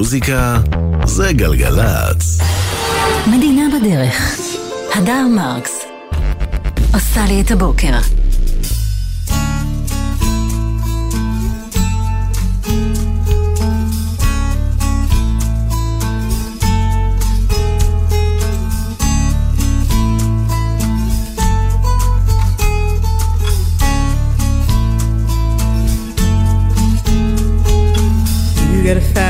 מוזיקה זה גלגלצ. מדינה בדרך. הדר מרקס עושה לי את הבוקר. get a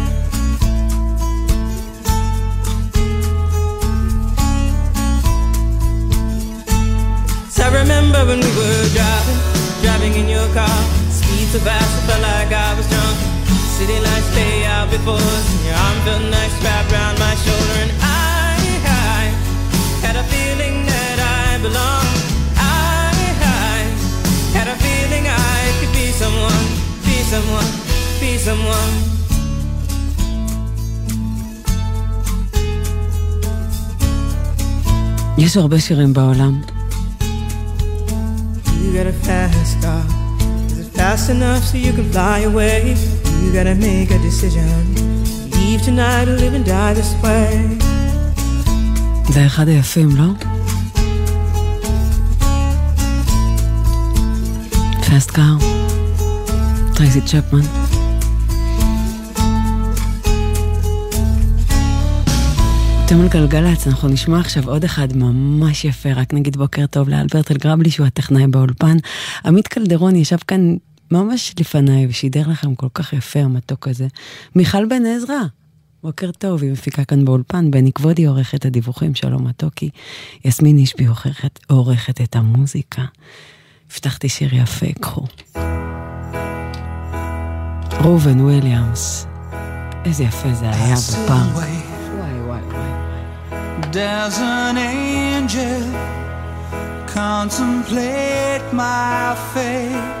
Speed so fast, I felt like I was drunk. City lights lay out before us, and your arm felt nice wrapped around my shoulder. And I, I had a feeling that I belonged. I, I had a feeling I could be someone, be someone, be someone. יש הרבה שירים בעולם. You got a fast car. Fast enough so you can fly away? You gotta make a decision. Leave tonight or live and die this way. זה אחד היפים, לא? פסט קאר, טרייסי צ'פמן. אתם על גלגלצ, אנחנו נשמע עכשיו עוד אחד ממש יפה, רק נגיד בוקר טוב לאלברט אלגרבלי שהוא הטכנאי באולפן. עמית קלדרון ישב כאן ממש לפניי ושידר לכם כל כך יפה המתוק הזה. מיכל בן עזרא, בוקר טוב, היא מפיקה כאן באולפן, בני כבודי עורכת הדיווחים, שלום מתוקי. יסמין אישבי עורכת, עורכת את המוזיקה. הבטחתי שיר יפה, קחו. ראובן וויליאמס, איזה יפה זה היה בפארק. וואי וואי וואי. Does an angel contemplate my fate?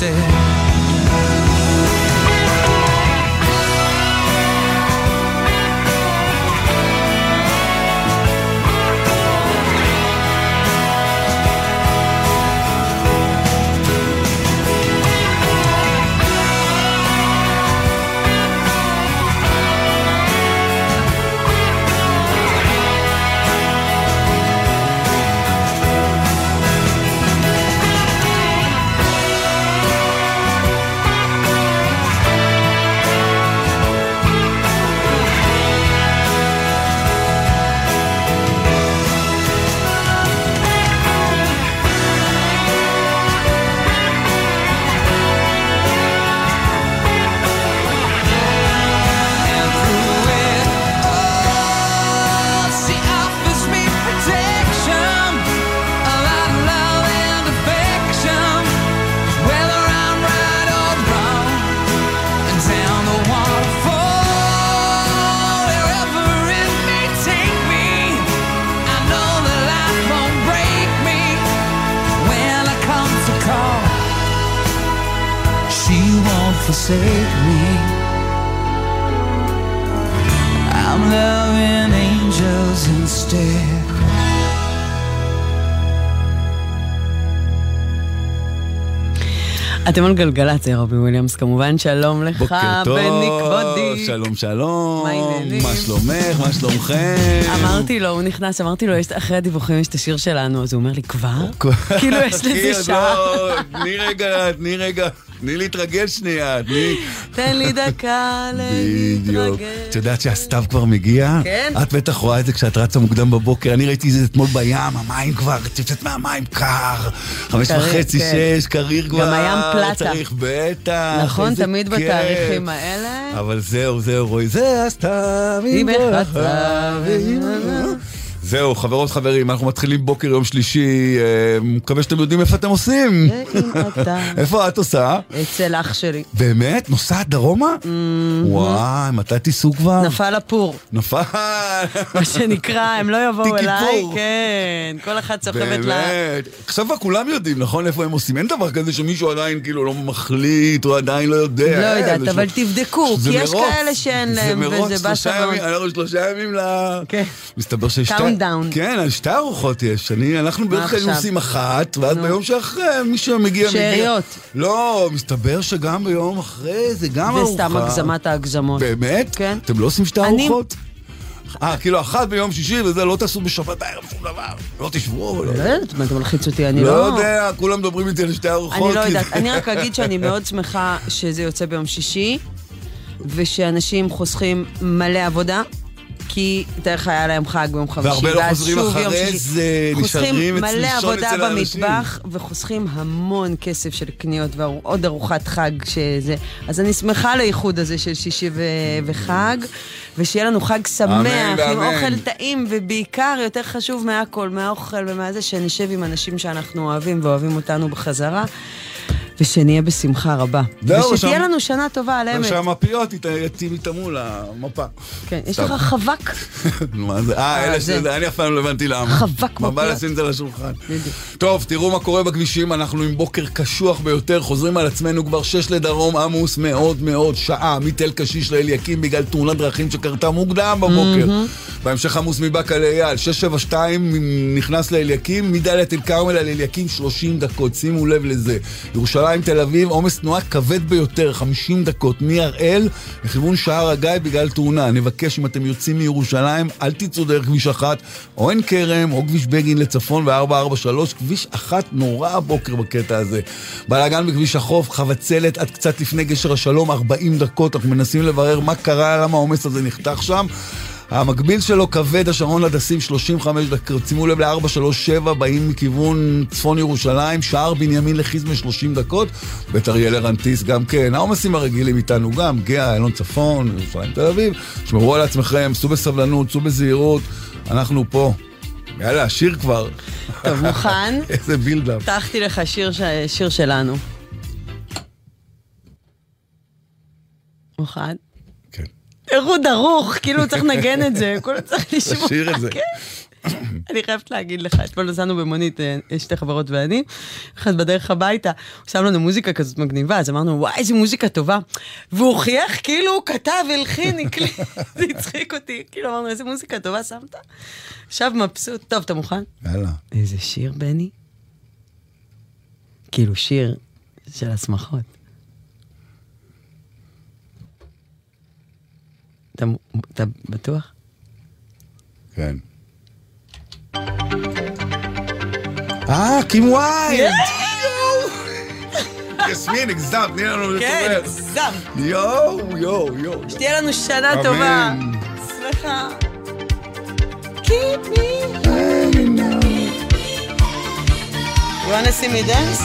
instead. Forsake me. I'm loving angels instead. אתם על גלגלצ, זה רובי וויליאמס כמובן, שלום לך, בוקר טוב, בני כבודי. שלום שלום, מה העניינים? מה שלומך, מה שלומכם? אמרתי לו, הוא נכנס, אמרתי לו, "יש- אחרי הדיווחים יש את השיר שלנו, אז הוא אומר לי, כבר? כאילו, יש לזה שעה. לא, תני רגע, תני רגע. תני להתרגל שנייה, תני... תן לי דקה. להתרגל. את יודעת שהסתיו כבר מגיע? כן. את בטח רואה את זה כשאת רצה מוקדם בבוקר. אני ראיתי את זה אתמול בים, המים כבר, את יוצאת מהמים קר. חמש וחצי, כן. שש, קריר כבר. הים פלטה. צריך, בטח. נכון, תמיד. בתאריכים האלה. אבל זהו, זהו, רואי, זה הסתיו. היא עם בחצה. זהו, חברות חברים, אנחנו מתחילים בוקר יום שלישי, אה, מקווה שאתם יודעים איפה אתם עושים. אתה איפה את עושה? אצל אח שלי. באמת? נוסעת דרומה? וואי, מתי תיסעו כבר? נפל הפור, נפל. מה שנקרא, הם לא יבואו אליי. כן, כל אחת סוחבת לה... באמת. עכשיו כבר כולם יודעים, נכון? איפה הם עושים? אין דבר כזה שמישהו עדיין כאילו לא מחליט, או עדיין לא יודע. לא אין, יודעת, זה אבל תבדקו, זה כי יש מרוץ. כאלה שאין להם, זה מרוץ, וזה שלושה מאוד. ימים, אנחנו שלושה ימים. כן. מסתבר שיש... שתי- Countdown. כן, על שתי ארוחות יש. אני, אנחנו בערך עכשיו? עושים אחת, ואז. ביום שאחרי מי שמגיע... מגיע. שאריות. לא, מסתבר שגם ביום אחרי זה גם זה ארוחה. סתם הגזמת ההגזמות. באמת? כן. אתם לא עושים שתי ארוחות? אה, כאילו אחת ביום שישי וזה, לא תעשו בשבת בערב שום דבר. לא תשבו, לא לא יודעת, מה אתה מלחיץ אותי, אני לא לא... יודע, כולם מדברים איתי על שתי ארוחות. אני לא יודעת, זה- אני רק אגיד שאני מאוד שמחה שזה יוצא ביום שישי, ושאנשים חוסכים מלא עבודה. כי לך היה להם חג ביום חמישי, והרבה לא חוזרים אחרי. זה, נשארים אצל- חוסכים מלא לישון עבודה אצל האנשים. במטבח, וחוסכים המון כסף של קניות, ועוד ארוחת חג שזה. אז אני שמחה על האיחוד הזה של שישי ו- וחג, ושיהיה לנו חג שמח, אמן עם ואמן. אוכל טעים, ובעיקר, יותר חשוב מהכל, מהאוכל ומה זה, שנשב עם אנשים שאנחנו אוהבים ואוהבים אותנו בחזרה. ושנהיה בשמחה רבה. ושתהיה לנו שנה טובה על אמת. שהמפיות ית- יתאים איתמו למפה. כן, יש. לך חבק. מה זה? אה, אה, אלה זה. שזה, אני אף פעם לא הבנתי למה. חבק מפיות. לשים את זה על השולחן? טוב, תראו מה קורה בכבישים, אנחנו עם בוקר קשוח ביותר, חוזרים על עצמנו כבר שש לדרום, עמוס מאוד מאוד, שעה, מתל קשיש לאליקים בגלל תאונת דרכים שקרתה מוקדם בבוקר. בהמשך עמוס מבאקה לאייל, 672 נכנס לאליקים, מדאלית אל כרמל על אליקים 30 דקות, שימו לב לזה. ירושלים, תל אביב, עומס תנועה כבד ביותר, 50 דקות, מהראל לכיוון שער הגיא בגלל תאונה. נבקש אם אתם יוצאים מירושלים, אל תצאו דרך כביש אחת, או עין כרם, או כביש בגין לצפון ו-443, כביש אחת נורא הבוקר בקטע הזה. בלאגן בכביש החוף, חבצלת עד קצת לפני גשר השלום, 40 דקות, אנחנו מנסים לברר מה קרה, למה העומס הזה נחתך שם. המקביל שלו כבד, השרון הדסים 35 דקות, שימו לב ל-437, באים מכיוון צפון ירושלים, שער בנימין לחיזמה 30 דקות, בית אריאל הרנטיס גם כן, העומסים הרגילים איתנו גם, גאה, איילון צפון, ירושלים תל אביב, שמרו על עצמכם, סעו בסבלנות, סעו בזהירות, אנחנו פה. יאללה, שיר כבר. טוב, מוכן? איזה בילדאפ. הבטחתי לך שיר, ש... שיר שלנו. מוכן? הוא דרוך, כאילו צריך לנגן את זה, כולם צריך לשמוע. תשאיר את זה. כן. אני חייבת להגיד לך, אתמול נסענו במונית, אה, שתי חברות ואני, אחת בדרך הביתה, הוא שם לנו מוזיקה כזאת מגניבה, אז אמרנו, וואי, איזה מוזיקה טובה. והוא חייך כאילו הוא כתב, הלחין, הקליט, זה הצחיק אותי. כאילו אמרנו, איזה מוזיקה טובה שמת? עכשיו מבסוט. טוב, אתה מוכן? יאללה. איזה שיר, בני? כאילו שיר של השמחות. אתה, אתה בטוח? כן. אה, קים ויילד! יסמין, הגזמת, תני לנו כן, לדבר. הגזם. יואו, יואו, יואו. שתהיה לנו שנה. טובה. שמחה. Keep me. You wanna see me dance?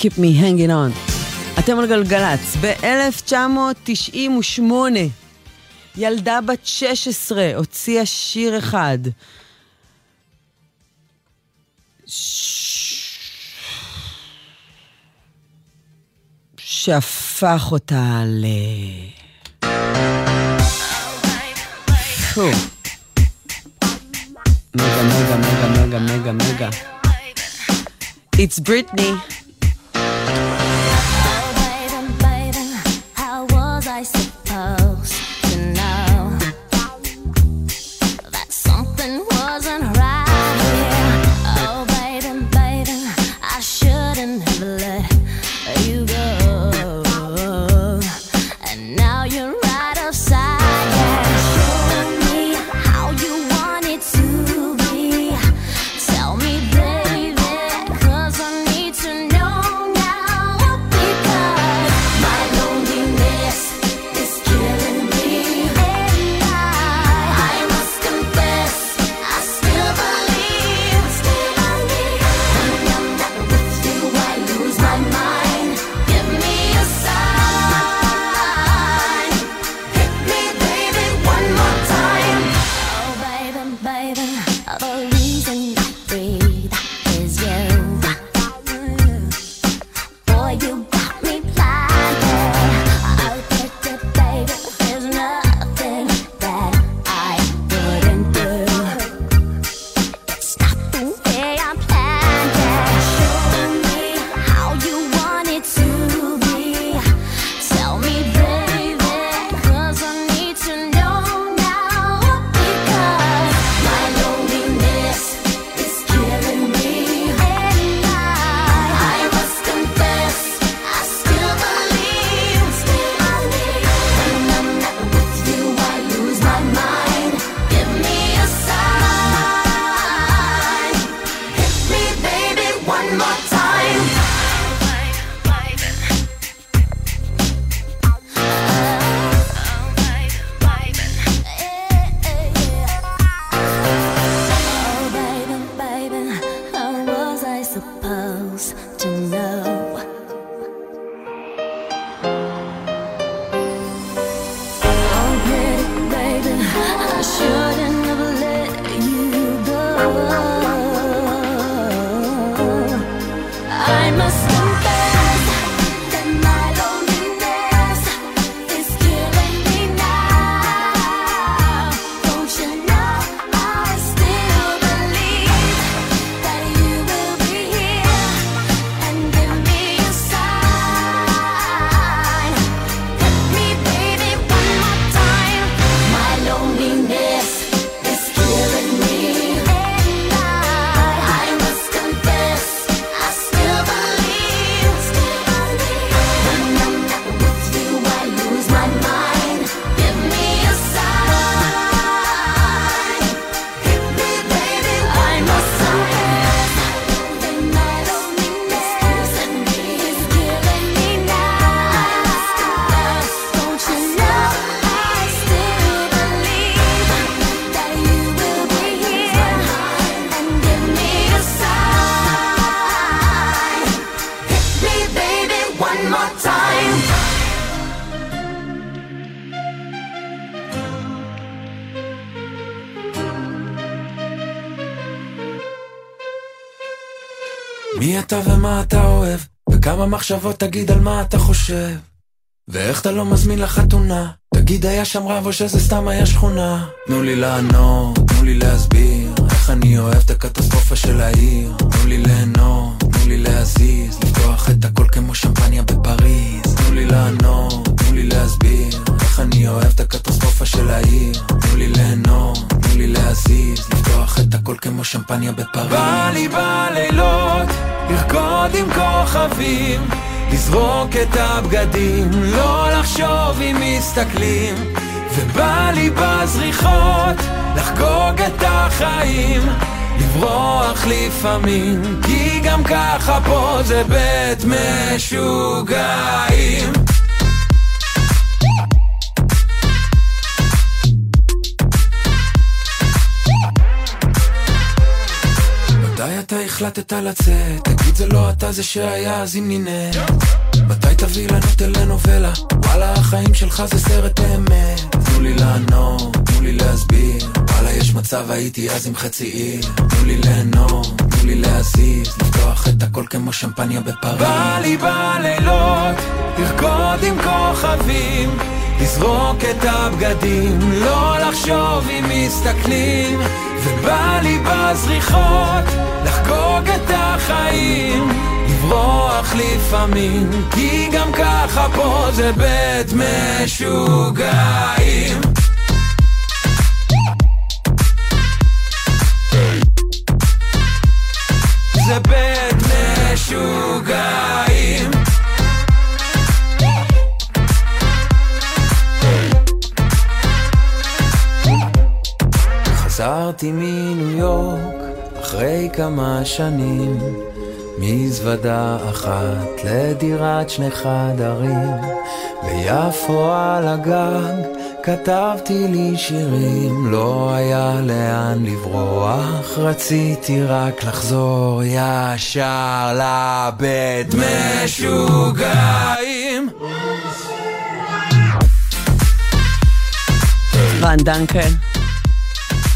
Keep me hanging on. אתם על גלגלצ. ב-1998 ילדה בת 16 הוציאה שיר אחד. שהפך אותה ל... מגה, מגה, מגה, מגה, מגה, מגה. It's Britney. bicycle. במחשבות תגיד על מה אתה חושב. ואיך אתה לא מזמין לחתונה? תגיד היה שם רב או שזה סתם היה שכונה? תנו לי לענות, תנו לי להסביר איך אני אוהב את הקטסטרופה של העיר. תנו לי ליהנות כמו שמפניה בפריז. בא לי בלילות לרקוד עם כוכבים, לזרוק את הבגדים, לא לחשוב אם מסתכלים. ובא לי בזריחות לחגוג את החיים, לברוח לפעמים, כי גם ככה פה זה בית משוגעים. אתה החלטת לצאת? תגיד זה לא אתה זה שהיה אז אם נינט מתי תביא לנו טלנובלה? וואלה החיים שלך זה סרט אמת. תנו לי לענות, תנו לי להסביר. וואלה יש מצב הייתי אז עם חצי עיר. תנו לי ליהנות, תנו לי להזיז. לפתוח את הכל כמו שמפניה בפריז. בא לי בלילות לרקוד עם כוכבים לזרוק את הבגדים, לא לחשוב אם מסתכלים ובא לי בזריחות לחגוג את החיים. לברוח לפעמים כי גם ככה פה זה בית משוגעים. זה בית משוגעים חזרתי מניו יורק אחרי כמה שנים מזוודה אחת לדירת שני חדרים. ביפו על הגג כתבתי לי שירים לא היה לאן לברוח רציתי רק לחזור ישר לבית משוגעים. רן דנקל,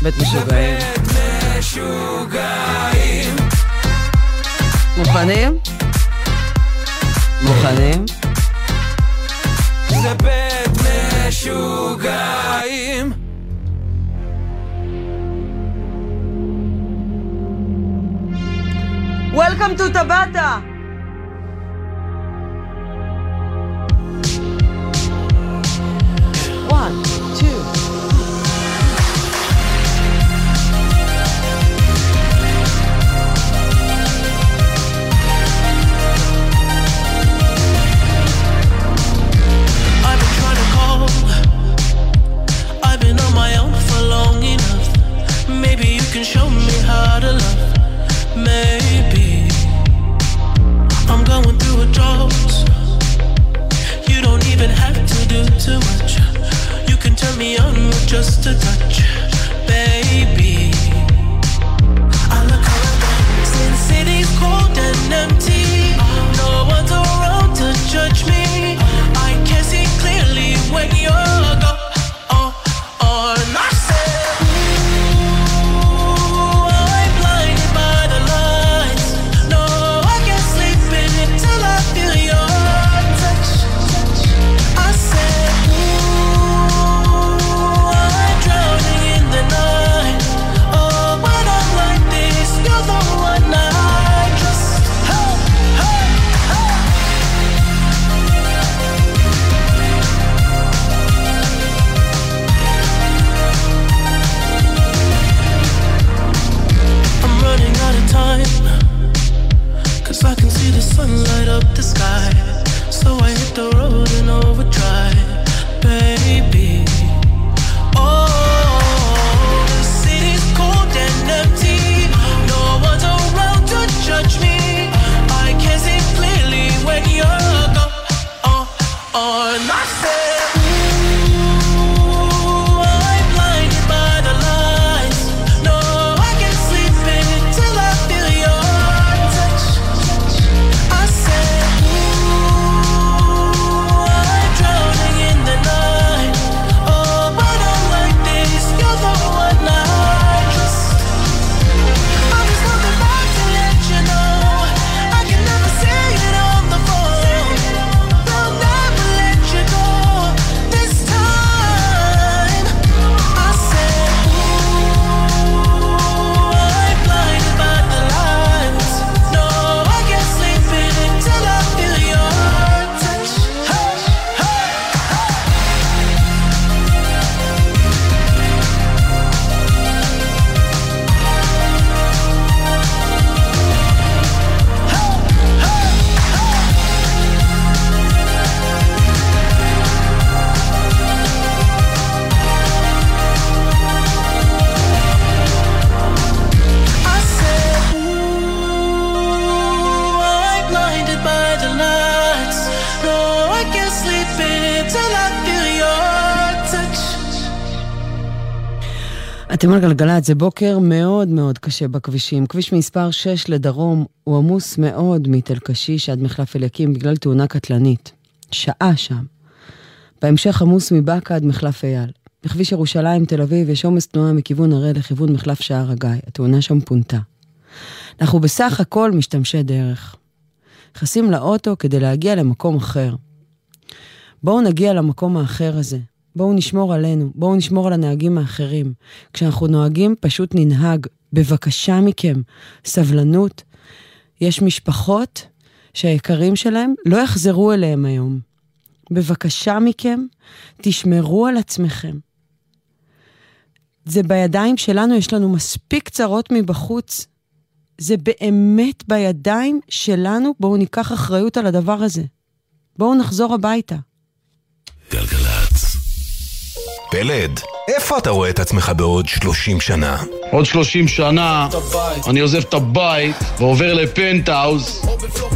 בית משוגעים. מוכנים? מוכנים? זה בית משוגעים Welcome to Tabata! One, two. Maybe you can show me how to love. Maybe I'm going through a drought. You don't even have to do too much. You can turn me on with just a touch, baby. I look around, since city's cold and empty. No one's around to judge me. אתם על גלגלצ, זה בוקר מאוד מאוד קשה בכבישים. כביש מספר 6 לדרום הוא עמוס מאוד מתל קשיש עד מחלף אליקים בגלל תאונה קטלנית. שעה שם. בהמשך עמוס מבאקה עד מחלף אייל. בכביש ירושלים תל אביב יש עומס תנועה מכיוון הראל לכיוון מחלף שער הגיא. התאונה שם פונתה. אנחנו בסך הכל משתמשי דרך. נכנסים לאוטו כדי להגיע למקום אחר. בואו נגיע למקום האחר הזה. בואו נשמור עלינו, בואו נשמור על הנהגים האחרים. כשאנחנו נוהגים, פשוט ננהג. בבקשה מכם, סבלנות. יש משפחות שהיקרים שלהם לא יחזרו אליהם היום. בבקשה מכם, תשמרו על עצמכם. זה בידיים שלנו, יש לנו מספיק צרות מבחוץ. זה באמת בידיים שלנו, בואו ניקח אחריות על הדבר הזה. בואו נחזור הביתה. גלגלצ. פלד, איפה אתה רואה את עצמך בעוד 30 שנה? עוד 30 שנה אני עוזב את הבית ועובר לפנטהאוז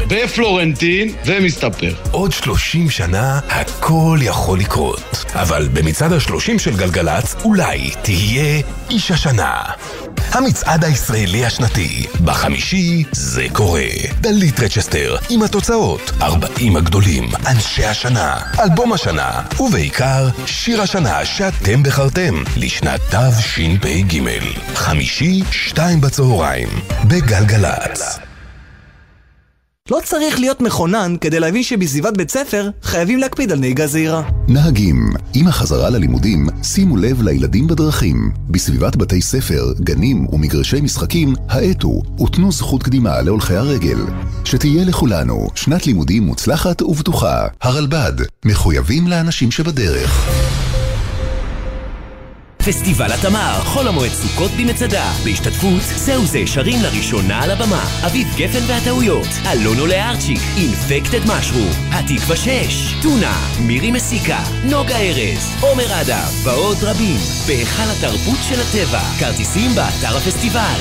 בפלורנטין ומסתפר. עוד 30 שנה הכל יכול לקרות. אבל במצעד ה-30 של גלגלצ אולי תהיה איש השנה. המצעד הישראלי השנתי. בחמישי זה קורה. דלית רצ'סטר עם התוצאות. 40 הגדולים. אנשי השנה. אלבום השנה. ובעיקר שיר השנה שאתם בחרתם לשנת תשפ"ג. חמישי, שתיים בצהריים. בגלגלצ. לא צריך להיות מכונן כדי להבין שבסביבת בית ספר חייבים להקפיד על נהיגה זהירה. נהגים, עם החזרה ללימודים, שימו לב לילדים בדרכים. בסביבת בתי ספר, גנים ומגרשי משחקים, האטו ותנו זכות קדימה להולכי הרגל. שתהיה לכולנו שנת לימודים מוצלחת ובטוחה. הרלב"ד, מחויבים לאנשים שבדרך. פסטיבל התמר, חול המועד סוכות במצדה, בהשתתפות זהו זה שרים לראשונה על הבמה, אביב גפן והטעויות, אלונו לארצ'יק, אינפקטד משרום, התקווה 6, טונה, מירי מסיקה, נוגה ארז, עומר אדם, ועוד רבים, בהיכל התרבות של הטבע, כרטיסים באתר הפסטיבל.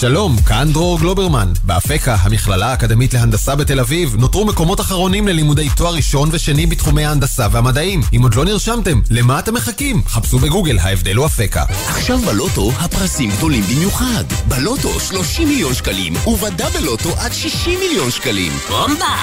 שלום, כאן דרור גלוברמן. באפקה, המכללה האקדמית להנדסה בתל אביב, נותרו מקומות אחרונים ללימודי תואר ראשון ושני בתחומי ההנדסה והמדעים. אם עוד לא נרשמתם, למה אתם מחכים? חפשו בגוגל, ההבדל הוא אפקה. עכשיו בלוטו הפרסים גדולים במיוחד. בלוטו 30 מיליון שקלים, ובדאבל לוטו עד 60 מיליון שקלים. בומבה!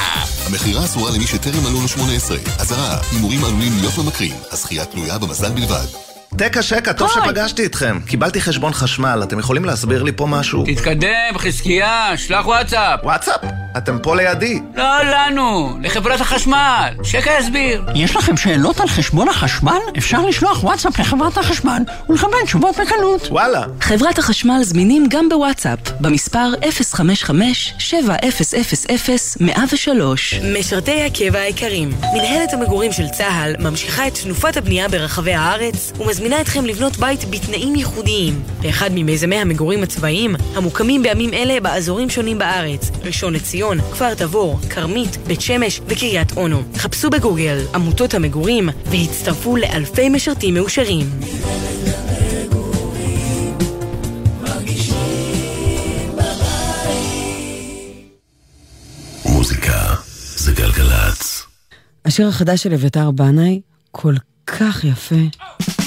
המכירה אסורה למי שטרם מלאו לו 18. אזהרה, הימורים עלולים להיות ממכרים. הזכייה תלויה במזל בלבד. תקה שקה, טוב. שפגשתי אתכם. קיבלתי חשבון חשמל, אתם יכולים להסביר לי פה משהו? תתקדם, חזקיה, שלח וואטסאפ. וואטסאפ? אתם פה לידי. לא לנו, לחברת החשמל. שקה יסביר. יש לכם שאלות על חשבון החשמל? אפשר לשלוח וואטסאפ לחברת החשמל ולקבל תשובות בקלות. וואלה. חברת החשמל זמינים גם בוואטסאפ, במספר 055-7000-103. משרתי הקבע היקרים, מנהלת המגורים של צה"ל ממשיכה את תנופת הבנייה ברחבי הארץ ומזמינה אתכם לבנות בית בתנאים ייחודיים באחד ממיזמי המגורים הצבאיים המוקמים בימים אלה באזורים שונים בארץ ראשון לציון, כפר תבור, כרמית, בית שמש וקריית אונו. חפשו בגוגל עמותות המגורים והצטרפו לאלפי משרתים מאושרים. מוזיקה זה גלגלצ. השיר החדש של אביתר בנאי כל כך יפה.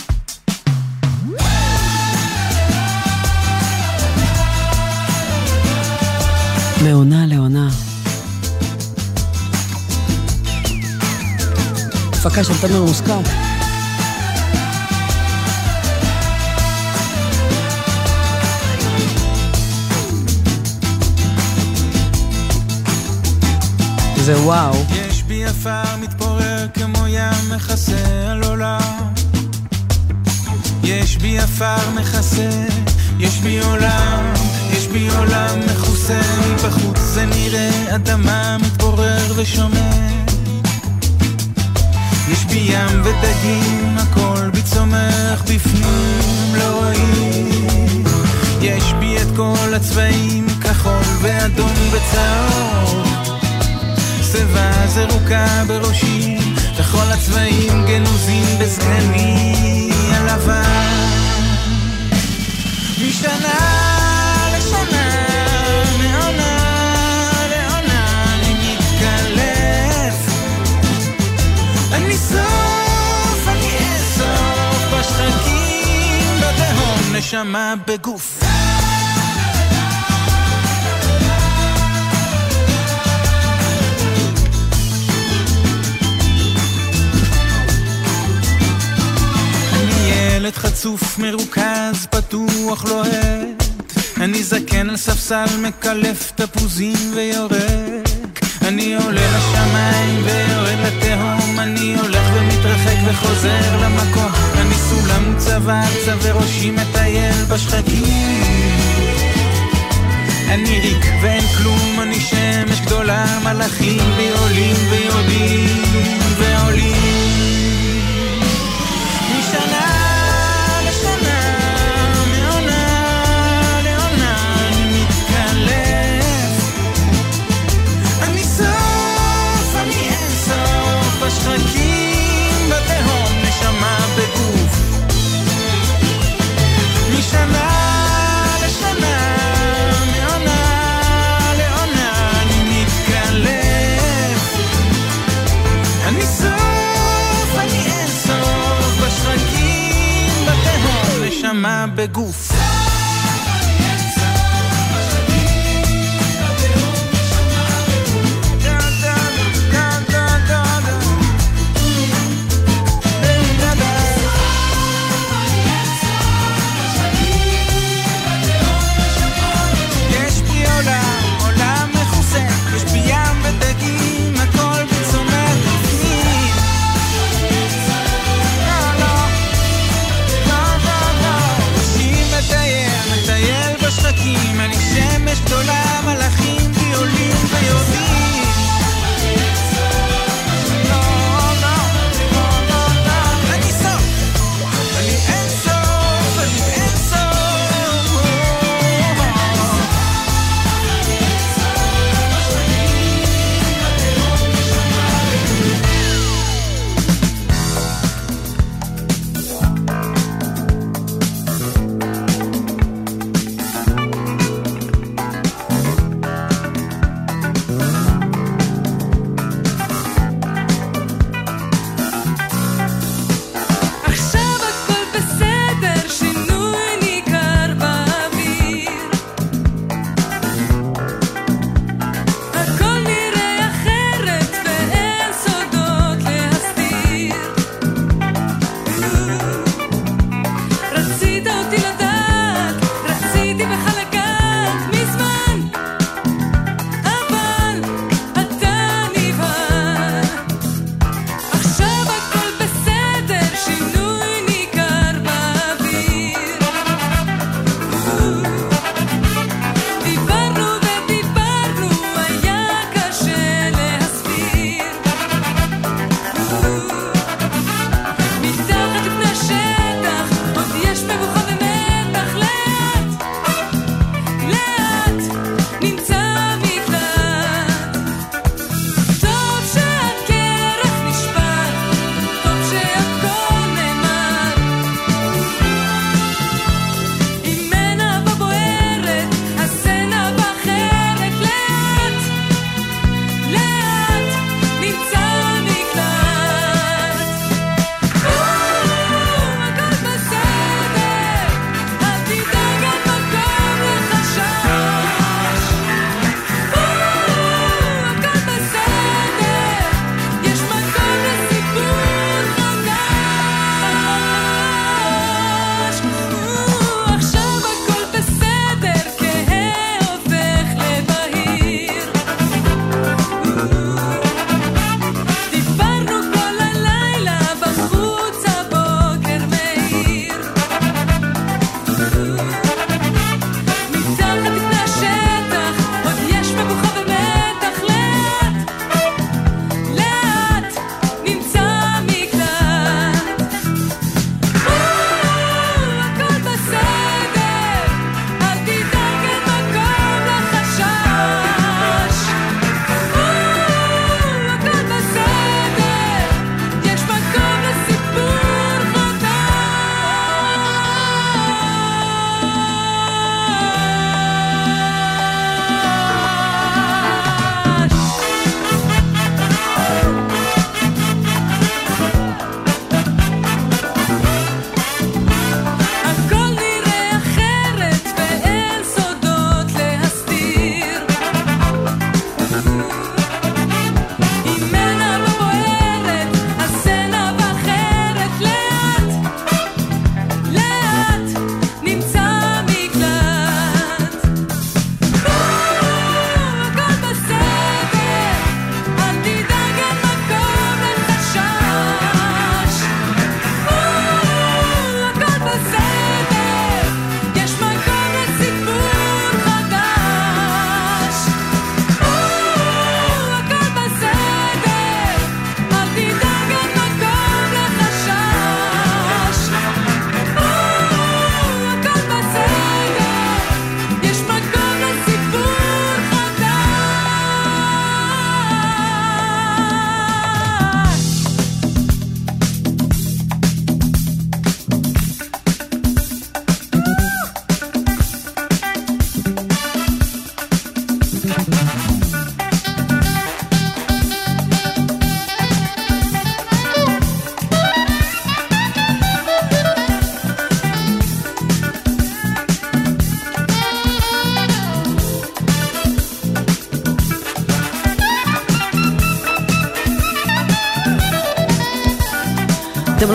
מעונה לעונה. הפקה של תומר מוסקת. זה וואו. יש בי עפר מתפורר כמו ים מכסה על עולם יש בי עפר מכסה, יש בי עולם, יש בי עולם מכוסה מבחוץ זה נראה אדמה מתפורר ושומם יש בי ים ודגים, הכל בי צומח בפנים, לא רואים. יש בי את כל הצבעים, כחול ואדום וצהוב. שיבה זרוקה בראשי, וכל הצבעים גנוזים בזקני הלבן. משנה אני סוף, אני אסוף בשחקים נשמה בגוף. ילד חצוף, מרוכז, פתוח, לוהט. אני זקן על ספסל, מקלף תפוזים ויורק. אני עולה לשמיים ויורד לתהום, אני הולך ומתרחק וחוזר למקום. אני סולם צבץ וראשי מטייל בשחקים. אני ריק ואין כלום, אני שמש גדולה, מלאכים בי עולים ויורדים ועולים. נשמה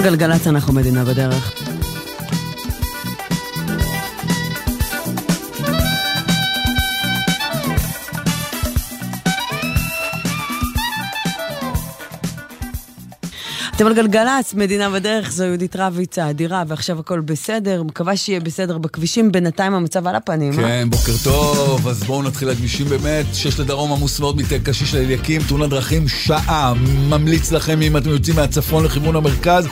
גלגלצ, אנחנו מדינה בדרך. אתם על גלגלצ, מדינה בדרך, זו יהודית רביצה אדירה, ועכשיו הכל בסדר, מקווה שיהיה בסדר בכבישים, בינתיים המצב על הפנים, אה? כן, בוקר טוב, אז בואו נתחיל הכבישים באמת. שש לדרום עמוס מאוד מתל קשיש לאליקים, תאונת דרכים שעה. ממליץ לכם, אם אתם יוצאים מהצפון לכיוון המרכז,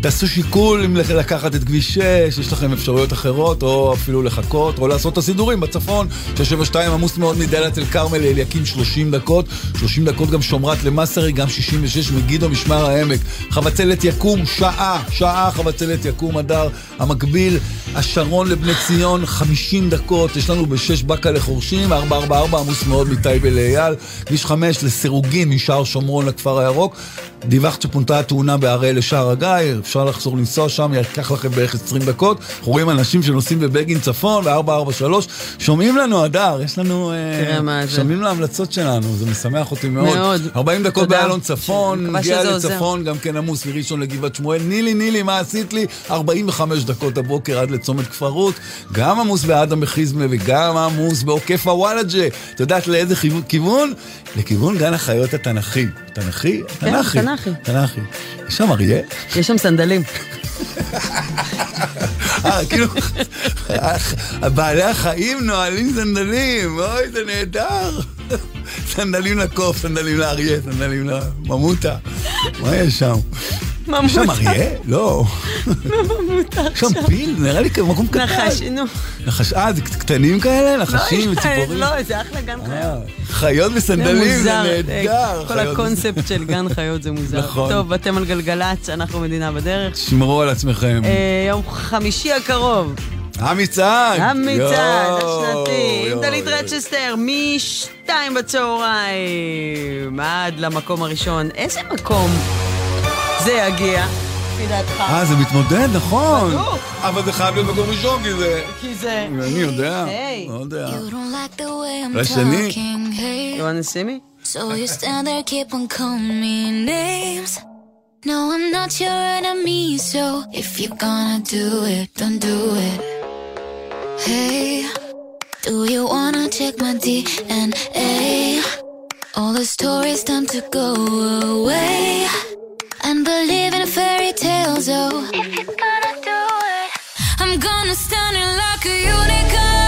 תעשו שיקול אם לקחת את כביש 6, יש לכם אפשרויות אחרות, או אפילו לחכות, או לעשות את הסידורים בצפון. 672 עמוס מאוד מדלית אל כרמל לאליקים 30 דקות, 30 דקות גם שומרת למסרי, גם 66 מגידו משמר העמק. חבצלת יקום, שעה, שעה חבצלת יקום, הדר המקביל, השרון לבני ציון, 50 דקות, יש לנו בשש באקה לחורשים, 444 עמוס מאוד מטייבה לאייל, כביש 5 לסירוגין משער שומרון לכפר הירוק. דיווחת שפונתה התאונה בהראל לשער הגיא, אפשר לחזור לנסוע שם, ייקח לכם בערך 20 דקות. אנחנו רואים אנשים שנוסעים בבגין צפון, ב-443, שומעים לנו, הדר, יש לנו... אה, תראה מה זה. שומעים להמלצות שלנו, זה משמח אותי מאוד. מאוד. 40 דקות. באלון צפון, עוזר. לצפון, גם כן עמוס מראשון לגבעת שמואל. נילי, נילי, מה עשית לי? 45 דקות הבוקר עד לצומת כפר רות. גם עמוס באדם מחיזמה וגם עמוס בעוקף הוואלג'ה. את יודעת לאיזה כיוון? לכיוון גן החיות התנ"כי. תנ"כי? כן, תנ"כי. תנ"כי. תנ"כי. יש שם אריה? יש שם סנדלים. אה, כאילו, בעלי החיים נועלים סנדלים, אוי, זה נהדר. סנדלים לקוף, סנדלים לאריה, סנדלים לממוטה. מה יש שם? יש שם אריה? לא. יש שם פיל? נראה לי מקום קטן. נחש, נו. נחש, אה, זה קטנים כאלה? נחשים לא, וציפורים? לא, זה אחלה גן חיות. חיות וסנדלים, זה נהדר. אה, כל הקונספט של גן חיות זה מוזר. נכון. טוב, אתם על גלגלצ, אנחנו מדינה בדרך. שמרו על עצמכם. אה, יום חמישי הקרוב, המצעד! המצעד השנתי, עם דלית. רצ'סטר, משתיים בצהריים עד למקום הראשון. איזה מקום זה יגיע, לפי דעתך? אה, זה מתמודד, נכון. בטוח. אבל זה חייב להיות מקום ראשון, כי זה... כי זה... אני יודע. לא יודע. like the way I'm אולי שני. talking, hey. You wanna see me? So you stand there, keep on calling me names. No, I'm not your enemy, so if you're gonna do it, don't do it. Hey, do you wanna check my DNA? All the stories time to go away and believe in fairy tales. Oh, if you're gonna do it, I'm gonna stand in like a unicorn.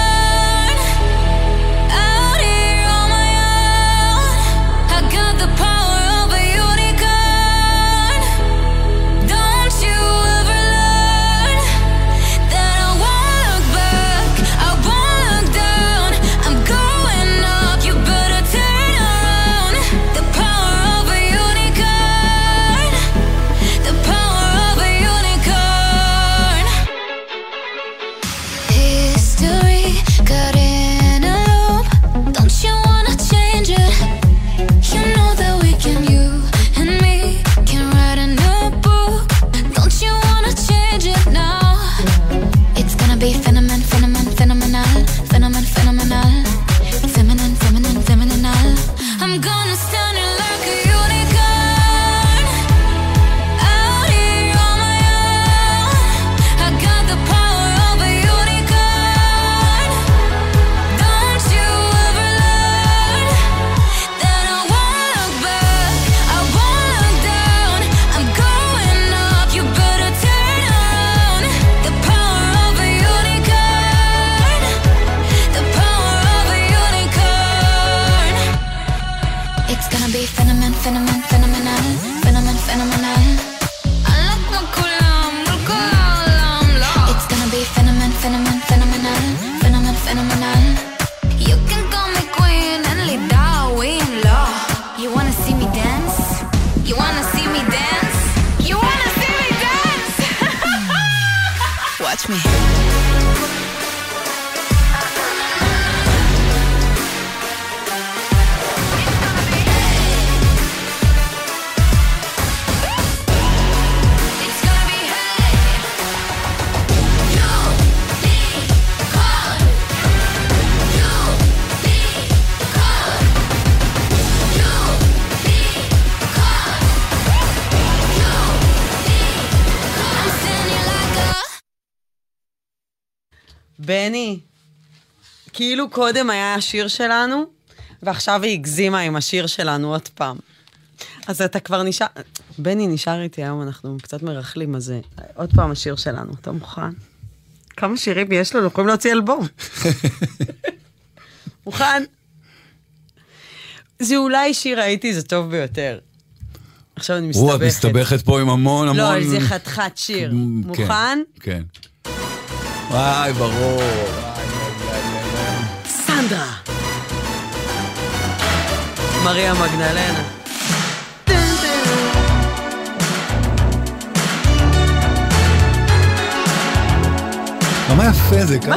כאילו קודם היה השיר שלנו, ועכשיו היא הגזימה עם השיר שלנו עוד פעם. אז אתה כבר נשאר... בני נשאר איתי היום, אנחנו קצת מרכלים, אז עוד פעם השיר שלנו. אתה מוכן? כמה שירים יש לנו? יכולים להוציא אלבום. מוכן? זה אולי שיר הייתי, זה טוב ביותר. עכשיו אני מסתבכת. וואו, את מסתבכת פה עם המון המון... לא, זה חתיכת שיר. כן, מוכן? כן. וואי, ברור. סנדרה. מריה מגנלנה. כמה יפה זה, כמה...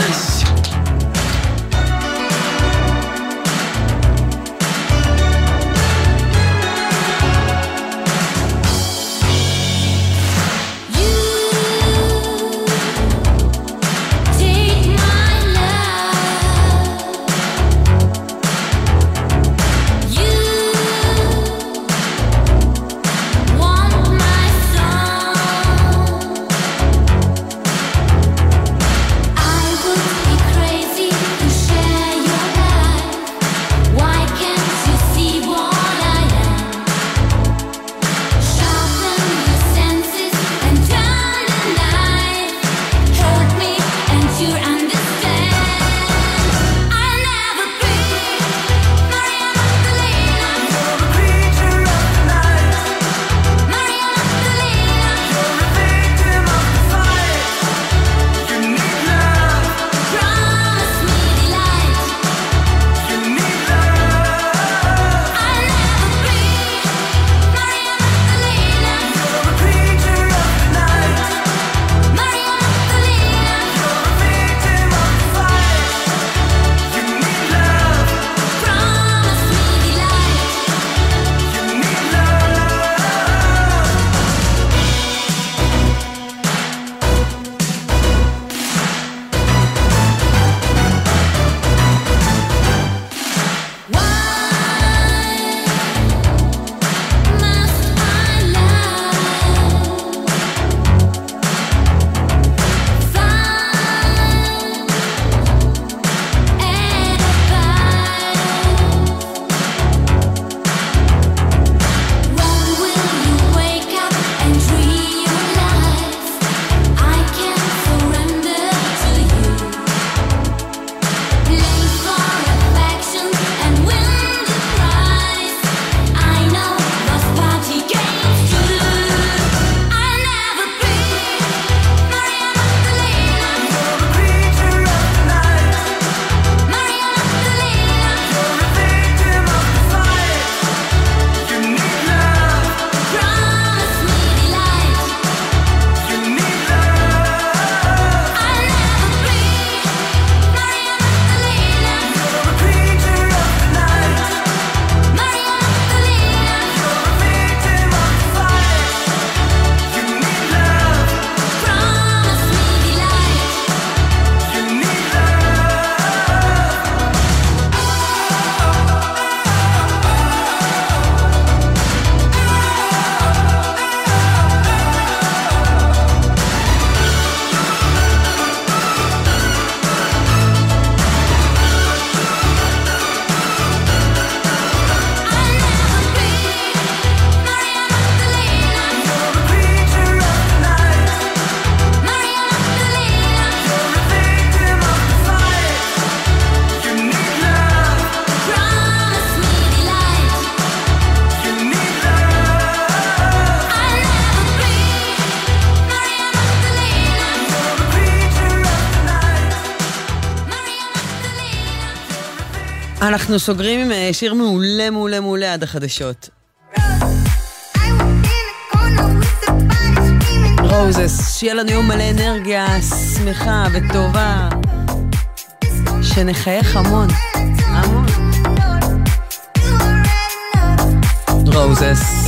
אנחנו סוגרים עם אה, שיר מעולה, מעולה, מעולה עד החדשות. רוזס, שיהיה לנו יום מלא אנרגיה, שמחה וטובה. שנחייך המון. המון. רוזס.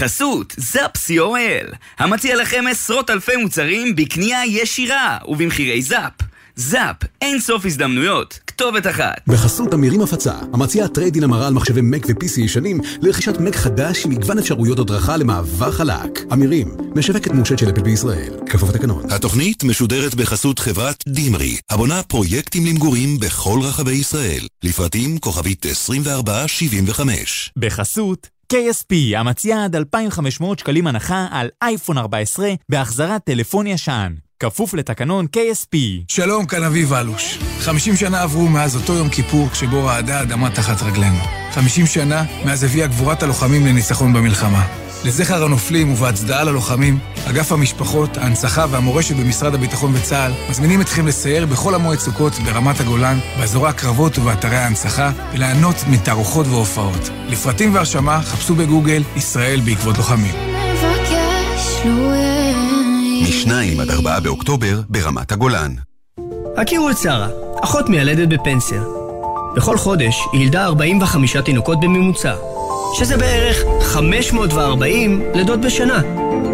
בחסות zap.co.il, המציע לכם עשרות אלפי מוצרים בקנייה ישירה ובמחירי זאפ. זאפ, אין סוף הזדמנויות, כתובת אחת. בחסות אמירים הפצה, המציע trade-in המרה על מחשבי מק ו-PC ישנים לרכישת מק חדש עם מגוון אפשרויות הדרכה למעבר חלק. אמירים, משווקת מאושרת של אפל בישראל, כפוף לתקנון. התוכנית משודרת בחסות חברת דימרי, הבונה פרויקטים למגורים בכל רחבי ישראל. לפרטים כוכבית 2475. בחסות KSP, המציע עד 2,500 שקלים הנחה על אייפון 14 בהחזרת טלפון ישן. כפוף לתקנון KSP. שלום, כאן אביב אלוש. 50 שנה עברו מאז אותו יום כיפור שבו רעדה האדמה תחת רגלינו. 50 שנה מאז הביאה גבורת הלוחמים לניצחון במלחמה. לזכר הנופלים ובהצדעה ללוחמים, אגף המשפחות, ההנצחה והמורשת במשרד הביטחון וצה"ל מזמינים אתכם לסייר בכל המועד סוכות ברמת הגולן, באזורי הקרבות ובאתרי ההנצחה, וליהנות מתערוכות והופעות. לפרטים והרשמה חפשו בגוגל ישראל בעקבות לוחמים. מ-2 עד 4 באוקטובר ברמת הגולן. הכירו את שרה, אחות מיילדת בפנסיה. בכל חודש היא ילדה 45 תינוקות בממוצע, שזה בערך 540 לידות בשנה.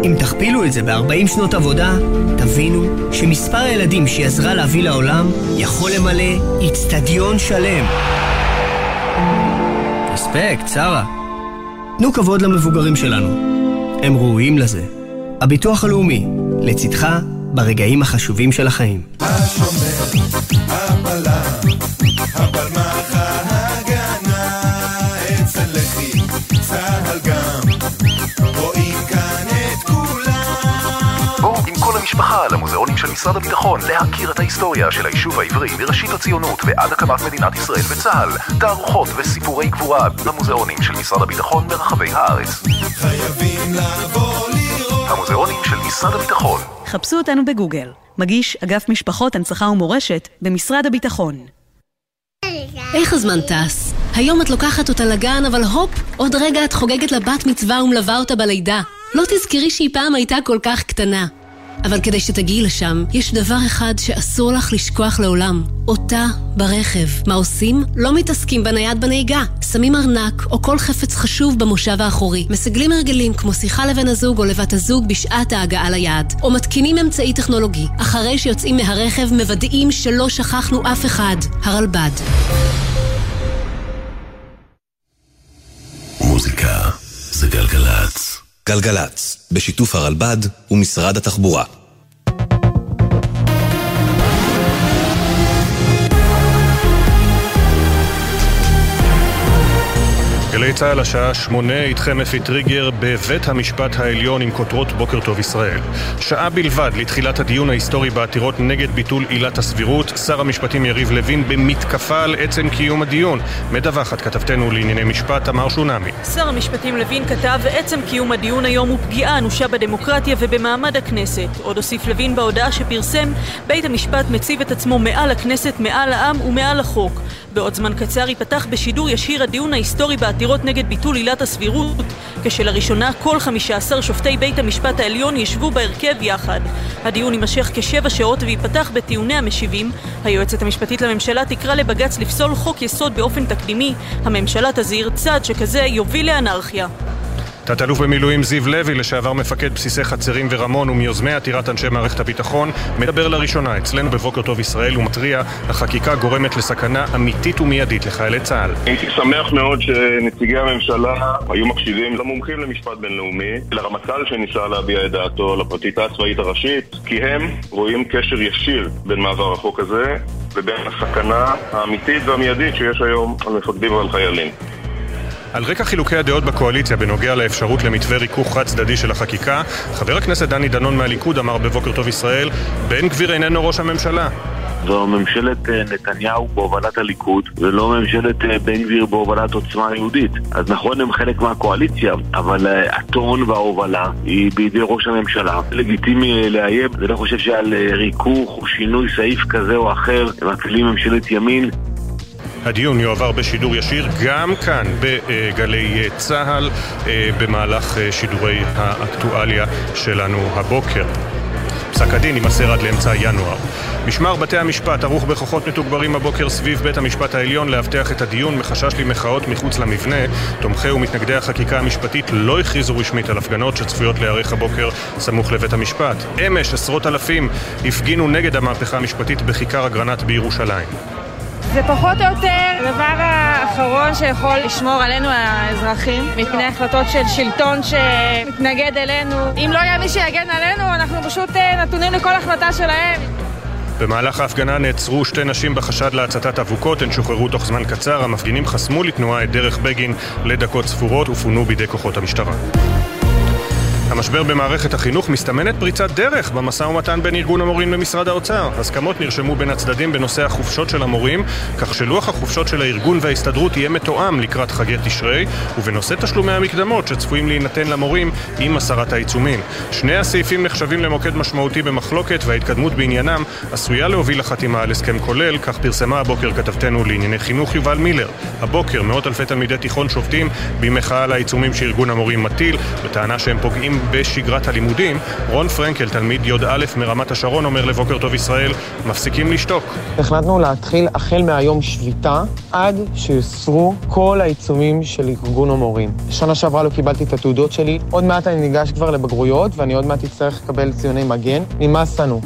אם תכפילו את זה ב-40 שנות עבודה, תבינו שמספר הילדים שהיא עזרה להביא לעולם יכול למלא איצטדיון שלם. אספקט, שרה. תנו כבוד למבוגרים שלנו. הם ראויים לזה. הביטוח הלאומי, לצדך ברגעים החשובים של החיים. השומר, הבלם, הבלמח ההגנה, אצל לחי, צהל גם, רואים כאן את כולם. בואו עם כל המשפחה למוזיאונים של משרד הביטחון להכיר את ההיסטוריה של היישוב העברי מראשית הציונות ועד הקמת מדינת ישראל וצה"ל, תערוכות וסיפורי גבורה במוזיאונים של משרד הביטחון ברחבי הארץ. חייבים לבוא לראות. המוזיאונים של משרד הביטחון חפשו אותנו בגוגל. מגיש אגף משפחות, הנצחה ומורשת במשרד הביטחון. איך הזמן טס? היום את לוקחת אותה לגן, אבל הופ, עוד רגע את חוגגת לה בת מצווה ומלווה אותה בלידה. לא תזכרי שהיא פעם הייתה כל כך קטנה. אבל כדי שתגיעי לשם, יש דבר אחד שאסור לך לשכוח לעולם. אותה ברכב. מה עושים? לא מתעסקים בנייד בנהיגה. שמים ארנק או כל חפץ חשוב במושב האחורי. מסגלים הרגלים כמו שיחה לבן הזוג או לבת הזוג בשעת ההגעה ליעד. או מתקינים אמצעי טכנולוגי. אחרי שיוצאים מהרכב מוודאים שלא שכחנו אף אחד. הרלב"ד. מוזיקה זה גלגלצ. גלגלצ, בשיתוף הרלב"ד ומשרד התחבורה. גלי צה"ל השעה שמונה, איתכם אפי טריגר בבית המשפט העליון עם כותרות בוקר טוב ישראל. שעה בלבד לתחילת הדיון ההיסטורי בעתירות נגד ביטול עילת הסבירות, שר המשפטים יריב לוין במתקפה על עצם קיום הדיון. מדווחת כתבתנו לענייני משפט, תמר שונמי. שר המשפטים לוין כתב, עצם קיום הדיון היום הוא פגיעה אנושה בדמוקרטיה ובמעמד הכנסת. עוד הוסיף לוין בהודעה שפרסם, בית המשפט מציב את עצמו מעל הכנסת, מעל העם ומעל החוק. בעוד זמן קצר ייפתח בשידור ישיר הדיון ההיסטורי בעתירות נגד ביטול עילת הסבירות, כשלראשונה כל 15 שופטי בית המשפט העליון ישבו בהרכב יחד. הדיון יימשך כשבע שעות וייפתח בטיעוני המשיבים. היועצת המשפטית לממשלה תקרא לבג"ץ לפסול חוק יסוד באופן תקדימי. הממשלה תזהיר צעד שכזה יוביל לאנרכיה. תת-אלוף במילואים זיו לוי, לשעבר מפקד בסיסי חצרים ורמון ומיוזמי עתירת אנשי מערכת הביטחון, מדבר לראשונה אצלנו בבוקר טוב ישראל ומתריע, החקיקה גורמת לסכנה אמיתית ומיידית לחיילי צה"ל. הייתי שמח מאוד שנציגי הממשלה היו מקשיבים למומחים למשפט בינלאומי, לרמטכ"ל שניסה להביע את דעתו, לפרקליטה הצבאית הראשית, כי הם רואים קשר ישיר בין מעבר החוק הזה ובין הסכנה האמיתית והמיידית שיש היום על מפקדים ועל חיילים. על רקע חילוקי הדעות בקואליציה בנוגע לאפשרות למתווה ריכוך חד צדדי של החקיקה, חבר הכנסת דני דנון מהליכוד אמר בבוקר טוב ישראל, בן גביר איננו ראש הממשלה. זו ממשלת אה, נתניהו בהובלת הליכוד ולא ממשלת אה, בן גביר בהובלת עוצמה יהודית. אז נכון הם חלק מהקואליציה, אבל אה, הטון וההובלה היא בידי ראש הממשלה. לגיטימי לאיים, אני לא חושב שעל ריכוך או שינוי סעיף כזה או אחר הם מפעילים ממשלת ימין. הדיון יועבר בשידור ישיר גם כאן בגלי צה"ל במהלך שידורי האקטואליה שלנו הבוקר. פסק הדין יימסר עד לאמצע ינואר. משמר בתי המשפט ערוך בכוחות מתוגברים הבוקר סביב בית המשפט העליון לאבטח את הדיון מחשש למחאות מחוץ למבנה. תומכי ומתנגדי החקיקה המשפטית לא הכריזו רשמית על הפגנות שצפויות להיערך הבוקר סמוך לבית המשפט. אמש עשרות אלפים הפגינו נגד המהפכה המשפטית בכיכר אגרנט בירושלים. זה פחות או יותר הדבר האחרון שיכול לשמור עלינו האזרחים מפני החלטות של שלטון שמתנגד אלינו. אם לא יהיה מי שיגן עלינו, אנחנו פשוט אה, נתונים לכל החלטה שלהם. במהלך ההפגנה נעצרו שתי נשים בחשד להצתת אבוקות, הן שוחררו תוך זמן קצר, המפגינים חסמו לתנועה את דרך בגין לדקות ספורות ופונו בידי כוחות המשטרה. המשבר במערכת החינוך מסתמנת פריצת דרך במשא ומתן בין ארגון המורים למשרד האוצר. הסכמות נרשמו בין הצדדים בנושא החופשות של המורים, כך שלוח החופשות של הארגון וההסתדרות יהיה מתואם לקראת חגי תשרי, ובנושא תשלומי המקדמות שצפויים להינתן למורים עם הסרת העיצומים. שני הסעיפים נחשבים למוקד משמעותי במחלוקת, וההתקדמות בעניינם עשויה להוביל לחתימה על הסכם כולל, כך פרסמה הבוקר כתבתנו לענייני חינוך יובל מילר. הבוקר מאות אלפי תלמידי תיכון שובתים במחאה על העיצומים שארגון המורים מטיל, בטענה שהם פוגעים בשגרת הלימודים. רון פרנקל, תלמיד י"א מרמת השרון, אומר לבוקר טוב ישראל, מפסיקים לשתוק. החלטנו להתחיל החל מהיום שביתה עד שיוסרו כל העיצומים של ארגון המורים. שנה שעברה לא קיבלתי את התעודות שלי, עוד מעט אני ניגש כבר לבגרויות ואני עוד מעט אצטרך לקבל ציוני מגן. נמאס לנו.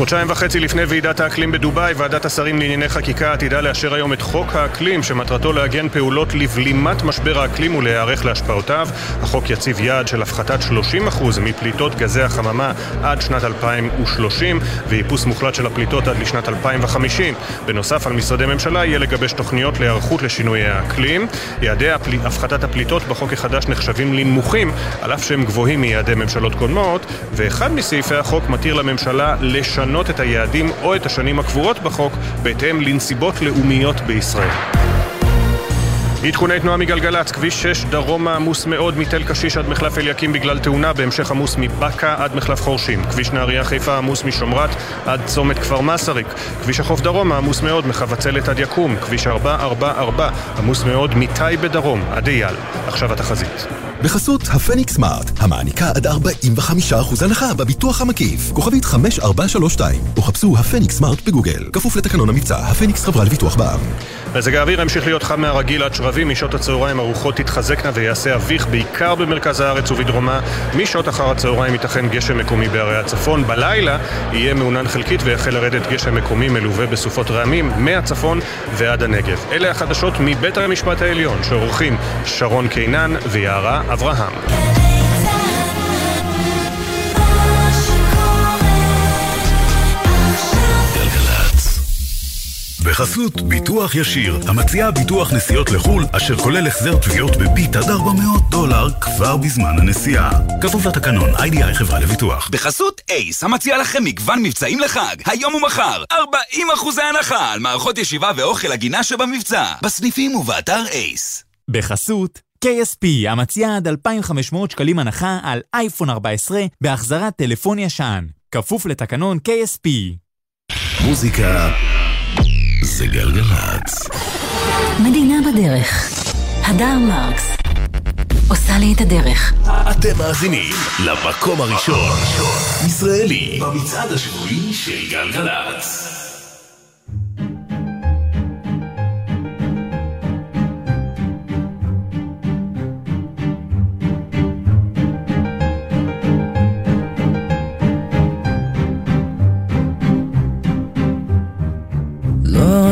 חודשיים וחצי לפני ועידת האקלים בדובאי, ועדת השרים לענייני חקיקה עתידה לאשר היום את חוק האקלים, שמטרתו לעגן פעולות לבלימת משבר האקלים ולהיערך להשפעותיו. החוק יציב יעד של הפחתת 30% מפליטות גזי החממה עד שנת 2030, ואיפוס מוחלט של הפליטות עד לשנת 2050. בנוסף, על משרדי ממשלה יהיה לגבש תוכניות להיערכות לשינויי האקלים. יעדי הפל... הפחתת הפליטות בחוק החדש נחשבים לנמוכים, על אף שהם גבוהים מיעדי ממשלות קודמות, ואחד מסעיפי החוק מתיר לממשלה לשנות לשנות את היעדים או את השנים הקבועות בחוק בהתאם לנסיבות לאומיות בישראל. עדכוני תנועה מגלגלצ, כביש 6 דרומה עמוס מאוד מתל קשיש עד מחלף אליקים בגלל תאונה, בהמשך עמוס מבאקה עד מחלף חורשים. כביש נהריה חיפה עמוס משומרת עד צומת כפר מסריק. כביש החוף דרומה עמוס מאוד מחבצלת עד יקום. כביש 444 עמוס מאוד מטייבה דרום עד אייל. עכשיו התחזית. בחסות הפניקס סמארט, המעניקה עד 45% הנחה בביטוח המקיף. כוכבית 5432, או חפשו הפניקס סמארט בגוגל. כפוף לתקנון המבצע, הפניקס חברה לביטוח בע"מ. מזג האוויר ימשיך להיות חם מהרגיל עד שרבים, משעות הצהריים הרוחות תתחזקנה ויעשה אביך בעיקר במרכז הארץ ובדרומה. משעות אחר הצהריים ייתכן גשם מקומי בערי הצפון. בלילה יהיה מעונן חלקית ויחל לרדת גשם מקומי מלווה בסופות רעמים מהצפון ועד הנגב. אלה החדשות מבית המשפט העליון שעורכים שרון קינן ויערה אברהם. בחסות ביטוח ישיר, המציע ביטוח נסיעות לחו"ל, אשר כולל החזר תביעות בביט עד 400 דולר כבר בזמן הנסיעה. כפוף לתקנון, איי-די-איי חברה לביטוח. בחסות אייס, המציע לכם מגוון מבצעים לחג, היום ומחר, 40 אחוזי הנחה על מערכות ישיבה ואוכל הגינה שבמבצע, בסניפים ובאתר אייס. בחסות KSP, המציע עד 2,500 שקלים הנחה על אייפון 14 בהחזרת טלפון ישן. כפוף לתקנון KSP. מוזיקה זה גלגלצ. מדינה בדרך. הדר מרקס. עושה לי את הדרך. אתם מאזינים למקום הראשון, ישראלי, במצעד השבועי של גלגלצ.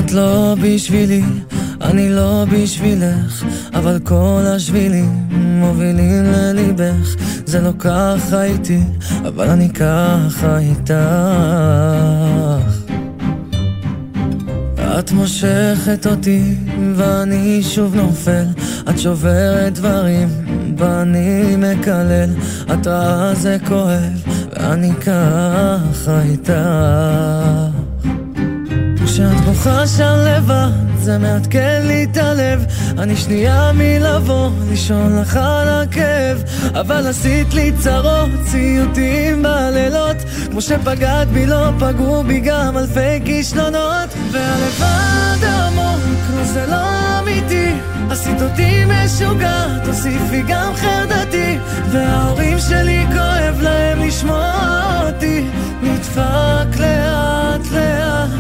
את לא בשבילי, אני לא בשבילך, אבל כל השבילים מובילים לליבך. זה לא ככה איתי, אבל אני ככה איתך. את מושכת אותי, ואני שוב נופל. את שוברת דברים, ואני מקלל. את רעה זה כואב, ואני ככה איתך. כשאת בוכה שם לבד, זה מעדכן לי את הלב. אני שנייה מלבוא, לישון לך על הכאב. אבל עשית לי צרות, סיוטים בלילות. כמו שפגעת בי, לא פגעו בי גם אלפי כישלונות. והלבד עמוק, זה לא אמיתי. עשית אותי משוגעת, תוסיפי גם חרדתי. וההורים שלי כואב להם לשמוע אותי. נדפק לאט לאט.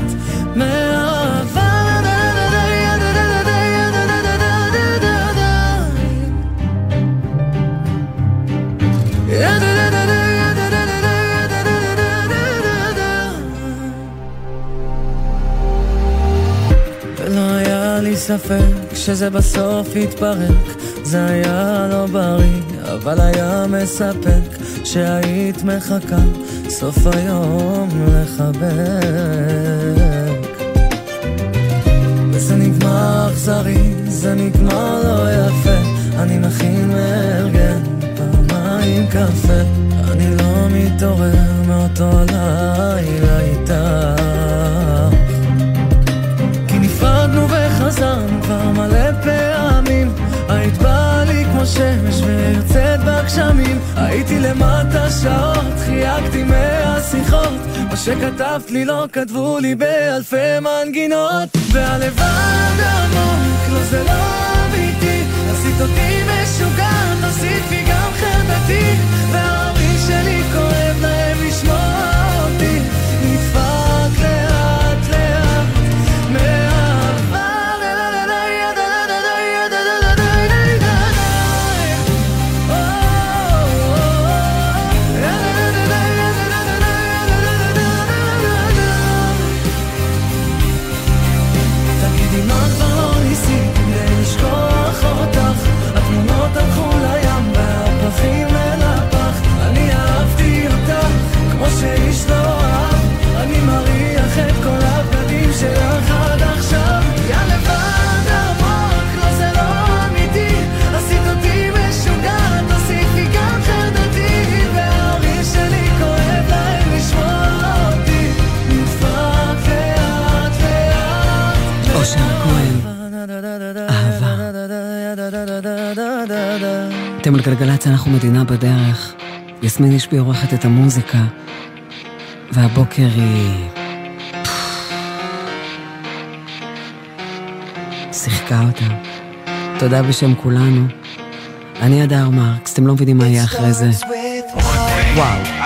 ספק שזה בסוף יתפרק זה היה לא בריא, אבל היה מספק שהיית מחכה סוף היום לחבק וזה נגמר אכזרי, זה נגמר לא יפה. אני מכין מארגן פעמיים קפה. אני לא מתעורר מאותו לילה איתך באה לי כמו שמש ויוצאת בגשמים הייתי למטה שעות, חייגתי מהשיחות. מה שכתבת לי לא כתבו לי באלפי מנגינות. והלבד עמוק, לא זה לא אמיתי. עשית אותי משוגע, תוסיפי גם חרדתי וההורים שלי כואב להם לשמוע אתם על גלגלצ, אנחנו מדינה בדרך. יסמין השפי עורכת את המוזיקה, והבוקר היא... שיחקה אותה. תודה בשם כולנו. אני הדר מרקס, אתם לא מבינים מה יהיה אחרי זה. וואו.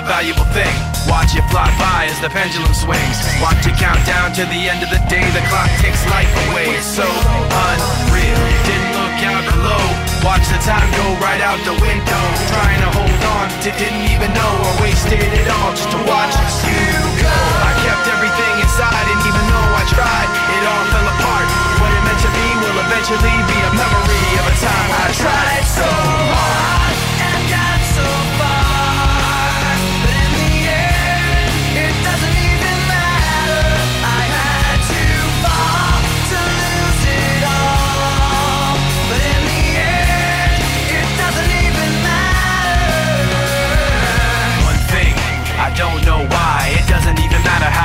A valuable thing. Watch it fly by as the pendulum swings. Watch it count down to the end of the day. The clock takes life away. It's so unreal. Didn't look out below. Watch the time go right out the window. Trying to hold on to didn't even know or wasted it all just to watch you go. I kept everything inside, and even though I tried, it all fell apart. What it meant to be will eventually be a memory of a time I tried so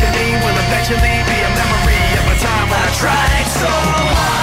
to me will eventually be a memory of a time when I tried so hard.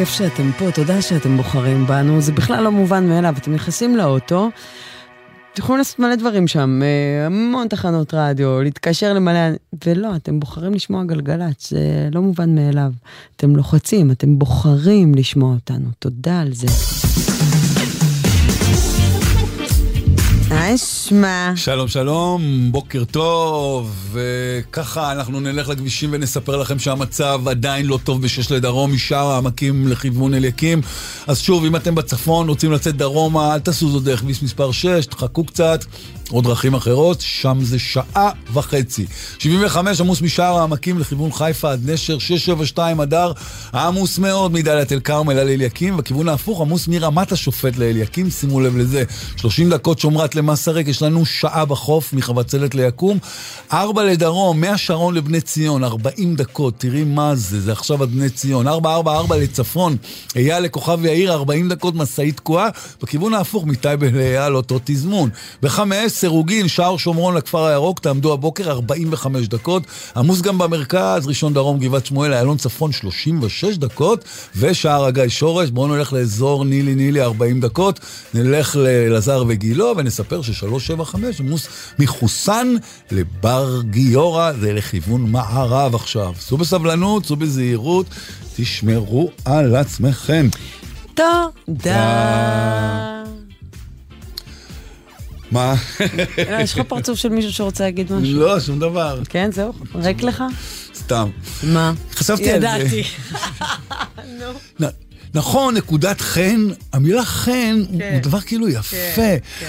כיף שאתם פה, תודה שאתם בוחרים בנו, זה בכלל לא מובן מאליו, אתם נכנסים לאוטו. תוכלו לעשות מלא דברים שם, אה, המון תחנות רדיו, להתקשר למלא, ולא, אתם בוחרים לשמוע גלגלצ, זה לא מובן מאליו. אתם לוחצים, אתם בוחרים לשמוע אותנו, תודה על זה. מה? שלום שלום, בוקר טוב, וככה אנחנו נלך לכבישים ונספר לכם שהמצב עדיין לא טוב בשש לדרום, משאר העמקים לכיוון אליקים. אז שוב, אם אתם בצפון, רוצים לצאת דרומה, אל תעשו זאת דרך כביש מספר 6, תחכו קצת. או דרכים אחרות, שם זה שעה וחצי. 75 עמוס משער העמקים לכיוון חיפה עד נשר, 672 אדר, עמוס מאוד מדאלית אל כרמל על אליקים, בכיוון ההפוך עמוס מרמת השופט לאליקים, שימו לב לזה. 30 דקות שומרת למסרק, יש לנו שעה בחוף מחבצלת ליקום. 4 לדרום, מהשרון לבני ציון, 40 דקות, תראי מה זה, זה עכשיו עד בני ציון. 444 לצפון, אייל לכוכב יאיר, 40 דקות, משאית תקועה, בכיוון ההפוך מטייבה לאייל, אותו תזמון. בחמש, לסירוגין, שער שומרון לכפר הירוק, תעמדו הבוקר 45 דקות. עמוס גם במרכז, ראשון דרום, גבעת שמואל, איילון צפון 36 דקות, ושער הגיא שורש, בואו נלך לאזור נילי נילי 40 דקות, נלך לאלעזר וגילו, ונספר ש-375 עמוס מחוסן לבר גיורא, זה לכיוון מערב עכשיו. סעו בסבלנות, סעו בזהירות, תשמרו על עצמכם. תודה. מה? לא, יש לך פרצוף של מישהו שרוצה להגיד משהו? לא, שום דבר. כן, זהו? ריק לך? סתם. מה? חשבתי על זה. ידעתי. נכון, נקודת חן, המילה חן כן. הוא דבר כאילו יפה.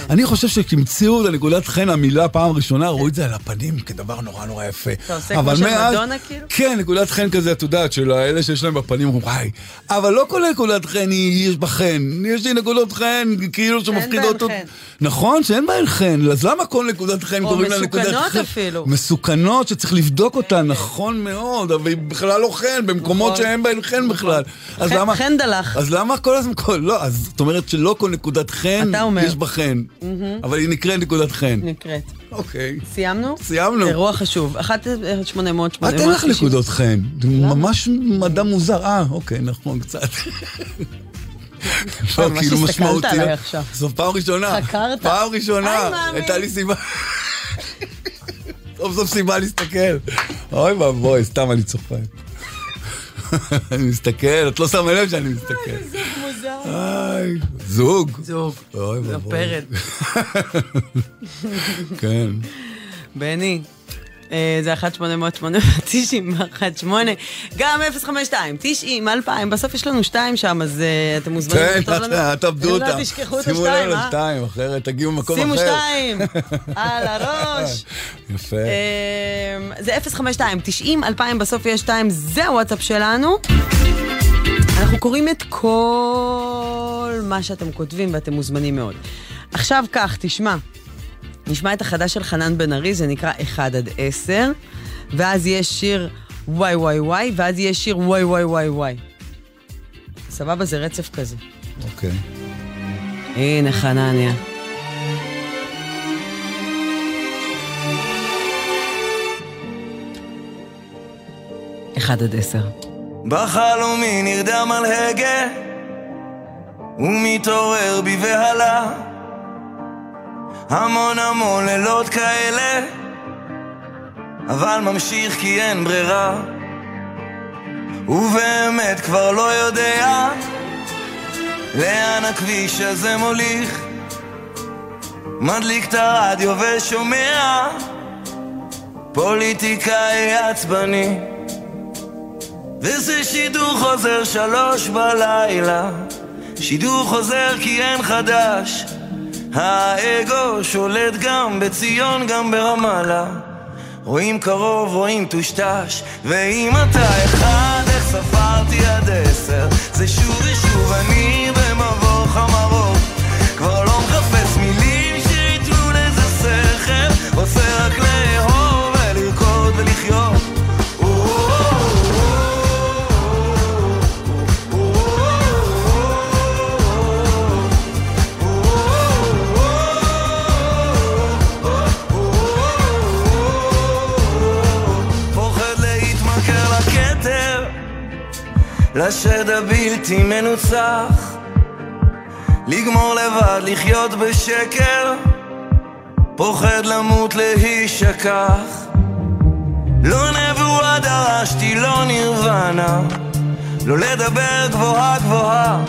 אני חושב שכשהמציאו את הנקודת חן, המילה פעם ראשונה, ראו את זה על הפנים כדבר נורא נורא יפה. אתה עושה כמו של מדונה כאילו? כן, נקודת חן כזה, את יודעת, של האלה שיש להם בפנים, אומרים, וואי, אבל לא כל נקודת חן היא, יש בה חן. יש לי נקודות חן, כאילו שמפחידות בהן אותי. נכון, שאין בהן חן, אז למה כל נקודת חן או קוראים לה נקודת חן? מסוכנות אפילו. מסוכנות שצריך לבדוק אותן, נכון מאוד, אבל היא בכלל לא חן, במקומות נכון. שאין בהן חן בכלל. אז חן- למה... חן דלך. אז למה כל הזמן, כל- לא, אז זאת אומרת שלא כל נקודת חן, אתה אומר. יש בה חן. מהמם. אבל היא נקראת נקודת חן. נקראת. אוקיי. סיימנו? סיימנו. אירוע חשוב. 1 800 את אין לך נקודות חן. ממש מדע מוזר. אה, אוקיי, נכון, קצת. לא, ממש כאילו משמעותי. זו פעם ראשונה. חקרת. פעם ראשונה. הייתה לי סיבה. סוף סוף סיבה להסתכל. אוי ואבוי, סתם אני צוחק. אני מסתכל, את לא שמה לב שאני מסתכל. איי, זוג. זוג. אוי זו ואבוי. פרד. כן. בני. אה, זה 1 800 90 18 גם 052 90 2000 בסוף יש לנו שתיים שם אז אה, אתם מוזמנים כן, לכתוב לנו. תאבדו אם אותם. לא תשכחו את שימו השתיים, אה? לשתיים, אחרת תגיעו ממקום אחר. שימו שתיים על הראש. יפה. אמ, זה 052 90 2000 בסוף יש שתיים זה הוואטסאפ שלנו. אנחנו קוראים את כל מה שאתם כותבים ואתם מוזמנים מאוד. עכשיו כך, תשמע. נשמע את החדש של חנן בן ארי, זה נקרא 1 עד 10, ואז יש שיר וואי וואי וואי, ואז יש שיר וואי וואי וואי וואי. סבבה? זה רצף כזה. אוקיי. הנה חנניה. אחד עד עשר. בחלומי נרדם על הגה ומתעורר בי בהלה המון המון לילות כאלה. אבל ממשיך כי אין ברירה. ובאמת כבר לא יודע לאן הכביש הזה מוליך. מדליק את הרדיו ושומע. פוליטיקאי עצבני. וזה שידור חוזר שלוש בלילה. שידור חוזר כי אין חדש האגו שולט גם בציון גם ברמאללה. רואים קרוב, רואים טושטש ואם אתה אחד, איך ספרתי עד עשר? זה שוב ושוב אני במבוך המרוק לשד הבלתי מנוצח, לגמור לבד, לחיות בשקר, פוחד למות להישכח. לא נבואה דרשתי, לא נירוונה, לא לדבר גבוהה גבוהה,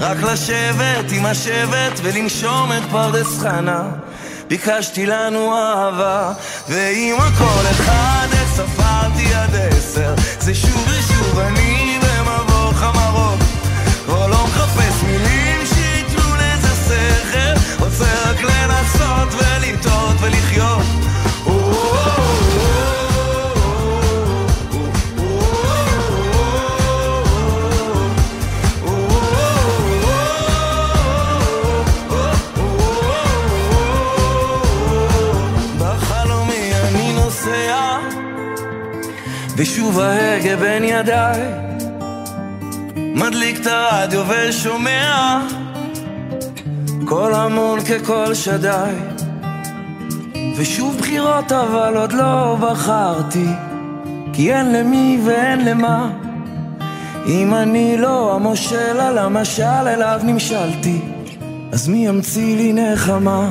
רק לשבת עם השבט ולנשום את פרדס חנה. ביקשתי לנו אהבה, ועם הכל אחד ספרתי עד עשר, זה שוב ושוב אני לנסות ולטעות ולחיות. ושוב ההגה בין ידיי, מדליק את הרדיו ושומע, קול המון כקול שדי. ושוב בחירות אבל עוד לא בחרתי, כי אין למי ואין למה. אם אני לא המושל על המשל אליו נמשלתי, אז מי ימציא לי נחמה?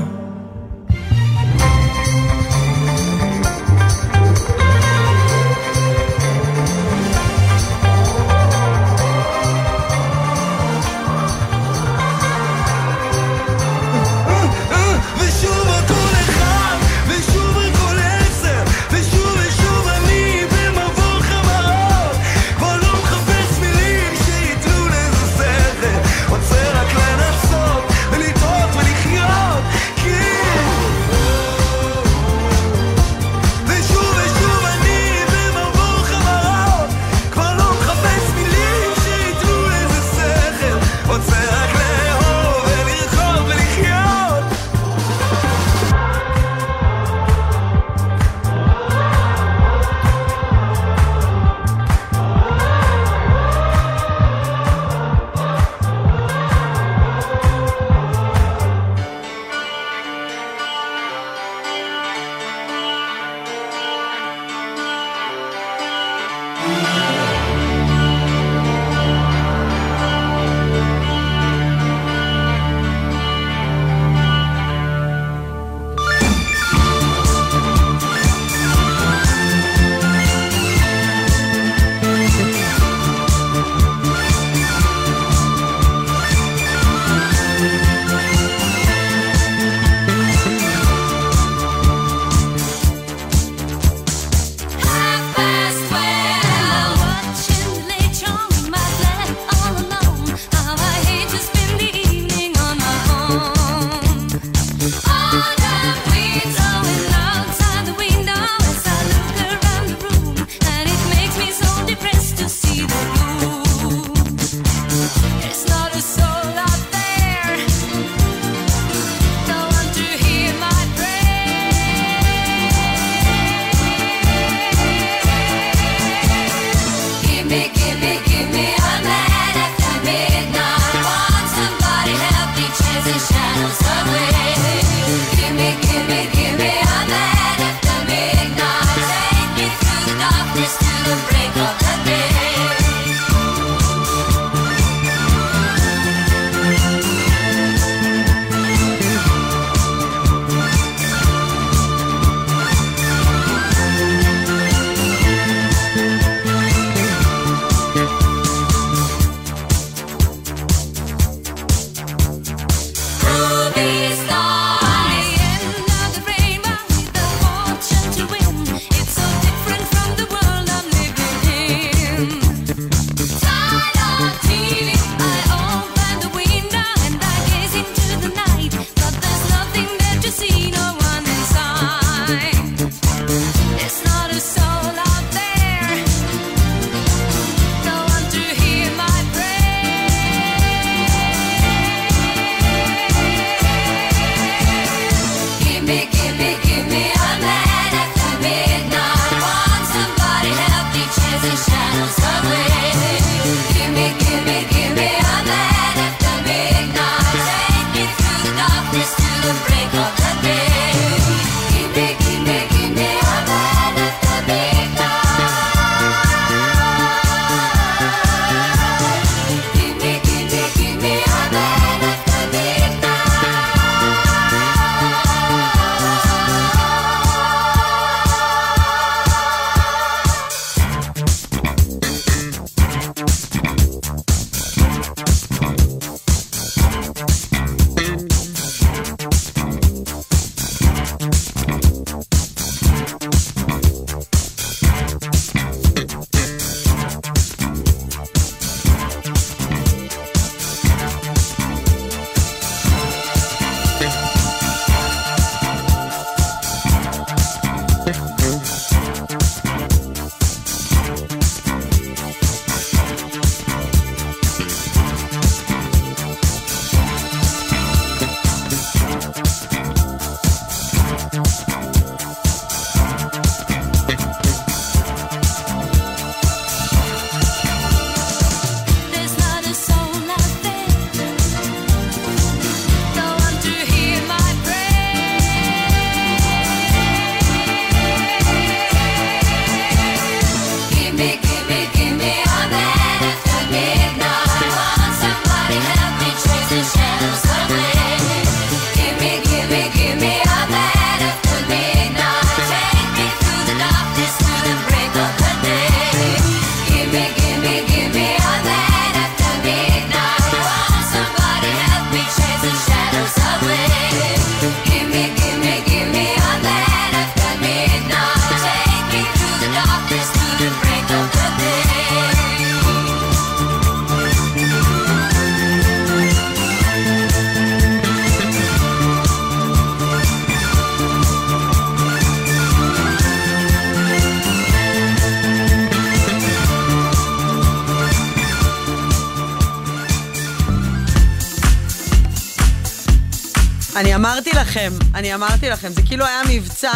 אמרתי לכם, אני אמרתי לכם, זה כאילו היה מבצע.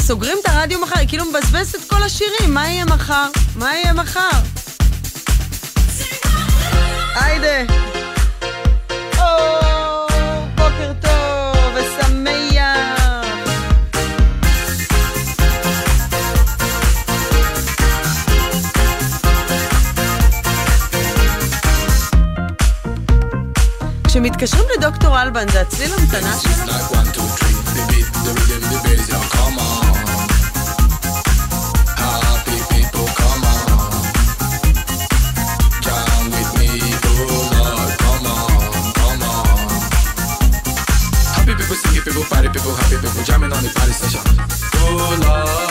סוגרים את הרדיו מחר, היא כאילו מבזבזת את כל השירים, מה יהיה מחר? מה יהיה מחר? היידה. כשמתקשרים לדוקטור אלבן, זה הצליל המתנה שלו? People party, people happy, people jamming on the party session. Oh Lord.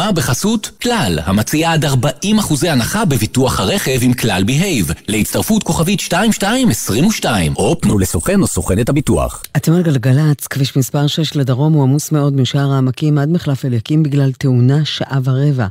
התנועה בחסות כלל, המציעה עד 40 אחוזי הנחה בביטוח הרכב עם כלל בהייב, להצטרפות כוכבית 2222, או פנו לסוכן או סוכנת הביטוח. אתם על גלגלצ, כביש מספר 6 לדרום הוא עמוס מאוד משער העמקים עד מחלף אליקים בגלל תאונה שעה ורבע.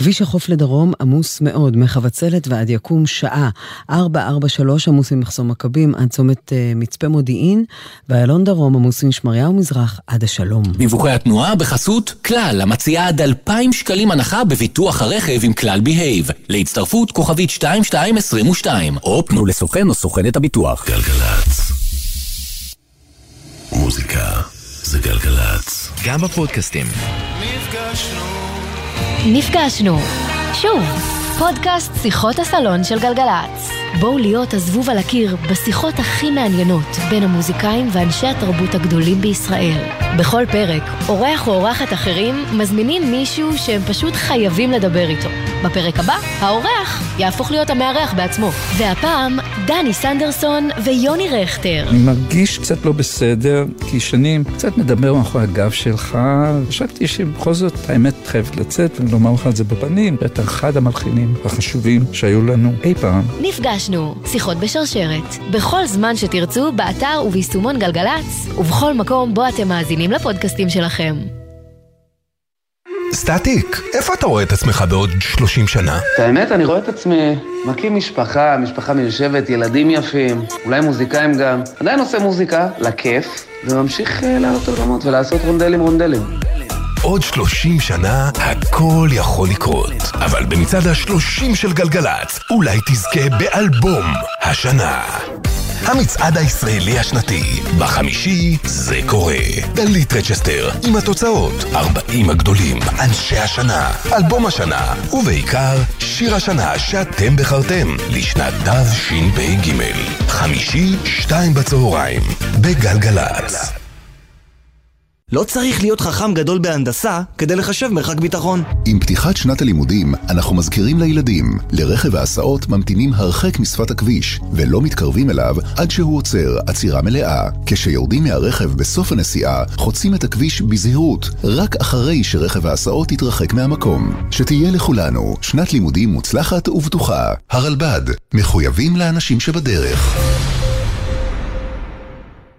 כביש החוף לדרום עמוס מאוד, מחבצלת ועד יקום שעה. 443 עמוס ממחסום מכבים עד צומת uh, מצפה מודיעין, ואיילון דרום עמוס משמריהו מזרח עד השלום. דיווחי התנועה בחסות כלל, המציעה עד 2,000 שקלים הנחה בביטוח הרכב עם כלל בהייב, להצטרפות כוכבית 2222, או פנו לסוכן או סוכנת הביטוח. גלגלצ. מוזיקה זה גלגלצ. גם בפודקאסטים. נפגשנו. שוב, פודקאסט שיחות הסלון של גלגלצ. בואו להיות הזבוב על הקיר בשיחות הכי מעניינות בין המוזיקאים ואנשי התרבות הגדולים בישראל. בכל פרק, אורח או אורחת אחרים מזמינים מישהו שהם פשוט חייבים לדבר איתו. בפרק הבא, האורח יהפוך להיות המארח בעצמו. והפעם, דני סנדרסון ויוני רכטר. אני מרגיש קצת לא בסדר, כי שנים קצת מדבר מאחורי הגב שלך, חשבתי שבכל זאת האמת חייבת לצאת ולומר לך את זה בפנים. אתה אחד המלחינים החשובים שהיו לנו אי פעם. נפגשנו, שיחות בשרשרת, בכל זמן שתרצו, באתר וביישומון גלגלצ, ובכל מקום בו אתם מאזינים לפודקאסטים שלכם. סטטיק, איפה אתה רואה את עצמך בעוד 30 שנה? את האמת, אני רואה את עצמי מקים משפחה, משפחה מיושבת, ילדים יפים, אולי מוזיקאים גם. עדיין עושה מוזיקה, לכיף, וממשיך אה, לעלות על במות ולעשות רונדלים רונדלים. עוד 30 שנה הכל יכול לקרות. אבל במצעד ה-30 של גלגלצ, אולי תזכה באלבום השנה. המצעד הישראלי השנתי, בחמישי זה קורה. דלית רצ'סטר, עם התוצאות, 40 הגדולים, אנשי השנה, אלבום השנה, ובעיקר, שיר השנה שאתם בחרתם, לשנת תשפ"ג. חמישי, שתיים בצהריים, בגלגלצ. לא צריך להיות חכם גדול בהנדסה כדי לחשב מרחק ביטחון. עם פתיחת שנת הלימודים, אנחנו מזכירים לילדים, לרכב ההסעות ממתינים הרחק משפת הכביש, ולא מתקרבים אליו עד שהוא עוצר עצירה מלאה. כשיורדים מהרכב בסוף הנסיעה, חוצים את הכביש בזהירות, רק אחרי שרכב ההסעות יתרחק מהמקום. שתהיה לכולנו שנת לימודים מוצלחת ובטוחה. הרלב"ד, מחויבים לאנשים שבדרך.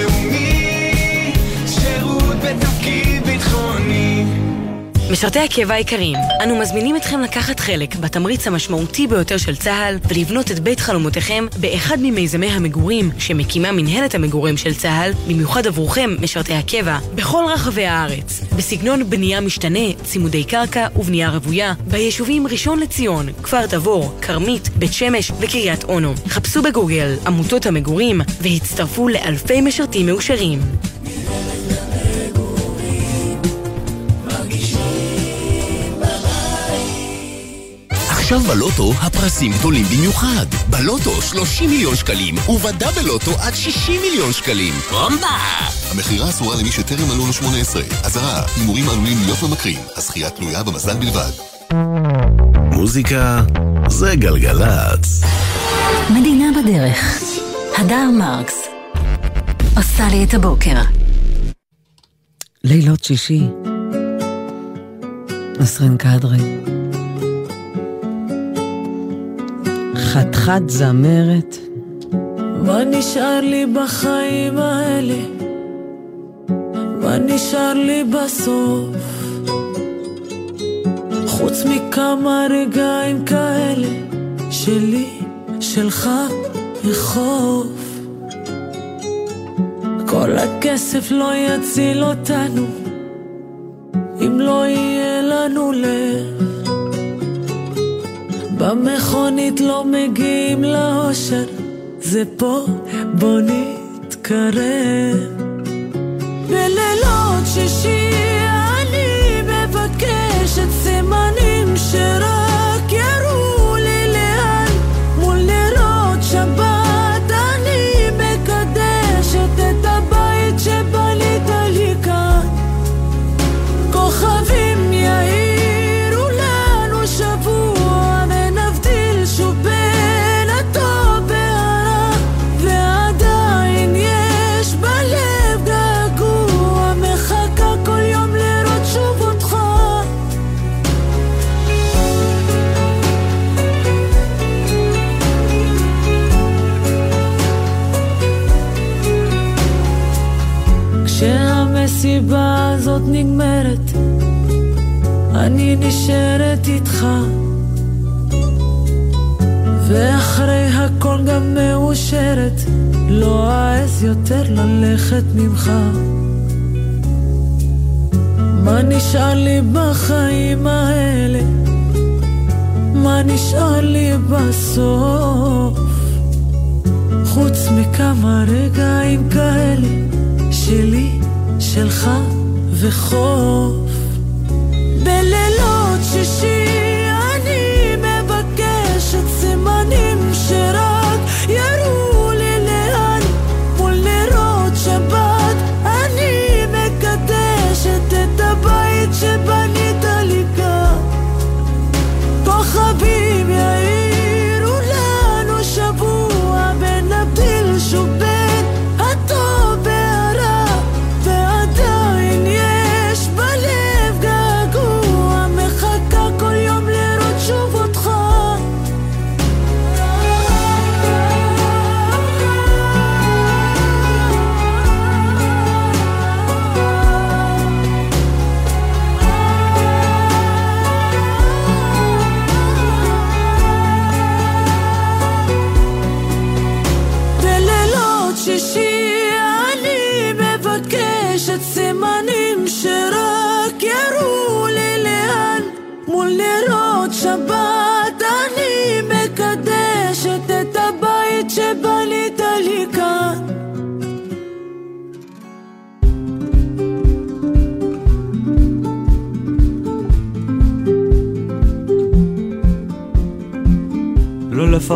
לאומי, שירות בתפקיד. משרתי הקבע היקרים, אנו מזמינים אתכם לקחת חלק בתמריץ המשמעותי ביותר של צה"ל ולבנות את בית חלומותיכם באחד ממיזמי המגורים שמקימה מנהלת המגורים של צה"ל, במיוחד עבורכם, משרתי הקבע, בכל רחבי הארץ, בסגנון בנייה משתנה, צימודי קרקע ובנייה רוויה, ביישובים ראשון לציון, כפר תבור, כרמית, בית שמש וקריית אונו. חפשו בגוגל עמותות המגורים והצטרפו לאלפי משרתים מאושרים. עכשיו בלוטו הפרסים גדולים במיוחד. בלוטו 30 מיליון שקלים, ובדאבל לוטו עד 60 מיליון שקלים. בומבה! המכירה אסורה למי שטרם מלאו לו 18. אזהרה, הימורים עלולים להיות ממכרים. הזכייה תלויה במזל בלבד. מוזיקה זה גלגלצ. מדינה בדרך. הדר מרקס. עושה לי את הבוקר. לילות שישי. נסרין קדרי. חתיכת זמרת. מה נשאר לי בחיים האלה? מה נשאר לי בסוף? חוץ מכמה רגעים כאלה שלי, שלך וחוף. כל הכסף לא יציל אותנו אם לא יהיה לנו לב. במכונית לא מגיעים לאושר, זה פה, בוא נתקרב. בלילות שישי אני מבקשת סימנים שרק הכל גם מאושרת, לא אעז יותר ללכת ממך. מה נשאר לי בחיים האלה? מה נשאר לי בסוף? חוץ מכמה רגעים כאלה, שלי, שלך וחוף. בלילות שישי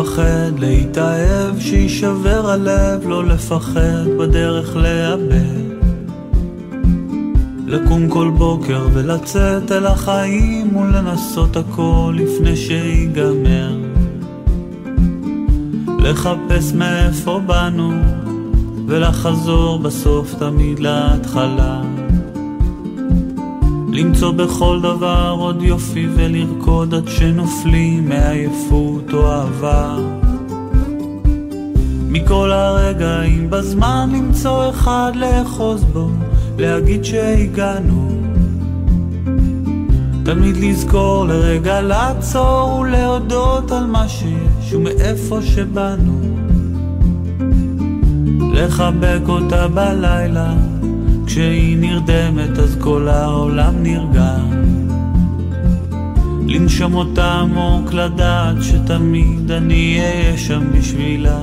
לפחד להתאהב, שיישבר הלב, לא לפחד בדרך לאבד. לקום כל בוקר ולצאת אל החיים ולנסות הכל לפני שיגמר. לחפש מאיפה באנו ולחזור בסוף תמיד להתחלה. למצוא בכל דבר עוד יופי ולרקוד עד שנופלים מעייפות או אהבה. מכל הרגעים בזמן למצוא אחד לאחוז בו, להגיד שהגענו. תמיד לזכור לרגע לעצור ולהודות על מה שיש ומאיפה שבאנו. לחבק אותה בלילה כשהיא נרדמת אז כל העולם נרגע. לנשום אותה עמוק לדעת שתמיד אני אהיה שם בשבילה.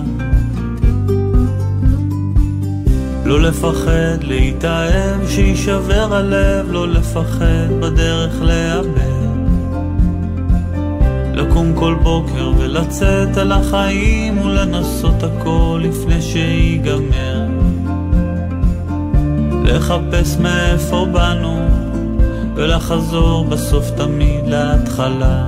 לא לפחד להתאהב שיישבר הלב לא לפחד בדרך לאבד לקום כל בוקר ולצאת על החיים ולנסות הכל לפני שיגמר לחפש מאיפה באנו ולחזור בסוף תמיד להתחלה.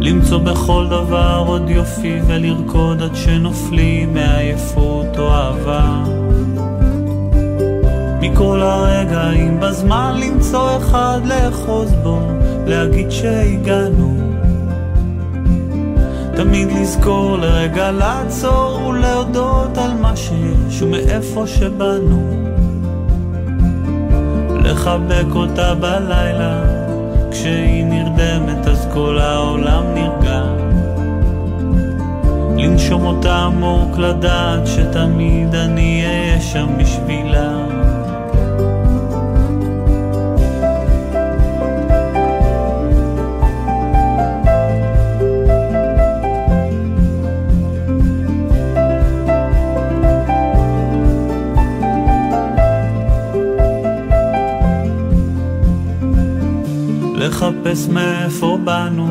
למצוא בכל דבר עוד יופי ולרקוד עד שנופלים מעייפות או אהבה. מכל הרגעים בזמן למצוא אחד לאחוז בו להגיד שהגענו תמיד לזכור לרגע לעצור ולהודות על מה שיש ומאיפה שבאנו. לחבק אותה בלילה כשהיא נרדמת אז כל העולם נרגע. לנשום אותה עמוק לדעת שתמיד אני אהיה שם בשבילה לחפש מאיפה באנו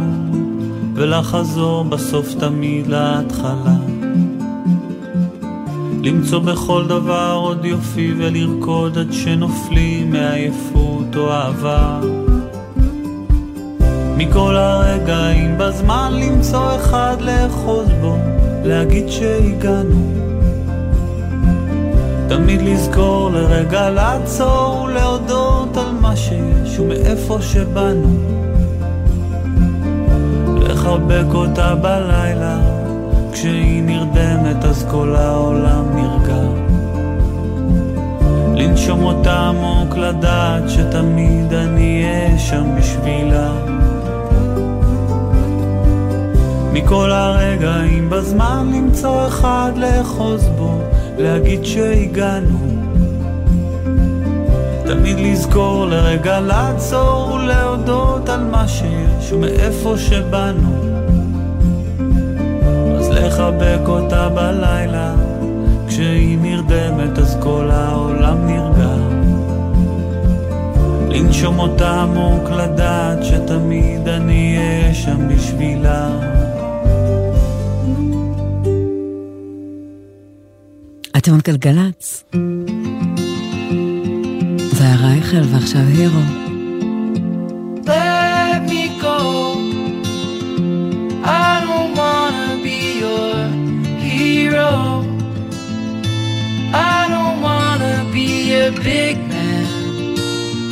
ולחזור בסוף תמיד להתחלה. למצוא בכל דבר עוד יופי ולרקוד עד שנופלים מעייפות או אהבה. מכל הרגעים בזמן למצוא אחד לאחוז בו להגיד שהגענו. תמיד לזכור לרגע לעצור ולהודות מה שיש ומאיפה שבאנו. לחבק אותה בלילה כשהיא נרדמת אז כל העולם נרגע. לנשום אותה עמוק לדעת שתמיד אני אהיה שם בשבילה. מכל הרגעים בזמן למצוא אחד לאחוז בו, להגיד שהגענו. תמיד לזכור לרגע לעצור ולהודות על מה שיש ומאיפה שבאנו. אז לחבק אותה בלילה, כשהיא נרדמת אז כל העולם נרגע. לנשום אותה עמוק לדעת שתמיד אני אהיה שם בשבילה. אתם על גלגלצ. Don't wanna be your hero I don't wanna be a big man.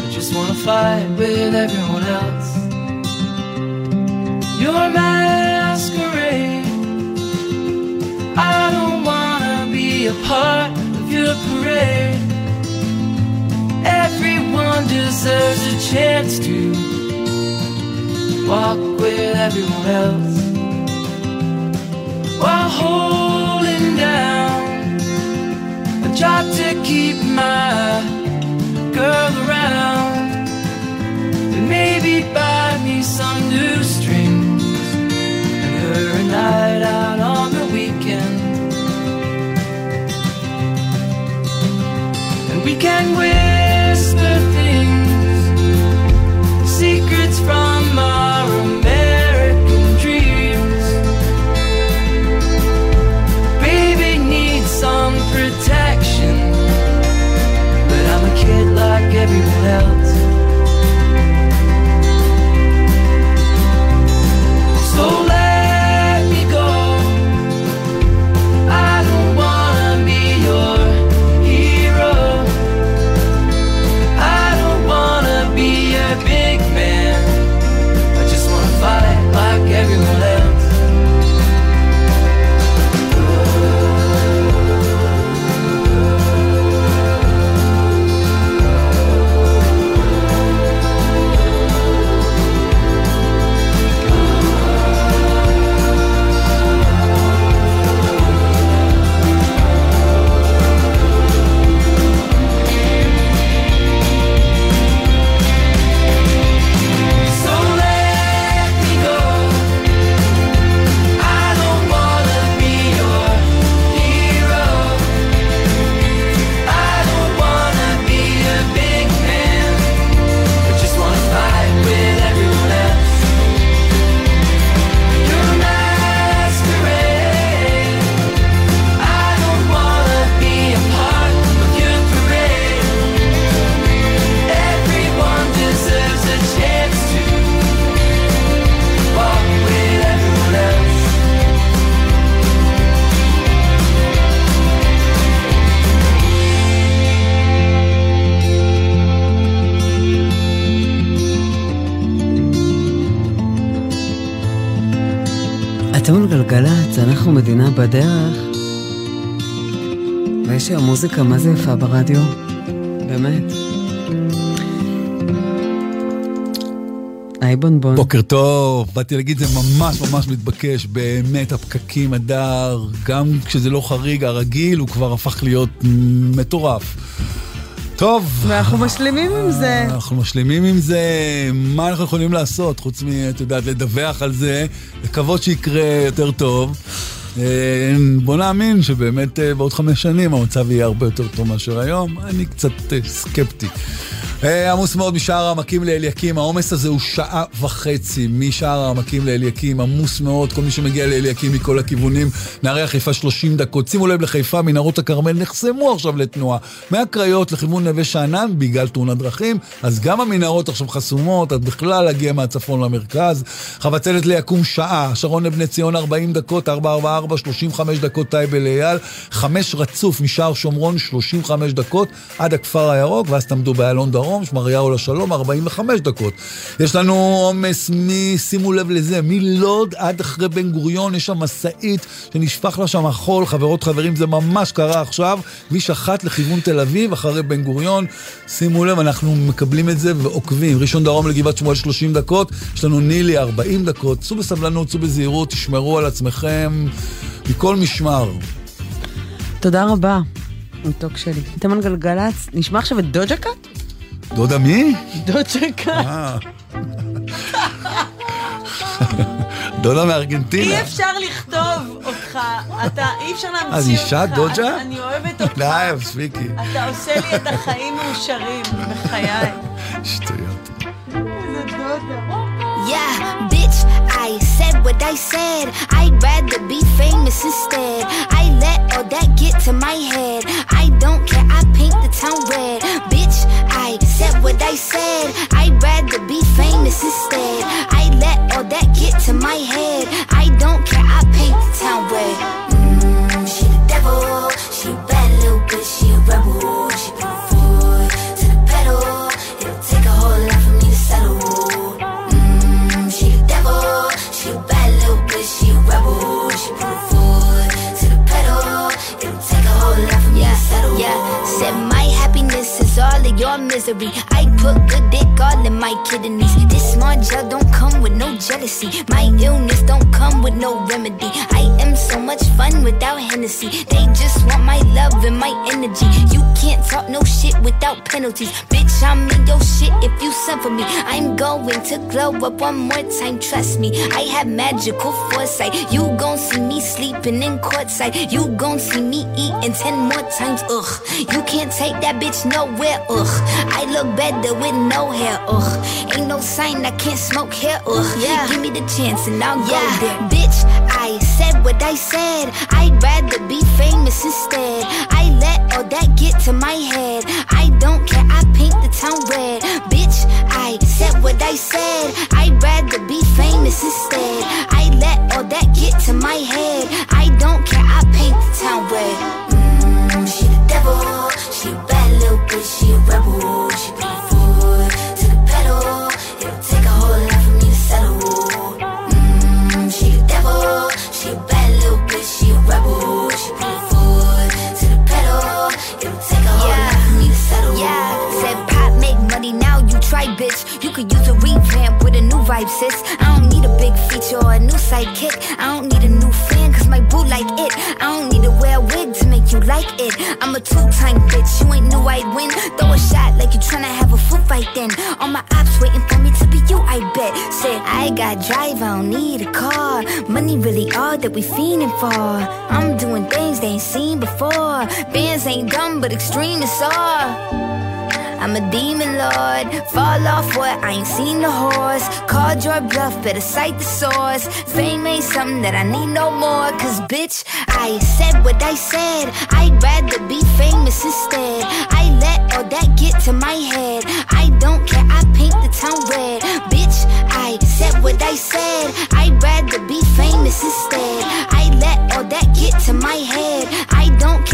I just wanna fight with everyone else. Your masquerade. I don't wanna be a part of your parade. Everyone deserves a chance to walk with everyone else. While holding down a job to keep my girl around. And maybe buy me some new strings and her a night out on the weekend. And we can whisper בדרך. ויש היום מוזיקה מה זה יפה ברדיו, באמת. היי בונבון. בוקר טוב, באתי להגיד זה ממש ממש מתבקש, באמת הפקקים, הדר, גם כשזה לא חריג, הרגיל הוא כבר הפך להיות מטורף. טוב. ואנחנו משלימים עם זה. אנחנו משלימים עם זה, מה אנחנו יכולים לעשות, חוץ מ, את יודעת, לדווח על זה, לקוות שיקרה יותר טוב. אה, בוא נאמין שבאמת אה, בעוד חמש שנים המצב יהיה הרבה יותר טוב מאשר היום, אני קצת אה, סקפטי. אה, עמוס מאוד משער העמקים לאליקים, העומס הזה הוא שעה וחצי משער העמקים לאליקים, עמוס מאוד, כל מי שמגיע לאליקים מכל הכיוונים, נערי החיפה 30 דקות. שימו לב לחיפה, מנהרות הכרמל נחסמו עכשיו לתנועה. מהקריות לכיוון נווה שאנן בגלל תאונת דרכים, אז גם המנהרות עכשיו חסומות, אז בכלל להגיע מהצפון למרכז. חבצלת ליקום שעה, שרון לבני ציון 40 דקות, 444, 35 דקות טייבה לאייל, חמש רצוף משער שומרון 35 דקות עד הכפר הירוק, ואז תעמדו באלון דרום. דרום, שמריהו לשלום, 45 דקות. יש לנו עומס. שימו לב לזה, מלוד עד אחרי בן גוריון, יש שם משאית שנשפך לה שם חול, חברות חברים, זה ממש קרה עכשיו. כביש אחת לכיוון תל אביב, אחרי בן גוריון. שימו לב, אנחנו מקבלים את זה ועוקבים. ראשון דרום לגבעת שמואל 30 דקות, יש לנו נילי 40 דקות. צאו בסבלנות, צאו בזהירות, תשמרו על עצמכם מכל משמר. תודה רבה, מתוק שלי. תימן גלגלצ, נשמע עכשיו את דוג'ה קאט? דודה מי? אה. דודה מארגנטינה. אי אפשר לכתוב אותך, אתה, אי אפשר להמציא אותך. אז אישה דוג'ה? אני אוהבת אותך. די, מספיקי. אתה עושה לי את החיים מאושרים, בחיי. שטויות. Yeah, bitch, I said what I said. I'd rather be famous instead. I let all that get to my head. I don't care, I paint the town red. Bitch, I said what I said. I'd rather be famous instead. I let all that get to my head. I don't care, I paint the town red. Mm, she the devil, she bad little bitch, she a rebel. Settle. Yeah, said my happiness is all of your misery. I put good dick all in my kidneys. This small gel don't come with no jealousy. My illness don't come with no remedy. I am so much fun without Hennessy. They just want my love and my energy. You can't talk no shit without penalties. Bitch, I'm in your shit if you for me. I'm going to glow up one more time, trust me. I have magical foresight. You gon' see me sleeping in courtside. You gon' see me eating ten more times, ugh. You can't take that bitch nowhere. I look better with no hair, ugh. Ain't no sign I can't smoke here, ugh. Yeah. Give me the chance and I'll go there. Bitch, I said what I said. I'd rather be famous instead. I let all that get to my head. I don't care, I paint the town red. Bitch, I said what I said. I'd rather be famous instead. I let all that get to my head. I don't care, I paint the town red. Mm, she the devil, need a car. Money really all that we fiending for. I'm doing things they ain't seen before. Bands ain't dumb, but extreme is all. I'm a demon lord. Fall off what? I ain't seen the horse. Called your bluff, better cite the source. Fame ain't something that I need no more. Cause bitch, I said what I said. I'd rather be famous instead. I let all that get to my head. I don't care, I paint the town red. Said what I said. I'd rather be famous instead. I let all that get to my head. I don't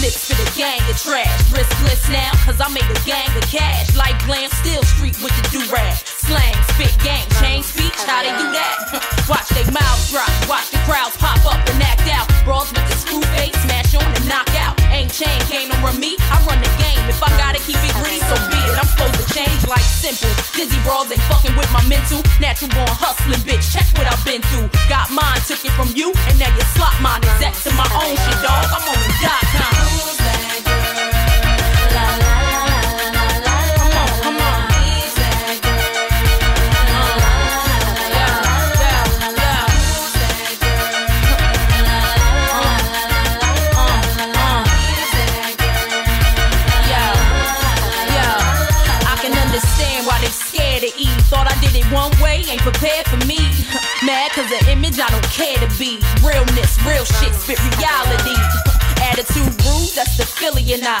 Lips for the gang of trash. Riskless now, cause I made a gang of cash. Like glam, still street with the do-rag. Slang, spit, gang, change speech, how they do that? watch they mouths drop, watch the crowds pop up and act out. Brawls with the screw face, smash on and knock out. Ain't chain, can't run me, I run the game. If I gotta keep it green, so be it. I'm supposed to change like simple. Dizzy brawls ain't fucking with my mental. Natural born hustling, bitch, check what I've been through. Got mine, took it from you, and now you slot mine. Exact to my own shit, dog. I'm on the dot com. Prepared for me. Mad cause the image I don't care to be. Realness, real shit, spit reality. Attitude rude, that's the Philly and I.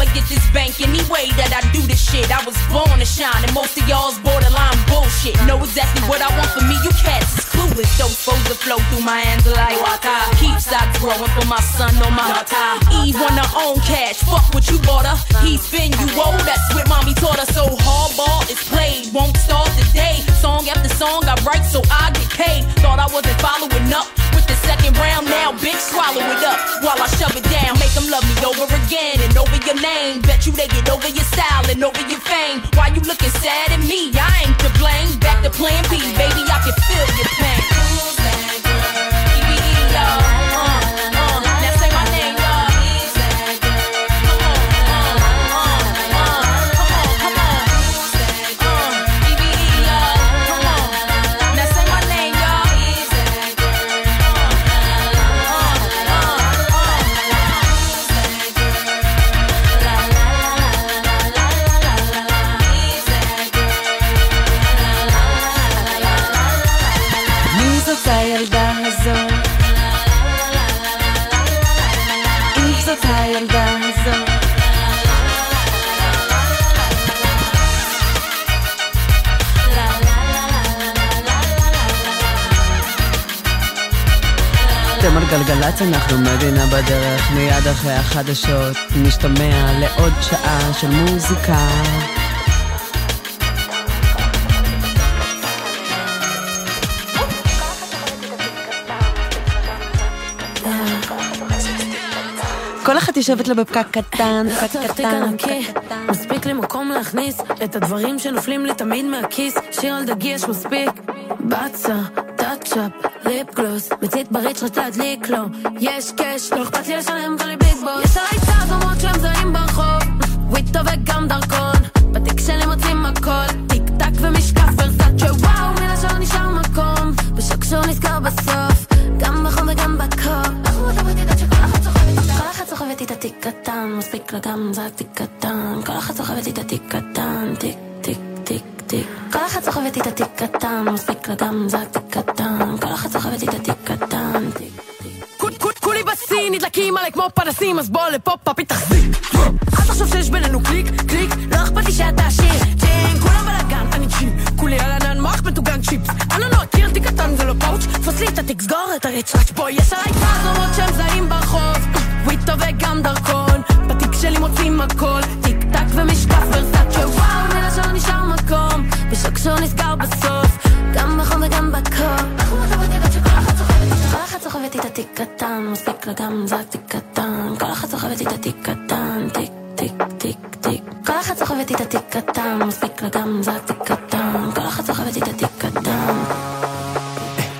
I'ma get this bank any way that I do this shit. I was born to shine, and most of y'all's borderline bullshit. Know exactly what I want for me, you cats clueless. Those foes that flow through my hands like water. Keep stocks growing for my son or my daughter. Eve want her own cash, fuck what you bought her. He spin you old, that's what mommy taught her. So hardball is played, won't start today. Song after song I write so I get paid. Thought I wasn't following up with the second round, now bitch swallow it up while I shove it down. Make them love me over again and over your name. Bet you they get over your style and over your fame. Why you looking sad at me? I ain't to blame. Back to plan B, baby, I can feel your pain thing. אתם על גלגלצ, אנחנו מדינה בדרך, מיד אחרי החדשות, נשתמע לעוד שעה של מוזיקה. אחת יושבת לה בפקק קטן, פקק צריך תיק קטן. מספיק לי מקום להכניס את הדברים שנופלים לי תמיד מהכיס, שיר על דגי יש מספיק. בצה, טאצ'אפ, ליפ גלוס, מצית בריץ' רצה להדליק לו, יש קאש, לא אכפת לי לשלם כל ביג בוס. יש עליי צעד למרות שהם זרים ברחוב, וויטו וגם דרכון, בתיק שלי מוצאים הכל, טיק טק ומשקף ורסאצ'ה, וואו, השאר נשאר מקום, בשקשור נזכר בסוף, גם בחום אחת סוחבת איתה תיק קטן, מספיק לה זה רק תיק קטן. כל אחת סוחבת איתה תיק קטן, תיק, תיק, תיק, תיק. כל אחת סוחבת איתה תיק קטן, מספיק לה זה רק תיק קטן. כל אחת סוחבת איתה תיק קטן, תיק. כול- כולי בשיא, נדלקים עליי כמו פנסים, אז בוא לפה פאפי תחזיק. אל תחשוב שיש בינינו קליק, קליק, לא אכפת לי שאתה עשיר. צ'יין, כולם בלאגן, אני צ'יפ. כולי על ענן מוח מטוגן צ'יפס. אני לא מכיר תיק קטן זה לא פאוץ', תפוס לי את התיק, סגור את הריצ'ראץ'. בוא, יש עליי צעד למרות שהם זרים ברחוב. וויטו וגם דרכון, בתיק שלי מוצאים הכל. טיק טק ומשקף ורסאצ'ה, וואו, השאר נשאר מקום. בשקשור נסגר בסוף, גם בחום וגם בקור. כל אחת סוחבת איתה תיק קטן, מספיק לה גם זה תיק קטן. כל אחת סוחבת איתה תיק קטן, תיק, תיק, תיק, תיק. כל אחת סוחבת איתה תיק קטן, מספיק לה גם זה תיק קטן. כל אחת סוחבת איתה תיק קטן.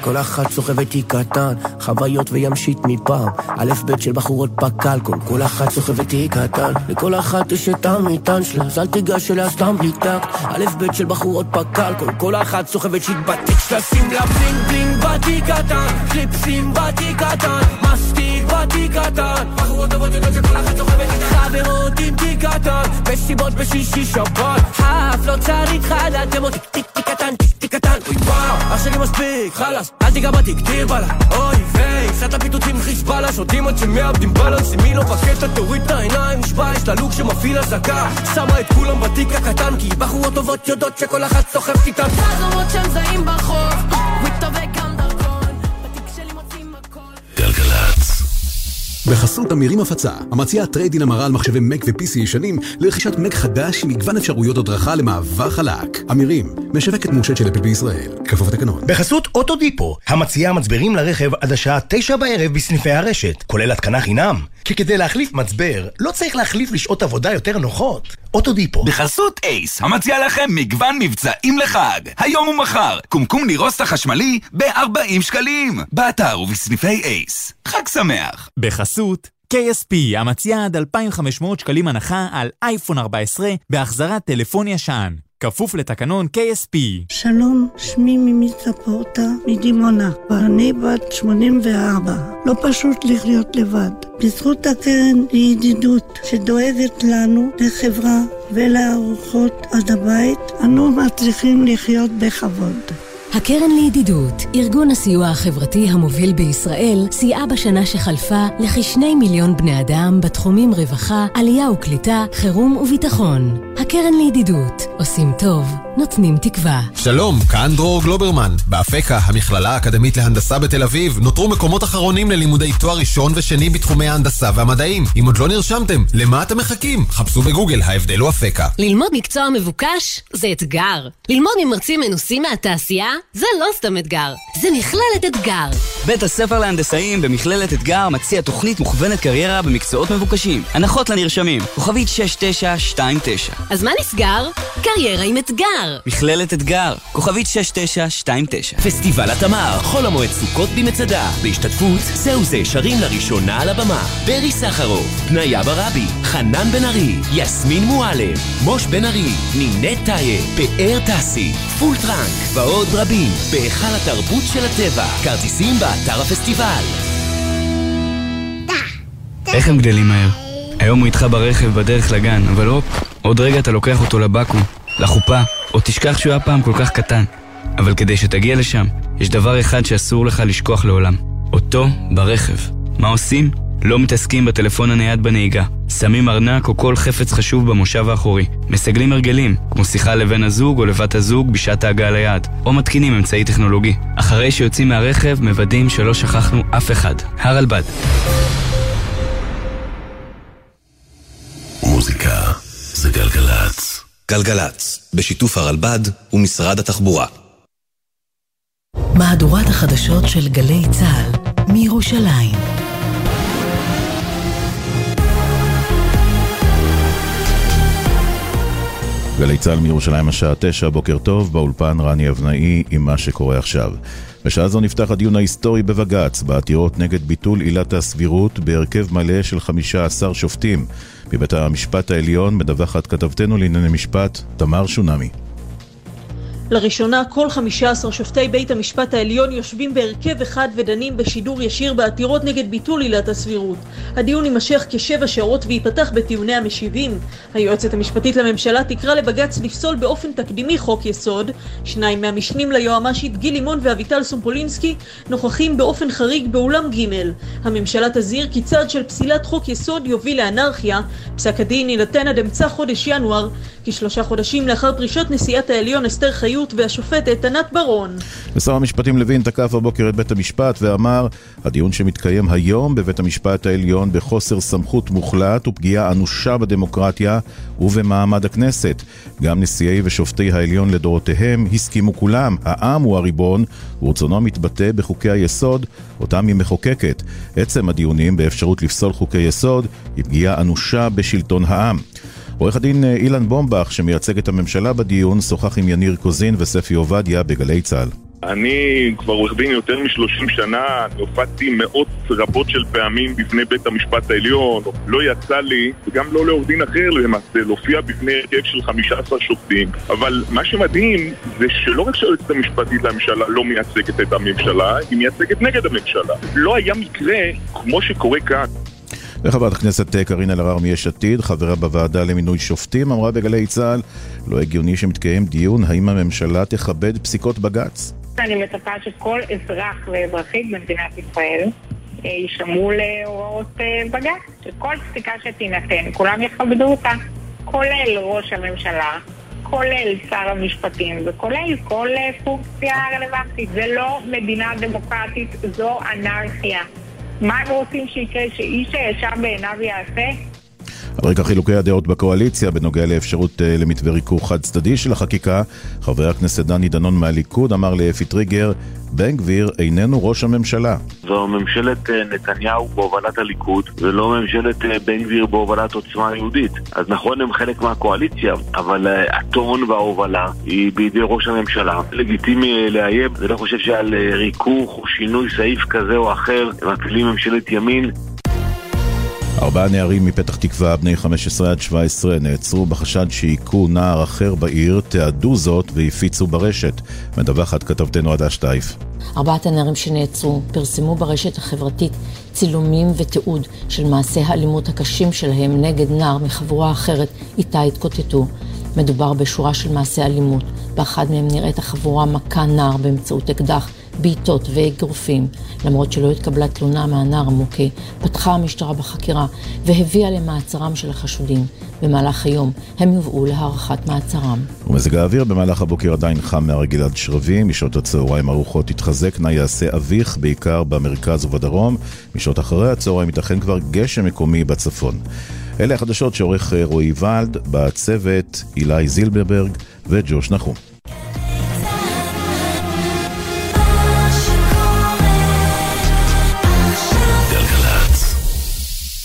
כל אחת סוחבת תיק קטן, חוויות וימשית מפעם. א' ב' של בחורות בקלקול, כל אחת סוחבת תיק קטן. לכל אחת יש את המטען שלה, אז אל תיגש אליה סתם בלי טקט. א' ב' של בחורות בקלקול, כל אחת סוחבת shit בתיק שלה, שים לה bling bling בתיק קטן, קליפסים בתיק קטן, מסטיק בתיק קטן בחורות טובות יודעות שכל אחת סוחבת חברות עם תיק קטן מסיבות בשישי שבת האף לא צריך דמו טיק טיק טיק קטן טיק קטן. אוי וואו אח שלי מספיק חלאס. אל תיגע בתיק תיר בלה אוי ויי סעת הפיתוצים חיזבאללה שותים עד שמאבדים בלנס אם היא לא בקטע? תוריד את העיניים נשבע יש לה לוק שמפעיל אזעקה. שמה את כולם בתיק הקטן כי בחורות טובות יודעות שכל אחת סוחבת איתן חזרות שהם זעים ברחוב וויקטו בחסות אמירים הפצה, המציעה trade-in המרה על מחשבי מק ו-PC ישנים לרכישת מק חדש עם מגוון אפשרויות הדרכה למעבר חלק. אמירים, משווקת מורשת של אפל בישראל, כפוף לתקנון. בחסות אוטודיפו, המציעה מצברים לרכב עד השעה תשע בערב בסניפי הרשת, כולל התקנה חינם. כי כדי להחליף מצבר, לא צריך להחליף לשעות עבודה יותר נוחות. אוטודיפו. בחסות אייס, המציע לכם מגוון מבצעים לחג. היום ומחר, קומקום נירוסטה חשמלי ב-40 שקלים. באתר ובסניפי אייס. חג שמח. בחסות KSP, המציעה עד 2,500 שקלים הנחה על אייפון 14 בהחזרת טלפון ישן. כפוף לתקנון KSP. שלום, שמי מימי ספורטה מדימונה, ואני בת 84. לא פשוט לחיות לבד. בזכות הקרן לידידות שדואגת לנו, לחברה ולארוחות עד הבית, אנו מצליחים לחיות בכבוד. הקרן לידידות, ארגון הסיוע החברתי המוביל בישראל, סייעה בשנה שחלפה לכשני מיליון בני אדם בתחומים רווחה, עלייה וקליטה, חירום וביטחון. הקרן לידידות, עושים טוב, נותנים תקווה. שלום, כאן דרור גלוברמן. באפקה, המכללה האקדמית להנדסה בתל אביב, נותרו מקומות אחרונים ללימודי תואר ראשון ושני בתחומי ההנדסה והמדעים. אם עוד לא נרשמתם, למה אתם מחכים? חפשו בגוגל, ההבדל הוא אפקה. ללמוד מקצוע מבוקש זה אתגר. ללמוד ממרצים מנוסים מהתעשייה זה לא סתם אתגר, זה מכללת אתגר. בית הספר להנדסאים במכללת אתגר מציע תוכנית מוכוונת קריירה במקצועות מבוקשים. הנחות לנרשמים, כוכבית 6929. אז מה נסגר? קריירה עם אתגר. מכללת אתגר, כוכבית 6929. פסטיבל התמר, חול המועד סוכות במצדה, בהשתתפות זהו זה שרים לראשונה על הבמה, ברי סחרוף, פניה ברבי, חנן בן ארי, יסמין מועלם, מוש בן ארי, נינט טייב, פאר טסי, פול טראנק ועוד רבים, בהיכל התרבות של הטבע, כרטיסים באתר הפסטיבל. איך הם גדלים מהר? היום הוא איתך ברכב בדרך לגן, אבל הופ, עוד רגע אתה לוקח אותו לבקו"ם, לחופה, ותשכח שהוא היה פעם כל כך קטן. אבל כדי שתגיע לשם, יש דבר אחד שאסור לך לשכוח לעולם. אותו ברכב. מה עושים? לא מתעסקים בטלפון הנייד בנהיגה. שמים ארנק או כל חפץ חשוב במושב האחורי. מסגלים הרגלים, כמו שיחה לבן הזוג או לבת הזוג בשעת ההגעה ליעד. או מתקינים אמצעי טכנולוגי. אחרי שיוצאים מהרכב, מוודאים שלא שכחנו אף אחד. הרלב"ד. מוזיקה זה גלגלצ. גלגלצ, בשיתוף הרלב"ד ומשרד התחבורה. מהדורת החדשות של גלי צה"ל מירושלים. גלי צה"ל מירושלים השעה תשע, בוקר טוב, באולפן רני אבנאי עם מה שקורה עכשיו. בשעה זו נפתח הדיון ההיסטורי בבג"ץ, בעתירות נגד ביטול עילת הסבירות בהרכב מלא של 15 שופטים. מבית המשפט העליון מדווחת כתבתנו לענייני משפט, תמר שונמי. לראשונה כל 15 שופטי בית המשפט העליון יושבים בהרכב אחד ודנים בשידור ישיר בעתירות נגד ביטול עילת הסבירות. הדיון יימשך כשבע שעות וייפתח בטיעוני המשיבים. היועצת המשפטית לממשלה תקרא לבג"ץ לפסול באופן תקדימי חוק יסוד. שניים מהמשנים ליועמ"שית גיל לימון ואביטל סומפולינסקי נוכחים באופן חריג באולם ג'. הממשלה תזהיר כי צעד של פסילת חוק יסוד יוביל לאנרכיה. פסק הדין יינתן עד אמצע חודש ינואר, כשלושה חודשים לאחר פרישת נשיאת העליון אסתר חיות והשופטת ענת ברון. ושר המשפטים לוין תקף הבוקר את בית המשפט ואמר הדיון שמתקיים היום בבית המשפט העליון בחוסר סמכות מוחלט ופגיעה אנושה בדמוקרטיה ובמעמד הכנסת. גם נשיאי ושופטי העליון לדורותיהם הסכימו כולם, העם הוא הריבון ורצונו מתבטא בחוקי היסוד אותם היא מחוקקת. עצם הדיונים באפשרות לפסול חוקי יסוד היא פגיעה אנושה בשלטון העם. עורך הדין אילן בומבך, שמייצג את הממשלה בדיון, שוחח עם יניר קוזין וספי עובדיה בגלי צה"ל. אני כבר עורך דין יותר מ-30 שנה, הופעתי מאות רבות של פעמים בפני בית המשפט העליון, לא יצא לי, וגם לא לעורך דין אחר למעשה, להופיע בפני הרכב של 15 שופטים. אבל מה שמדהים זה שלא רק שהיועצת המשפטית לממשלה לא מייצגת את הממשלה, היא מייצגת נגד הממשלה. לא היה מקרה כמו שקורה כאן. וחברת הכנסת אה, קארין אלהרר מיש עתיד, חברה בוועדה למינוי שופטים, אמרה בגלי צה"ל, לא הגיוני שמתקיים דיון האם הממשלה תכבד פסיקות בג"ץ. אני מצפה שכל אזרח ואזרחית במדינת ישראל אה, יישמעו להוראות אה, בג"ץ, שכל פסיקה שתינתן, כולם יכבדו אותה, כולל ראש הממשלה, כולל שר המשפטים וכולל כל אה, פונקציה רלוונטית. זה לא מדינה דמוקרטית, זו אנרכיה. מה הם רוצים שיקרה? שאיש הישר בעיניו יעשה? על רקע חילוקי הדעות בקואליציה בנוגע לאפשרות אה, למתווה ריכוך חד צדדי של החקיקה, חבר הכנסת דני דנון מהליכוד אמר לאפי טריגר, בן גביר איננו ראש הממשלה. זו ממשלת אה, נתניהו בהובלת הליכוד, ולא ממשלת אה, בן גביר בהובלת עוצמה יהודית. אז נכון, הם חלק מהקואליציה, אבל הטון וההובלה היא בידי ראש הממשלה. לגיטימי לאיים, אני לא חושב שעל ריכוך או שינוי סעיף כזה או אחר, מפעילים ממשלת ימין. ארבעה נערים מפתח תקווה, בני 15 עד 17, נעצרו בחשד שהיכו נער אחר בעיר, תיעדו זאת והפיצו ברשת. מדווחת כתבתנו עדה שטייף. ארבעת הנערים שנעצרו פרסמו ברשת החברתית צילומים ותיעוד של מעשי האלימות הקשים שלהם נגד נער מחבורה אחרת איתה התקוטטו. מדובר בשורה של מעשי אלימות, באחד מהם נראית החבורה מכה נער באמצעות אקדח, בעיטות ואגרופים. למרות שלא התקבלה תלונה מהנער המוכה, פתחה המשטרה בחקירה והביאה למעצרם של החשודים. במהלך היום הם יובאו להארכת מעצרם. ומזג האוויר במהלך הבוקר עדיין חם מהרגיל עד שרבים, משעות הצהריים הרוחות תתחזקנה, יעשה אביך, בעיקר במרכז ובדרום. משעות אחרי הצהריים ייתכן כבר גשם מקומי בצפון. אלה החדשות שעורך אה, רועי ולד, בצוות אילי זילברברג וג'וש נחום.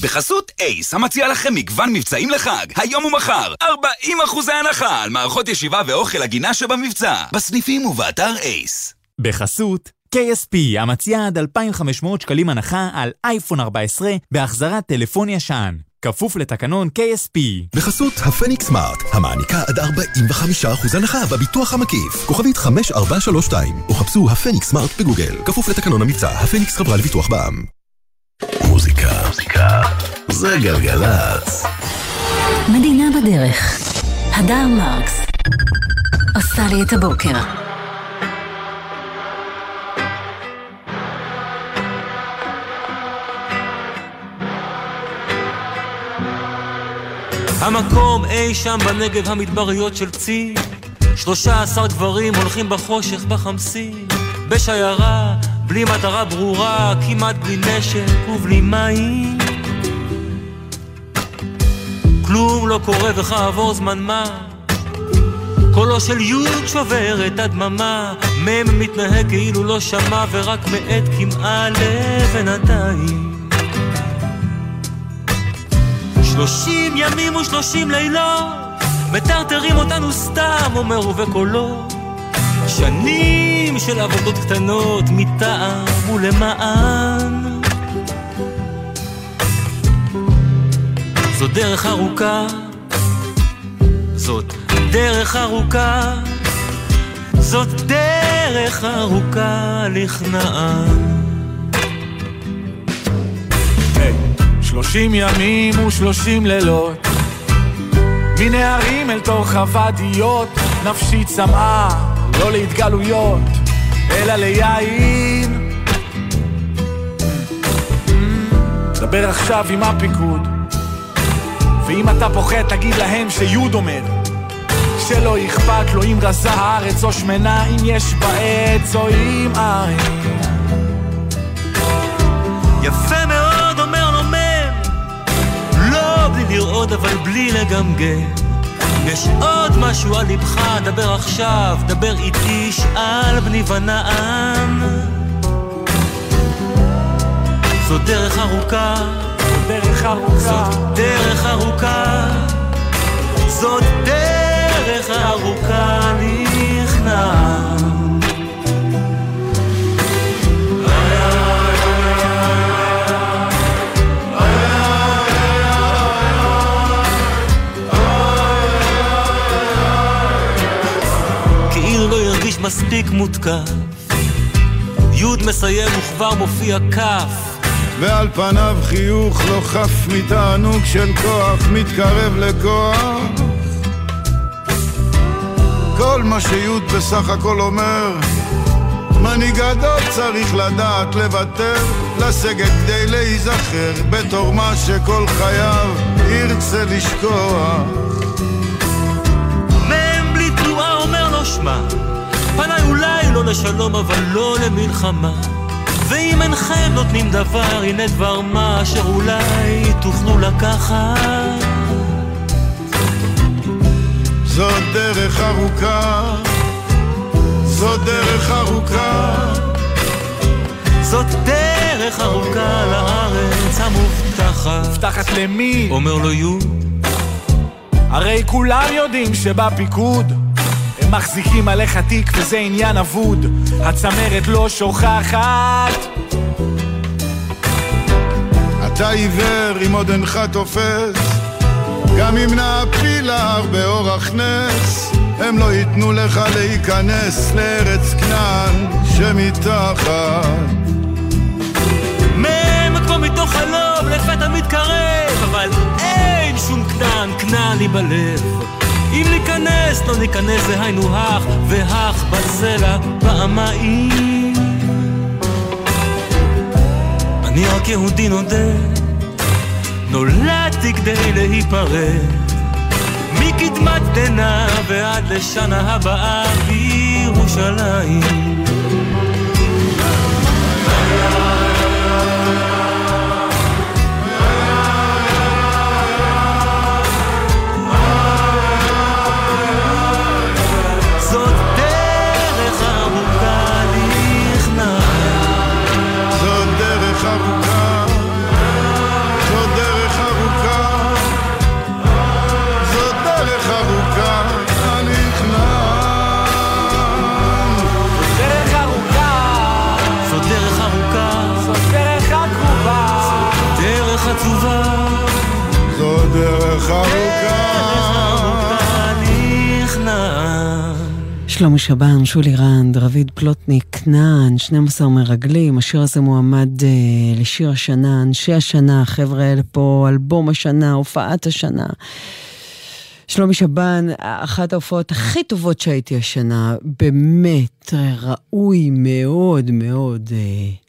בחסות אייס, המציע לכם מגוון מבצעים לחג, היום ומחר, 40 אחוזי הנחה על מערכות ישיבה ואוכל הגינה שבמבצע, בסניפים ובאתר אייס. בחסות KSP, המציע עד 2,500 שקלים הנחה על אייפון 14 בהחזרת טלפון ישן. כפוף לתקנון KSP. בחסות הפניקס סמארט, המעניקה עד 45% הנחה בביטוח המקיף. כוכבית 5432, או חפשו הפניקס סמארט בגוגל. כפוף לתקנון המבצע, הפניקס חברה לביטוח בע"מ. מוזיקה, מוזיקה, זה גלגלצ. מדינה בדרך. הדר מרקס עושה לי את הבוקר. המקום אי שם בנגב המדבריות של צי שלושה עשר גברים הולכים בחושך בחמסין בשיירה, בלי מטרה ברורה, כמעט בלי נשק ובלי מים. כלום לא קורה וכעבור זמן מה. קולו של יוד שובר את הדממה. מם מתנהג כאילו לא שמע ורק מאט כמעה לבינתיים שלושים ימים ושלושים לילות מטרטרים אותנו סתם, אומר ובקולו שנים של עבודות קטנות מטעם ולמען. זו דרך ארוכה זאת דרך ארוכה זאת דרך ארוכה לכנען. שלושים ימים ושלושים לילות מנערים אל תוך הוואדיות נפשי צמאה לא להתגלויות אלא ליין. דבר עכשיו עם הפיקוד ואם אתה פוחד תגיד להם שיוד אומר שלא אכפת לו אם רזה הארץ או שמנה אם יש בה עץ או אם אין. יפה מאוד אומר לו מם לא בלי לראות אבל בלי לגמגם יש עוד משהו על ליבך, דבר עכשיו, דבר איתי, שאל בני ונען. זו דרך ארוכה, דרך ארוכה, זאת דרך ארוכה, זאת דרך ארוכה נכנע. מספיק מותקף. י' מסיים וכבר מופיע כ'. ועל פניו חיוך לא חף מתענוג של כוח מתקרב לכוח כל מה שי' בסך הכל אומר מנהיג גדול צריך לדעת לוותר, לסגת כדי להיזכר בתור מה שכל חייו ירצה לשכוח. לא לשלום אבל לא למלחמה. ואם אינכם נותנים דבר, הנה דבר מה אשר אולי תוכלו לקחת. זאת דרך ארוכה, זאת דרך ארוכה. זאת דרך ארוכה לארץ המובטחת. מובטחת למי? אומר לו יו. הרי כולם יודעים שבפיקוד מחזיקים עליך תיק וזה עניין אבוד. הצמרת לא שוכחת. אתה עיוור אם עוד אינך תופס, גם אם נעפיל להר באורח נס, הם לא ייתנו לך להיכנס לארץ כנען שמתחת. מ"ם כמו מתוך חלום לפתע מתקרב, אבל אין שום כנען, כנען לי בלב. אם ניכנס, לא ניכנס, זה היינו הך, והך בסלע פעמיים. אני רק יהודי נודד, נולדתי כדי להיפרד. מקדמת דנא ועד לשנה הבאה בירושלים. שלומי שבן, שולי רנד, רביד פלוטניק, כנען, 12 מרגלים, השיר הזה מועמד אה, לשיר השנה, אנשי השנה, החבר'ה האלה פה, אלבום השנה, הופעת השנה. שלומי שבן, אחת ההופעות הכי טובות שהייתי השנה, באמת ראוי מאוד מאוד אה,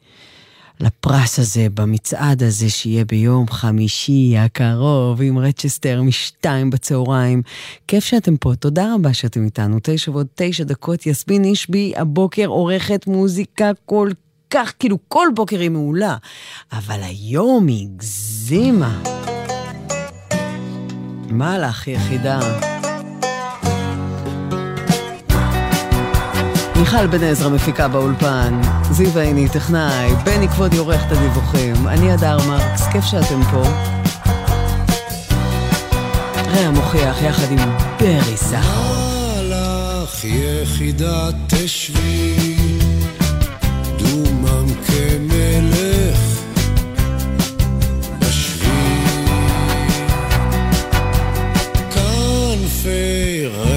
לפרס הזה, במצעד הזה שיהיה ביום חמישי הקרוב עם רצ'סטר משתיים בצהריים. כיף שאתם פה, תודה רבה שאתם איתנו. תשע ועוד תשע דקות, יסמין אישבי הבוקר עורכת מוזיקה כל כך, כאילו כל בוקר היא מעולה, אבל היום היא הגזימה. מה לך, יחידה? מיכל בן עזרא מפיקה באולפן, זיו עיני טכנאי, בני כבודי עורך את הדיווחים, אני הדר מרקס, כיף שאתם פה. רע מוכיח יחד עם ברי סחר. כנפי רננים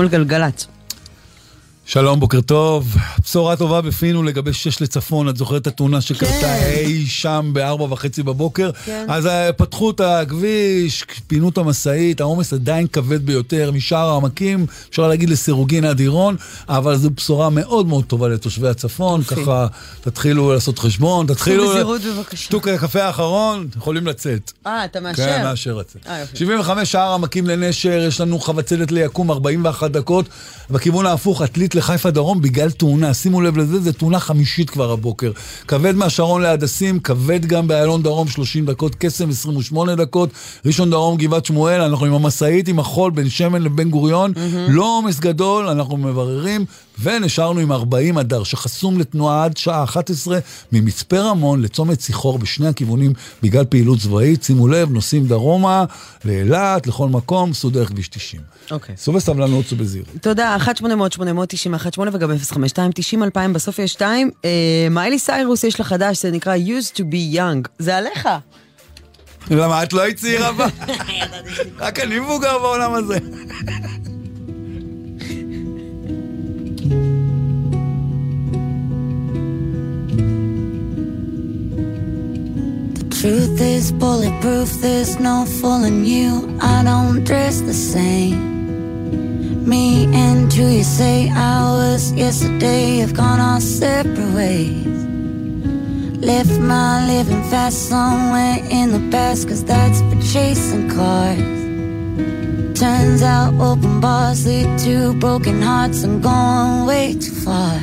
על גלגלצ. שלום, בוקר טוב. בשורה טובה בפינו לגבי שש לצפון, את זוכרת את התאונה שקרתה כן. אי שם בארבע וחצי בבוקר? כן. אז אה, פתחו את הכביש, פינו את המשאית, העומס עדיין כבד ביותר משאר העמקים, אפשר להגיד לסירוגין עד עירון, אבל זו בשורה מאוד מאוד טובה לתושבי הצפון, ככה תתחילו לעשות חשבון, תתחילו... בזהירות בבקשה. שתו הקפה האחרון, יכולים לצאת. אה, אתה מאשר? כן, מאשר לצאת. 75 שער עמקים לנשר, יש לנו חבצלת ליקום 41 דקות, בכיוון ההפוך, עתלית לחיפה דרום בגלל תאונה. שימו לב לזה, זו תאונה חמישית כבר הבוקר. כבד מהשרון להדסים, כבד גם באיילון דרום 30 דקות, קסם 28 דקות, ראשון דרום גבעת שמואל, אנחנו עם המשאית, עם החול בין שמן לבן גוריון, mm-hmm. לא עומס גדול, אנחנו מבררים, ונשארנו עם 40 אדר, שחסום לתנועה עד שעה 11 ממצפה רמון לצומת שיחור בשני הכיוונים בגלל פעילות צבאית. שימו לב, נוסעים דרומה, לאילת, לכל מקום, סעו דרך כביש 90. אוקיי. סעו בסבלנות, סעו בזהירות. תודה, 1-800-890-18 וגם 052-90-2000, בסוף יש 2. מיילי סיירוס יש לה חדש, זה נקרא used to be young. זה עליך. למה את לא היית צעירה בה? רק אני מבוגר בעולם הזה. Truth is bulletproof, there's no fooling you. I don't dress the same. Me and you, you say I was yesterday have gone our separate ways. Left my living fast somewhere in the past, cause that's for chasing cars. Turns out open bars lead to broken hearts. I'm going way too far.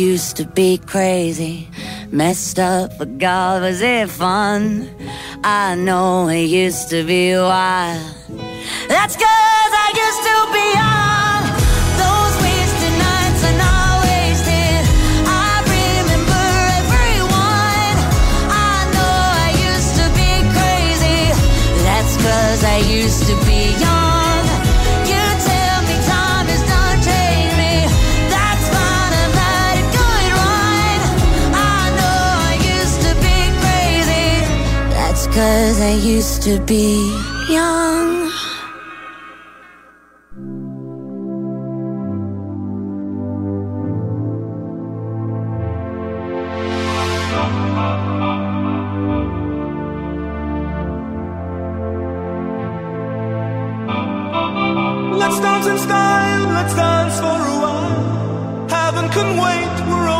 Used to be crazy, messed up, but God, was it fun? I know it used to be wild. That's cause I used to be young. Those wasted nights are not wasted. I remember everyone. I know I used to be crazy. That's cause I used to be young. Cause I used to be young. Let's dance in style, let's dance for a while. Heaven can wait, we're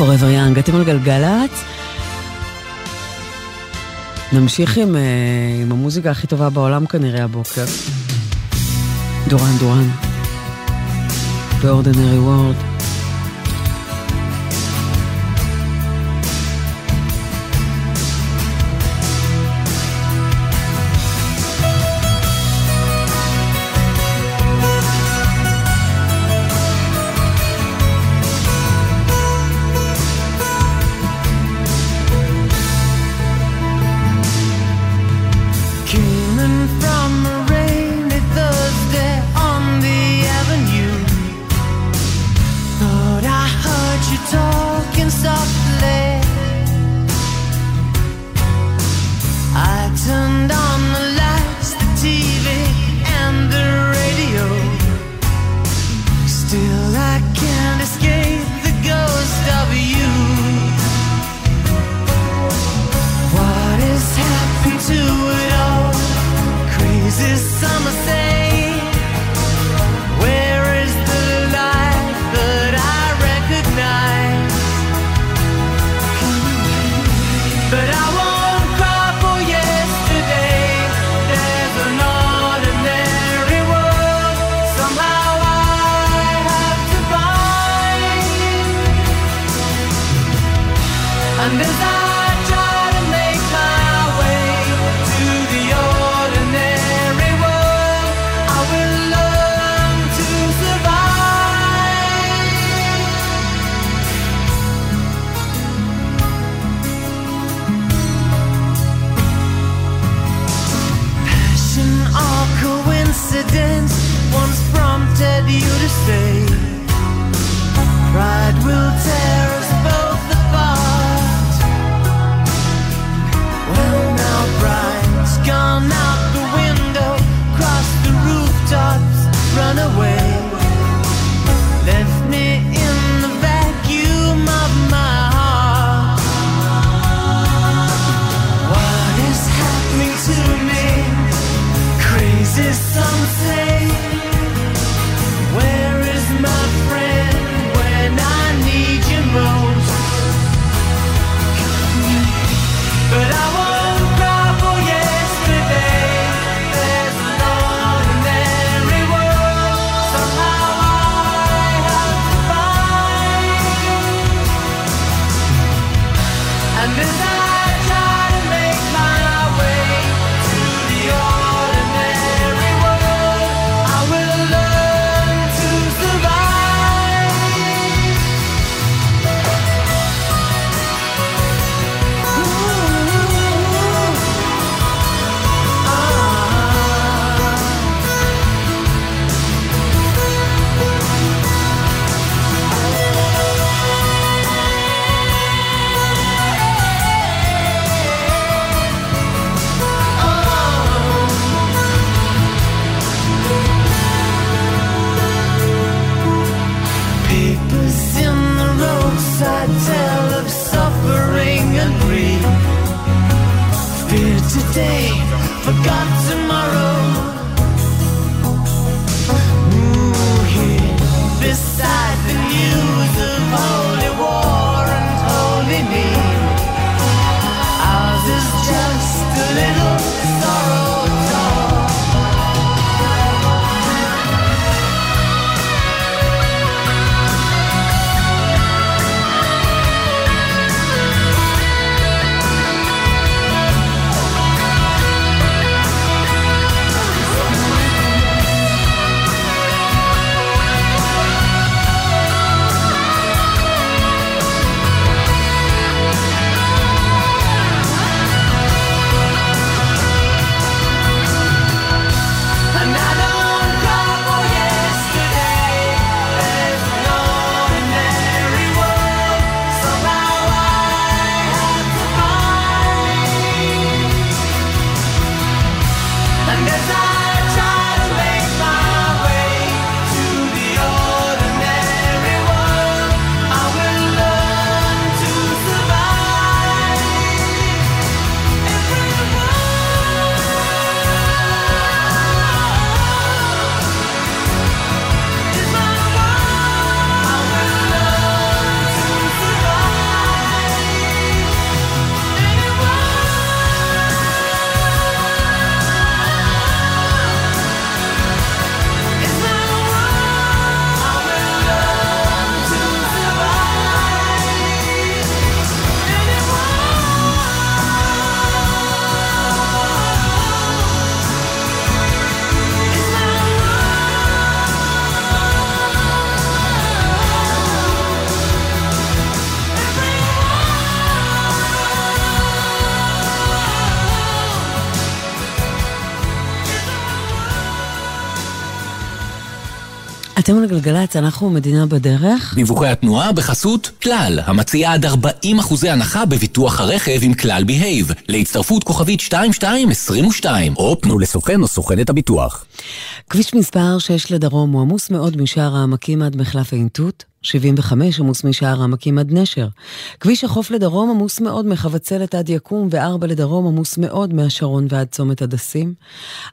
Forever Young, אתם על גלגלת? נמשיך עם, אה, עם המוזיקה הכי טובה בעולם כנראה הבוקר. דורן דורן, The Ordinary World. גלגלצ, אנחנו מדינה בדרך. דיווחי התנועה בחסות כלל, המציעה עד 40 אחוזי הנחה בביטוח הרכב עם כלל בהייב, להצטרפות כוכבית 2222, או פנו לסוכן או סוכנת הביטוח. כביש מספר 6 לדרום הוא עמוס מאוד משער העמקים עד מחלף תות, 75 עמוס משער העמקים עד נשר. כביש החוף לדרום עמוס מאוד מחבצלת עד יקום, ו-4 לדרום עמוס מאוד מהשרון ועד צומת הדסים.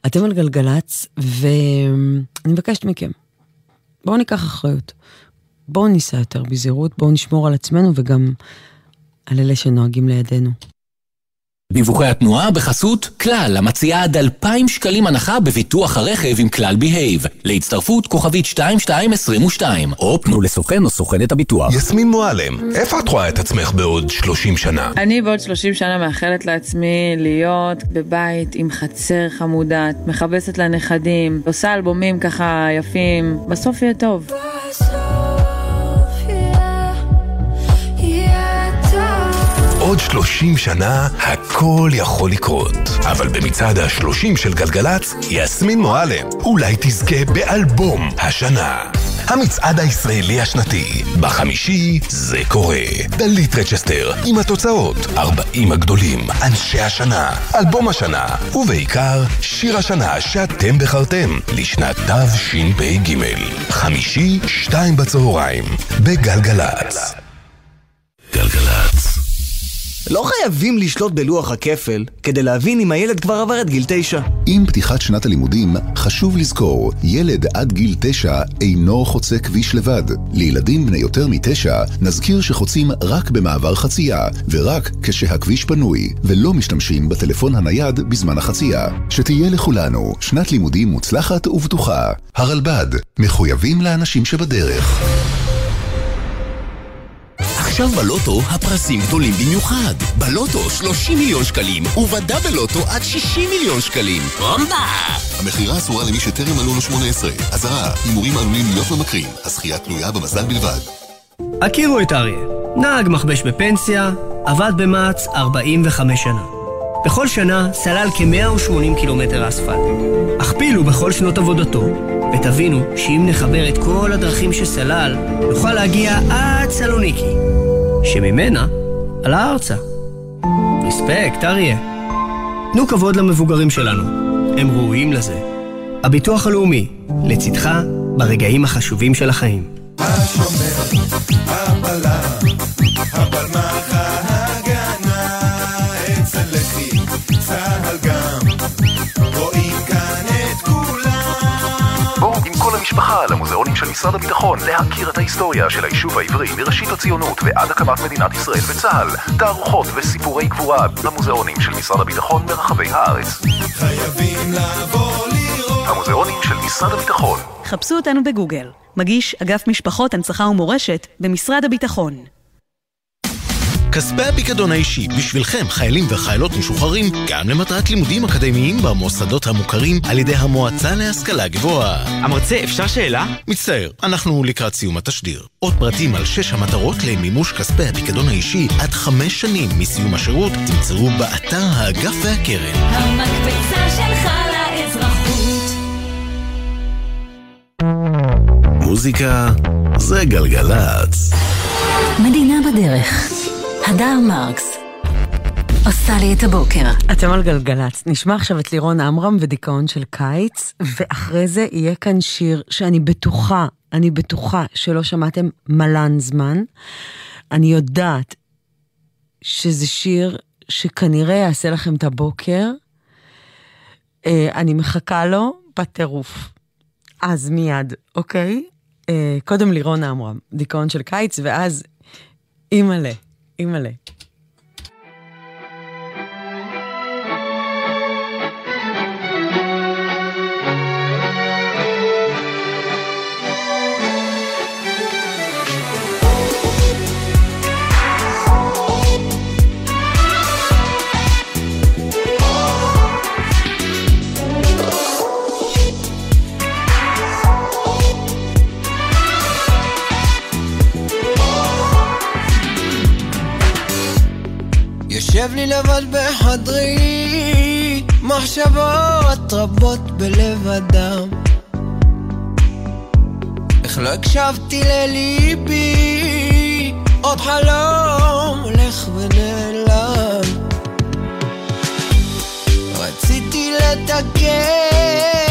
אתם על גלגלצ, ואני מבקשת מכם, בואו ניקח אחריות. בואו ניסע יותר בזהירות, בואו נשמור על עצמנו וגם על אלה שנוהגים לידינו. דיווחי התנועה בחסות כלל, המציעה עד 2,000 שקלים הנחה בביטוח הרכב עם כלל בהייב, להצטרפות כוכבית 2222, או פנו לסוכן או סוכנת הביטוח. יסמין מועלם, איפה את רואה את עצמך בעוד 30 שנה? אני בעוד 30 שנה מאחלת לעצמי להיות בבית עם חצר חמודה, מכבסת לנכדים, עושה אלבומים ככה יפים, בסוף יהיה טוב. עוד 30 שנה הכל יכול לקרות. אבל במצעד ה-30 של גלגלצ, יסמין מועלם אולי תזכה באלבום השנה. המצעד הישראלי השנתי, בחמישי זה קורה. דלית רצ'סטר, עם התוצאות, 40 הגדולים, אנשי השנה, אלבום השנה, ובעיקר, שיר השנה שאתם בחרתם, לשנת תשפ"ג. חמישי, שתיים בצהריים, בגלגלצ. גלגלצ. לא חייבים לשלוט בלוח הכפל כדי להבין אם הילד כבר עבר את גיל תשע. עם פתיחת שנת הלימודים, חשוב לזכור, ילד עד גיל תשע אינו חוצה כביש לבד. לילדים בני יותר מתשע, נזכיר שחוצים רק במעבר חצייה, ורק כשהכביש פנוי, ולא משתמשים בטלפון הנייד בזמן החצייה. שתהיה לכולנו שנת לימודים מוצלחת ובטוחה. הרלב"ד, מחויבים לאנשים שבדרך. עכשיו בלוטו הפרסים גדולים במיוחד. בלוטו 30 מיליון שקלים, ובדאבל לוטו עד 60 מיליון שקלים. בומבה! המכירה אסורה למי שטרם מלאו לו 18. אזהרה, הימורים עלולים להיות ממכרים. הזכייה תלויה במזל בלבד. הכירו את אריה. נהג מכבש בפנסיה, עבד במע"צ 45 שנה. בכל שנה סלל כ-180 קילומטר אספלט. הכפילו בכל שנות עבודתו, ותבינו שאם נחבר את כל הדרכים שסלל, נוכל להגיע עד סלוניקי, שממנה עלה ארצה. רספקט, אריה. תנו כבוד למבוגרים שלנו, הם ראויים לזה. הביטוח הלאומי, לצדך ברגעים החשובים של החיים. השומר, הבלם, הבלמח המשפחה למוזיאונים של משרד הביטחון להכיר את ההיסטוריה של היישוב העברי מראשית הציונות ועד הקמת מדינת ישראל וצה"ל, תערוכות וסיפורי גבורה במוזיאונים של משרד הביטחון ברחבי הארץ. חייבים לבוא לראות. המוזיאונים של משרד הביטחון חפשו אותנו בגוגל. מגיש אגף משפחות, הנצחה ומורשת במשרד הביטחון. כספי הפיקדון האישי בשבילכם, חיילים וחיילות משוחררים, גם למטרת לימודים אקדמיים במוסדות המוכרים על ידי המועצה להשכלה גבוהה. המרצה, אפשר שאלה? מצטער, אנחנו לקראת סיום התשדיר. עוד פרטים על שש המטרות למימוש כספי הפיקדון האישי עד חמש שנים מסיום השירות תמצאו באתר האגף והקרן. המקפצה שלך לאזרחות. מוזיקה זה גלגלצ. מדינה בדרך. הדר מרקס. עושה לי את הבוקר. אתם על גלגלצ. נשמע עכשיו את לירון עמרם ודיכאון של קיץ, ואחרי זה יהיה כאן שיר שאני בטוחה, אני בטוחה שלא שמעתם מלן זמן. אני יודעת שזה שיר שכנראה יעשה לכם את הבוקר. אה, אני מחכה לו בטירוף. אז מיד, אוקיי? אה, קודם לירון עמרם, דיכאון של קיץ, ואז אימא'לה, אימא'לה. יושב לי לבד בחדרי, מחשבות רבות בלב אדם. איך לא הקשבתי לליבי, עוד חלום הולך ונעלם. רציתי לתקן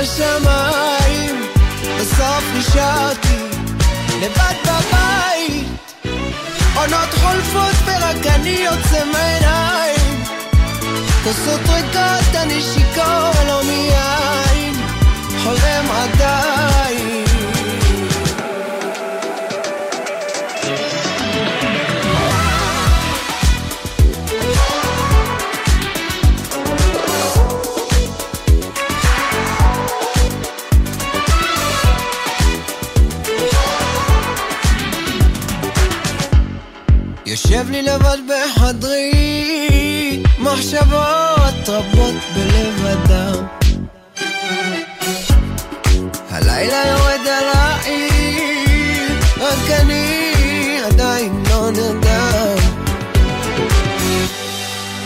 השמיים, בסוף נשארתי לבד בבית. עונות חולפות ורק אני יוצא מהעיניים. כוסות ריקות אני שיכור לא מיין, חולם עדיין. יושב לי לבד בחדרי, מחשבות רבות בלב אדם. הלילה יורד על העיר, רק אני עדיין לא נרדם.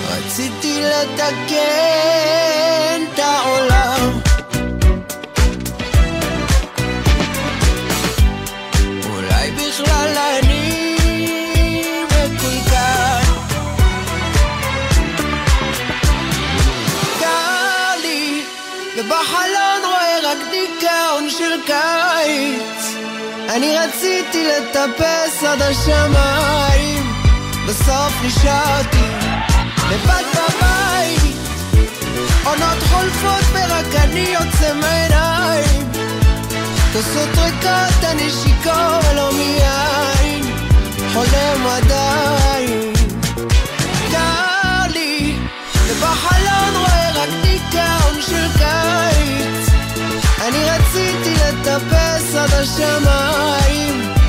רציתי לתקן לטפס עד השמיים, בסוף נשארתי לבד בבית. עונות חולפות ורק אני יוצא מהעיניים. כוסות ריקות אני שיכור ולא מיין. חולם עדיין. קר לי ובחלון רואה רק דיכאון של קיץ. אני רציתי לטפס עד השמיים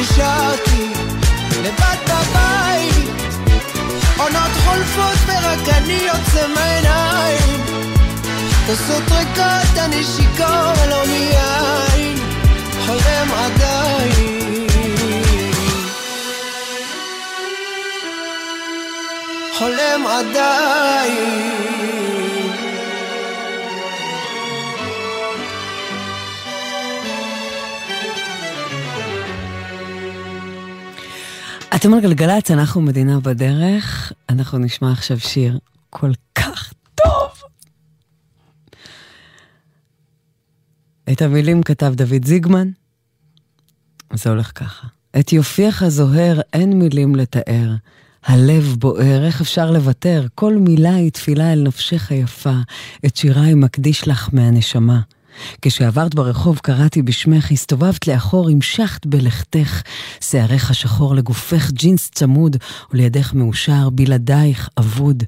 נשארתי לבד בבית. עונות חולפות ורק אני יוצא מהעיניים. כוסות ריקות אני שיכור ולא מיין. חולם עדיין. חולם עדיין אתם על גלגלצ, אנחנו מדינה בדרך. אנחנו נשמע עכשיו שיר כל כך טוב. את המילים כתב דוד זיגמן. זה הולך ככה. את יופייך הזוהר אין מילים לתאר. הלב בוער, איך אפשר לוותר? כל מילה היא תפילה אל נפשך היפה. את שיריי מקדיש לך מהנשמה. כשעברת ברחוב קראתי בשמך, הסתובבת לאחור, המשכת בלכתך, שערך השחור לגופך ג'ינס צמוד, ולידך מאושר, בלעדייך אבוד.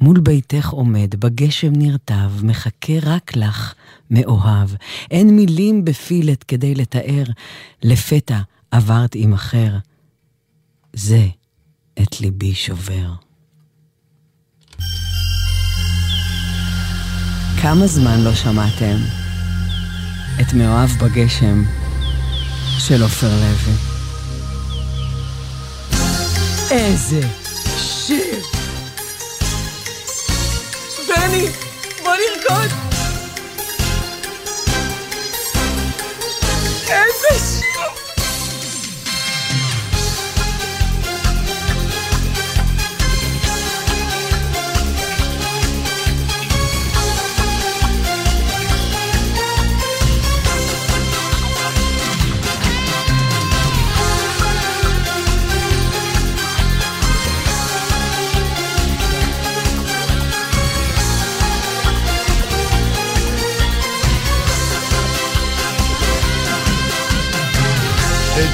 מול ביתך עומד, בגשם נרטב, מחכה רק לך, מאוהב. אין מילים בפילת כדי לתאר, לפתע עברת עם אחר. זה את ליבי שובר. כמה זמן לא שמעתם את מאוהב בגשם של עופר לוי? איזה שיר! בני, בוא נרקוד!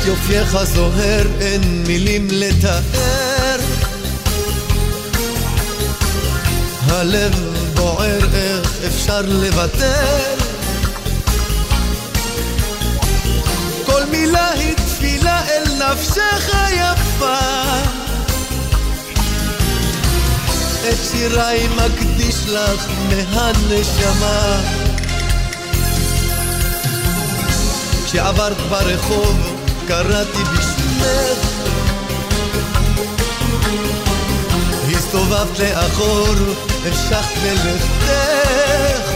את יופייך זוהר אין מילים לתאר. הלב בוער איך אפשר לוותר? כל מילה היא תפילה אל נפשך היפה. את שיריי מקדיש לך מהנשמה. כשעברת ברחוב קראתי בשמך הסתובבת לאחור, המשכת בלכתך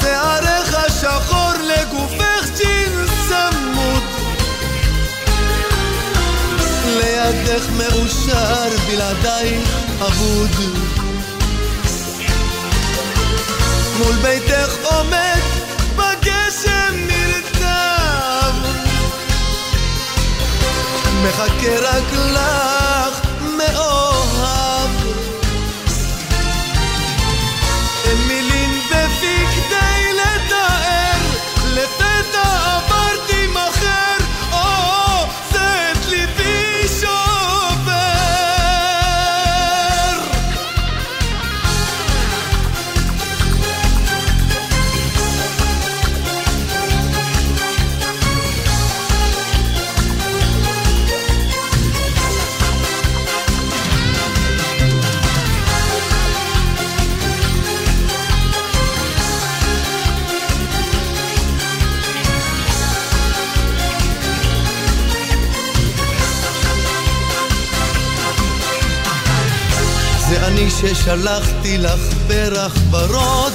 שערך השחור לגופך ג'ינס צמוד. לידך מאושר, בלעדייך אבוד. מול ביתך עומד בגשם מחכה רק לך מאוהב ששלחתי לך פרח ורוד.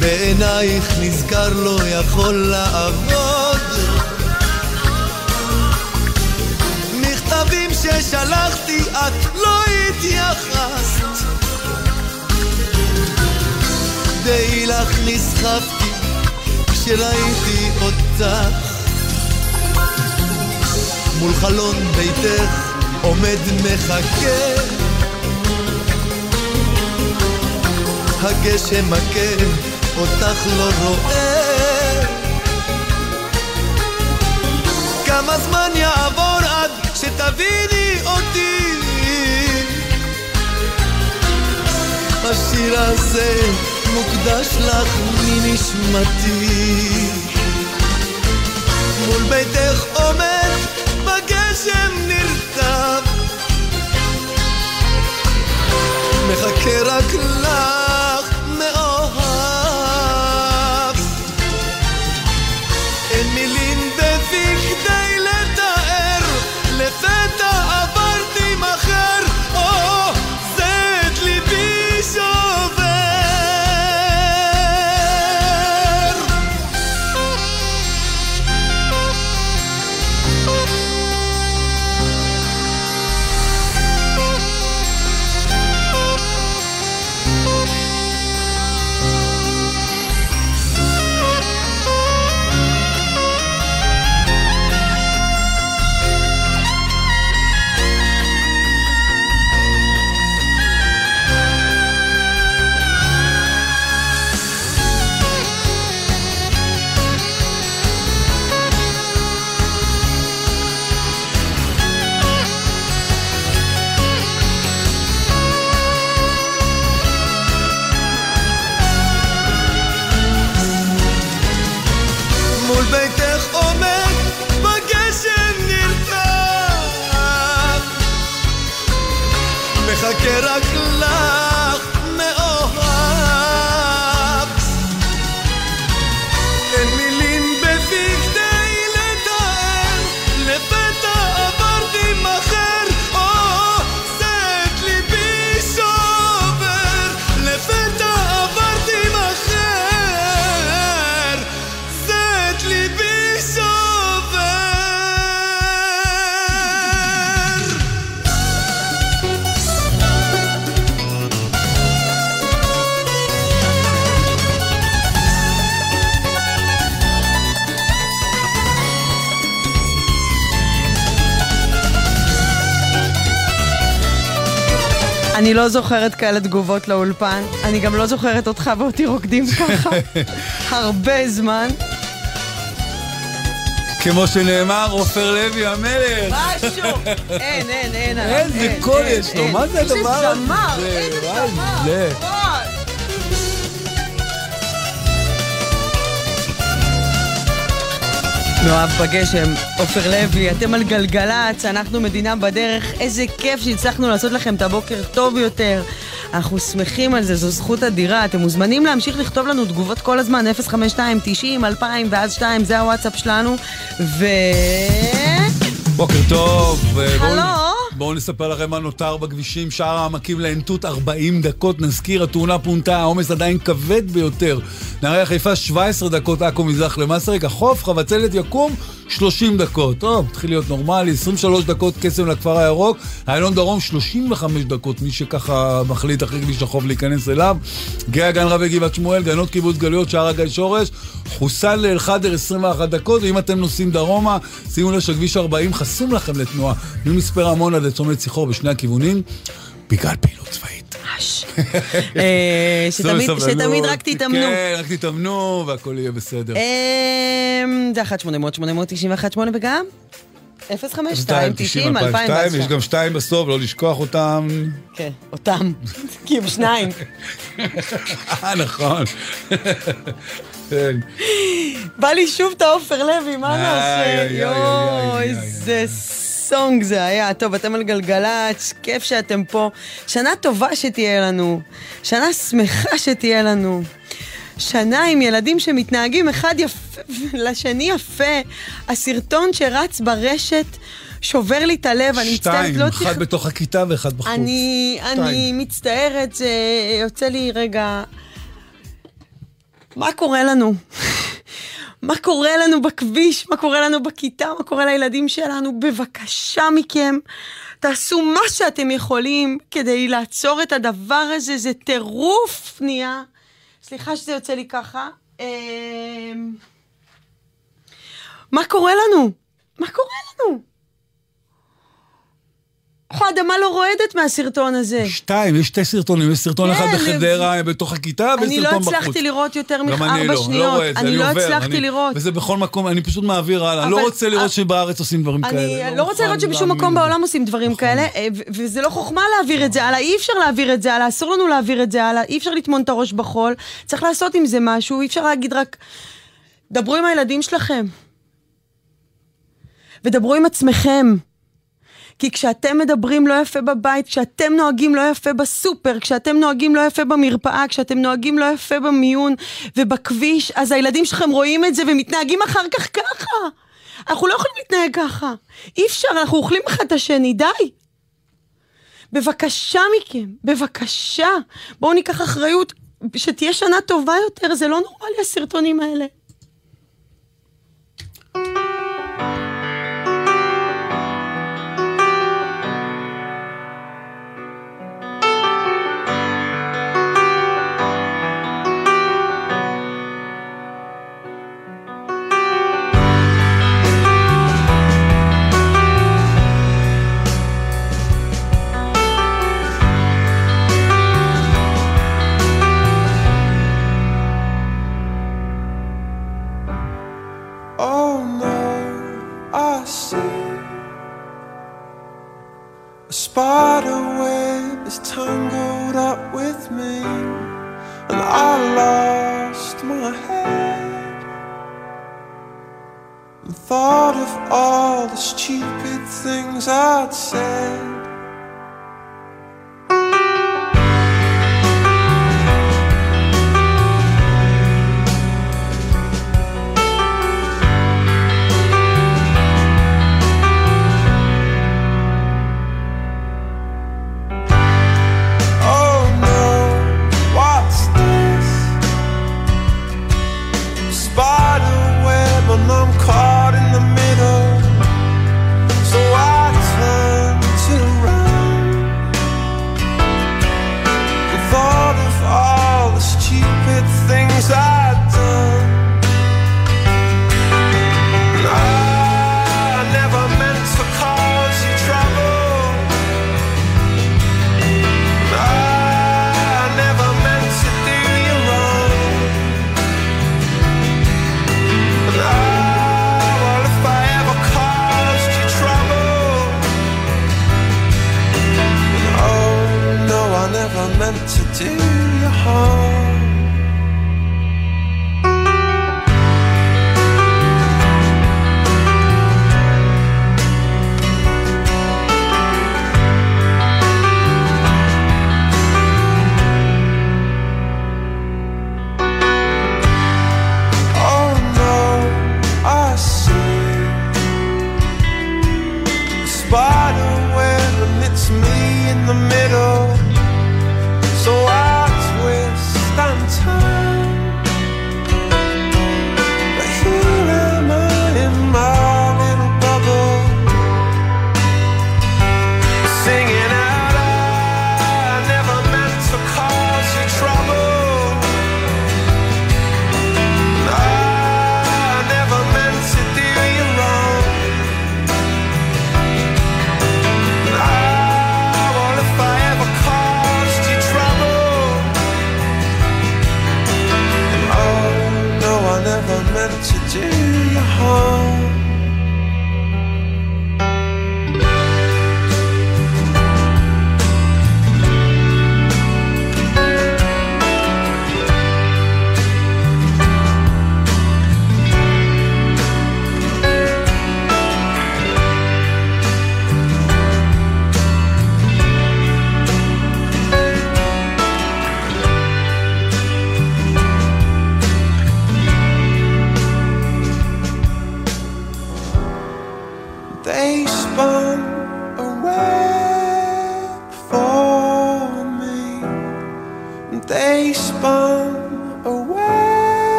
בעינייך נזכר לא יכול לעבוד. מכתבים ששלחתי את לא התייחסת. די לך נסחפתי כשראיתי אותך. מול חלון ביתך עומד מחכה. הגשם מכה, אותך לא רואה. כמה זמן יעבור עד שתביני אותי? השיר הזה מוקדש לך מנשמתי. מול ביתך עומד בגשם נרטב מחכה רק לך אני לא זוכרת כאלה תגובות לאולפן, אני גם לא זוכרת אותך ואותי רוקדים ככה הרבה זמן. כמו שנאמר, עופר לוי המלך. משהו! אין, אין, אין. איזה קול יש לו. מה זה הדבר הזה? איזה זמר, איזה זמר. מאוהב בגשם, עופר לוי, אתם על גלגלצ, אנחנו מדינה בדרך, איזה כיף שהצלחנו לעשות לכם את הבוקר טוב יותר. אנחנו שמחים על זה, זו זכות אדירה. אתם מוזמנים להמשיך לכתוב לנו תגובות כל הזמן, 052 90 2000 ואז 2, זה הוואטסאפ שלנו. ו... בוקר טוב. בואו- הלו? בואו נספר לכם מה נותר בכבישים, שער העמקים לענתות 40 דקות, נזכיר, התאונה פונתה, העומס עדיין כבד ביותר. נהריה חיפה 17 דקות, עכו מזרח למסרק, החוף, חבצלת יקום 30 דקות. טוב, התחיל להיות נורמלי, 23 דקות קסם לכפר הירוק, איילון דרום 35 דקות, מי שככה מחליט אחרי כביש החוף להיכנס אליו. גאה גן רבי גבעת שמואל, גנות קיבוץ גלויות, שער הגיא שורש, חוסל לאלחדר 21 דקות, ואם אתם נוסעים דרומה, שימו לב שכביש 40 חסום לכם לתנועה. רמון עד לצומת שיחור בשני הכיוונים, בגלל פעילות צבאית. אה, שתמיד- רק תתאמנו. כן, רק תתאמנו והכל יהיה בסדר. אמ, זה 1-800-891-8 וגם? 052 90 2000 2002, יש גם שתיים בסוף, לא לשכוח אותם. כן, אותם. כי הם שניים. אה, נכון. כן. בא לי שוב את העופר לוי, מה נעשה? יואו, איזה סונג זה היה. טוב, אתם על גלגלצ, כיף שאתם פה. שנה טובה שתהיה לנו. שנה שמחה שתהיה לנו. שנה עם ילדים שמתנהגים אחד יפה לשני יפה. הסרטון שרץ ברשת שובר לי את הלב, אני מצטערת, שתיים, לא אחד בתוך הכיתה ואחד בחוץ. אני, אני שתיים. מצטערת, זה יוצא לי רגע... מה קורה לנו? מה קורה לנו בכביש? מה קורה לנו בכיתה? מה קורה לילדים שלנו? בבקשה מכם, תעשו מה שאתם יכולים כדי לעצור את הדבר הזה, זה טירוף נהיה. סליחה שזה יוצא לי ככה. אמ, מה קורה לנו? מה קורה לנו? איך האדמה לא רועדת מהסרטון הזה? שתיים, יש שתי סרטונים, יש סרטון אחד כן, בחדרה בתוך הכיתה אני לא וסרטון בחוץ. הצלחתי לראות יותר גם אני מארבע לא, לא שניות. רואה את זה, אני לא עובר, הצלחתי אני- לראות. וזה בכל מקום, אני פשוט מעביר הלאה. אני לא אבל- רוצה לראות שבארץ עושים דברים כאלה. אני לא רוצה לראות שבשום להאמין מקום. בעולם עושים דברים כאלה, אה, וזה לא חוכמה להעביר את זה הלאה, אי אפשר להעביר את זה הלאה, אסור לנו להעביר את זה הלאה, אי אפשר לטמון את הראש בחול, צריך לעשות עם זה משהו, אי אפשר להגיד רק, דברו עם הילדים שלכם. ודברו עם עצמכם. כי כשאתם מדברים לא יפה בבית, כשאתם נוהגים לא יפה בסופר, כשאתם נוהגים לא יפה במרפאה, כשאתם נוהגים לא יפה במיון ובכביש, אז הילדים שלכם רואים את זה ומתנהגים אחר כך ככה. אנחנו לא יכולים להתנהג ככה. אי אפשר, אנחנו אוכלים אחד את השני, די. בבקשה מכם, בבקשה. בואו ניקח אחריות, שתהיה שנה טובה יותר, זה לא נורמלי הסרטונים האלה.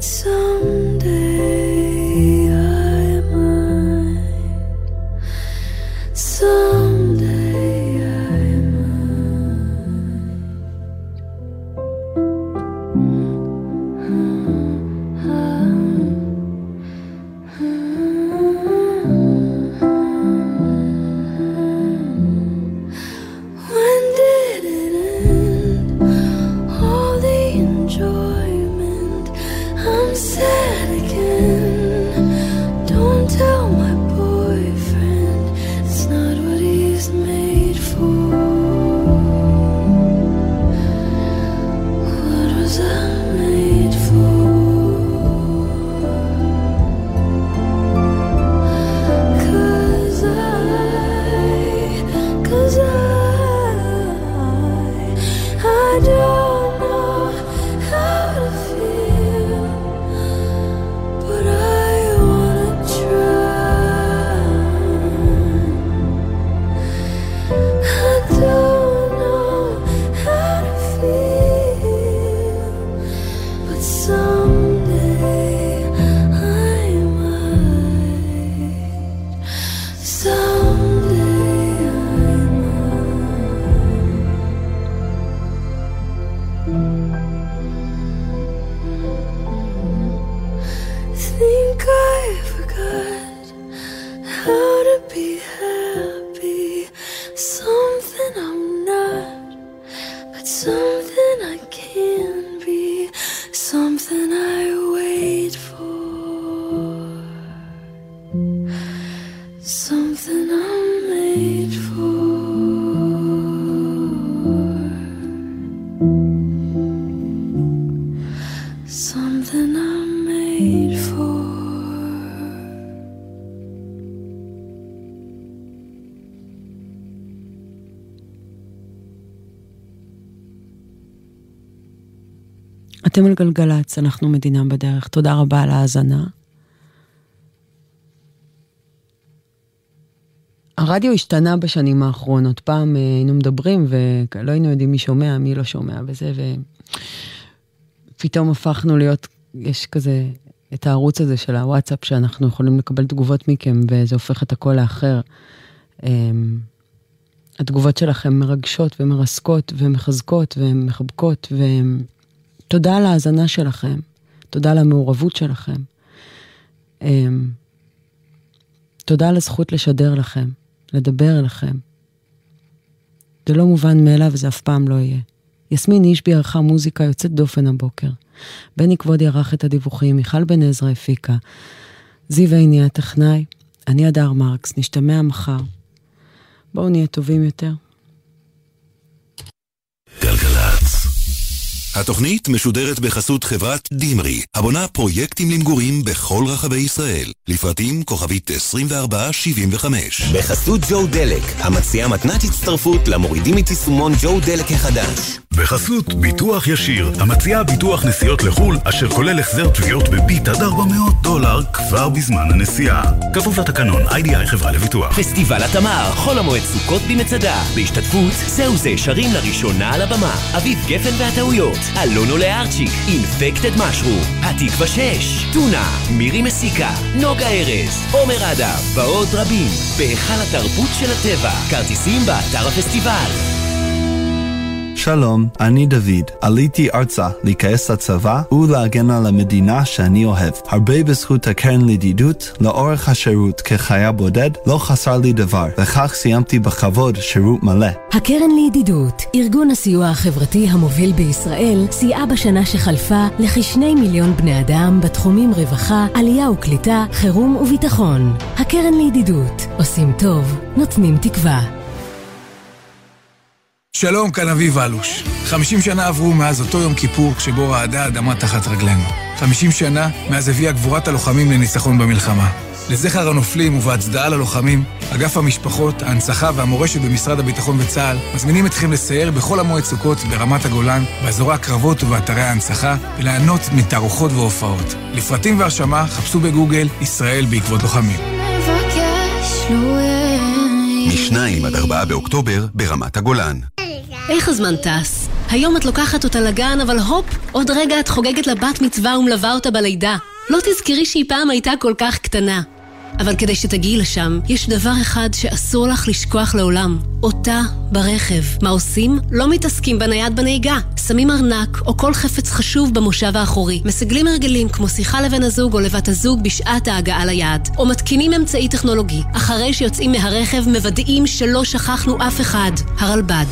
Some אתם על גלגלצ, אנחנו מדינה בדרך. תודה רבה על ההאזנה. הרדיו השתנה בשנים האחרונות. פעם אה, היינו מדברים ולא היינו יודעים מי שומע, מי לא שומע וזה, ופתאום הפכנו להיות, יש כזה את הערוץ הזה של הוואטסאפ שאנחנו יכולים לקבל תגובות מכם, וזה הופך את הכל לאחר. אמ, התגובות שלכם מרגשות ומרסקות ומחזקות ומחבקות, ותודה על ההאזנה שלכם, תודה על המעורבות שלכם. אמ, תודה על הזכות לשדר לכם, לדבר אליכם. זה לא מובן מאליו וזה אף פעם לא יהיה. יסמין אישבי ערכה מוזיקה יוצאת דופן הבוקר. בני כבודי ערך את הדיווחים, מיכל בן עזרא הפיקה. זיו עיני הטכנאי, אני הדר מרקס, נשתמע מחר. בואו נהיה טובים יותר. התוכנית משודרת בחסות חברת דימרי, הבונה פרויקטים למגורים בכל רחבי ישראל. לפרטים כוכבית 2475. בחסות ג'ו דלק, המציעה מתנת הצטרפות למורידים את יישומון ג'ו דלק החדש. בחסות ביטוח ישיר, המציעה ביטוח נסיעות לחו"ל, אשר כולל החזר תביעות בביט עד 400 דולר כבר בזמן הנסיעה. כפוף לתקנון, איי-די-איי חברה לביטוח. פסטיבל התמר, חול המועד סוכות במצדה, בהשתתפות זהו זה שרים לראשונה על הבמה, אביב גפן והטעויות, אלונו לארצ'יק, אינפקטד משרו, התקווה 6, טונה, מירי מסיקה, נוגה ארז, עומר אדם, ועוד רבים, בהיכל התרבות של הטבע, כרטיסים באתר הפסטיבל. שלום, אני דוד. עליתי ארצה להיכנס לצבא ולהגן על המדינה שאני אוהב. הרבה בזכות הקרן לידידות, לאורך השירות כחייל בודד לא חסר לי דבר, וכך סיימתי בכבוד שירות מלא. הקרן לידידות, ארגון הסיוע החברתי המוביל בישראל, סייעה בשנה שחלפה לכשני מיליון בני אדם בתחומים רווחה, עלייה וקליטה, חירום וביטחון. הקרן לידידות, עושים טוב, נותנים תקווה. שלום, כאן אביב אלוש. 50 שנה עברו מאז אותו יום כיפור שבו רעדה האדמה תחת רגלינו. 50 שנה מאז הביאה גבורת הלוחמים לניצחון במלחמה. לזכר הנופלים ובהצדעה ללוחמים, אגף המשפחות, ההנצחה והמורשת במשרד הביטחון וצה"ל מזמינים אתכם לסייר בכל המועד סוכות ברמת הגולן, באזורי הקרבות ובאתרי ההנצחה, וליהנות מתערוכות והופעות. לפרטים והרשמה חפשו בגוגל ישראל בעקבות לוחמים. משניים עד ארבעה באוקטובר ברמת הגולן. איך הזמן טס? היום את לוקחת אותה לגן, אבל הופ, עוד רגע את חוגגת לה בת מצווה ומלווה אותה בלידה. לא תזכרי שהיא פעם הייתה כל כך קטנה. אבל כדי שתגיעי לשם, יש דבר אחד שאסור לך לשכוח לעולם. אותה ברכב. מה עושים? לא מתעסקים בנייד בנהיגה. שמים ארנק או כל חפץ חשוב במושב האחורי. מסגלים הרגלים כמו שיחה לבן הזוג או לבת הזוג בשעת ההגעה ליעד. או מתקינים אמצעי טכנולוגי. אחרי שיוצאים מהרכב מוודאים שלא שכחנו אף אחד. הרלב"ד.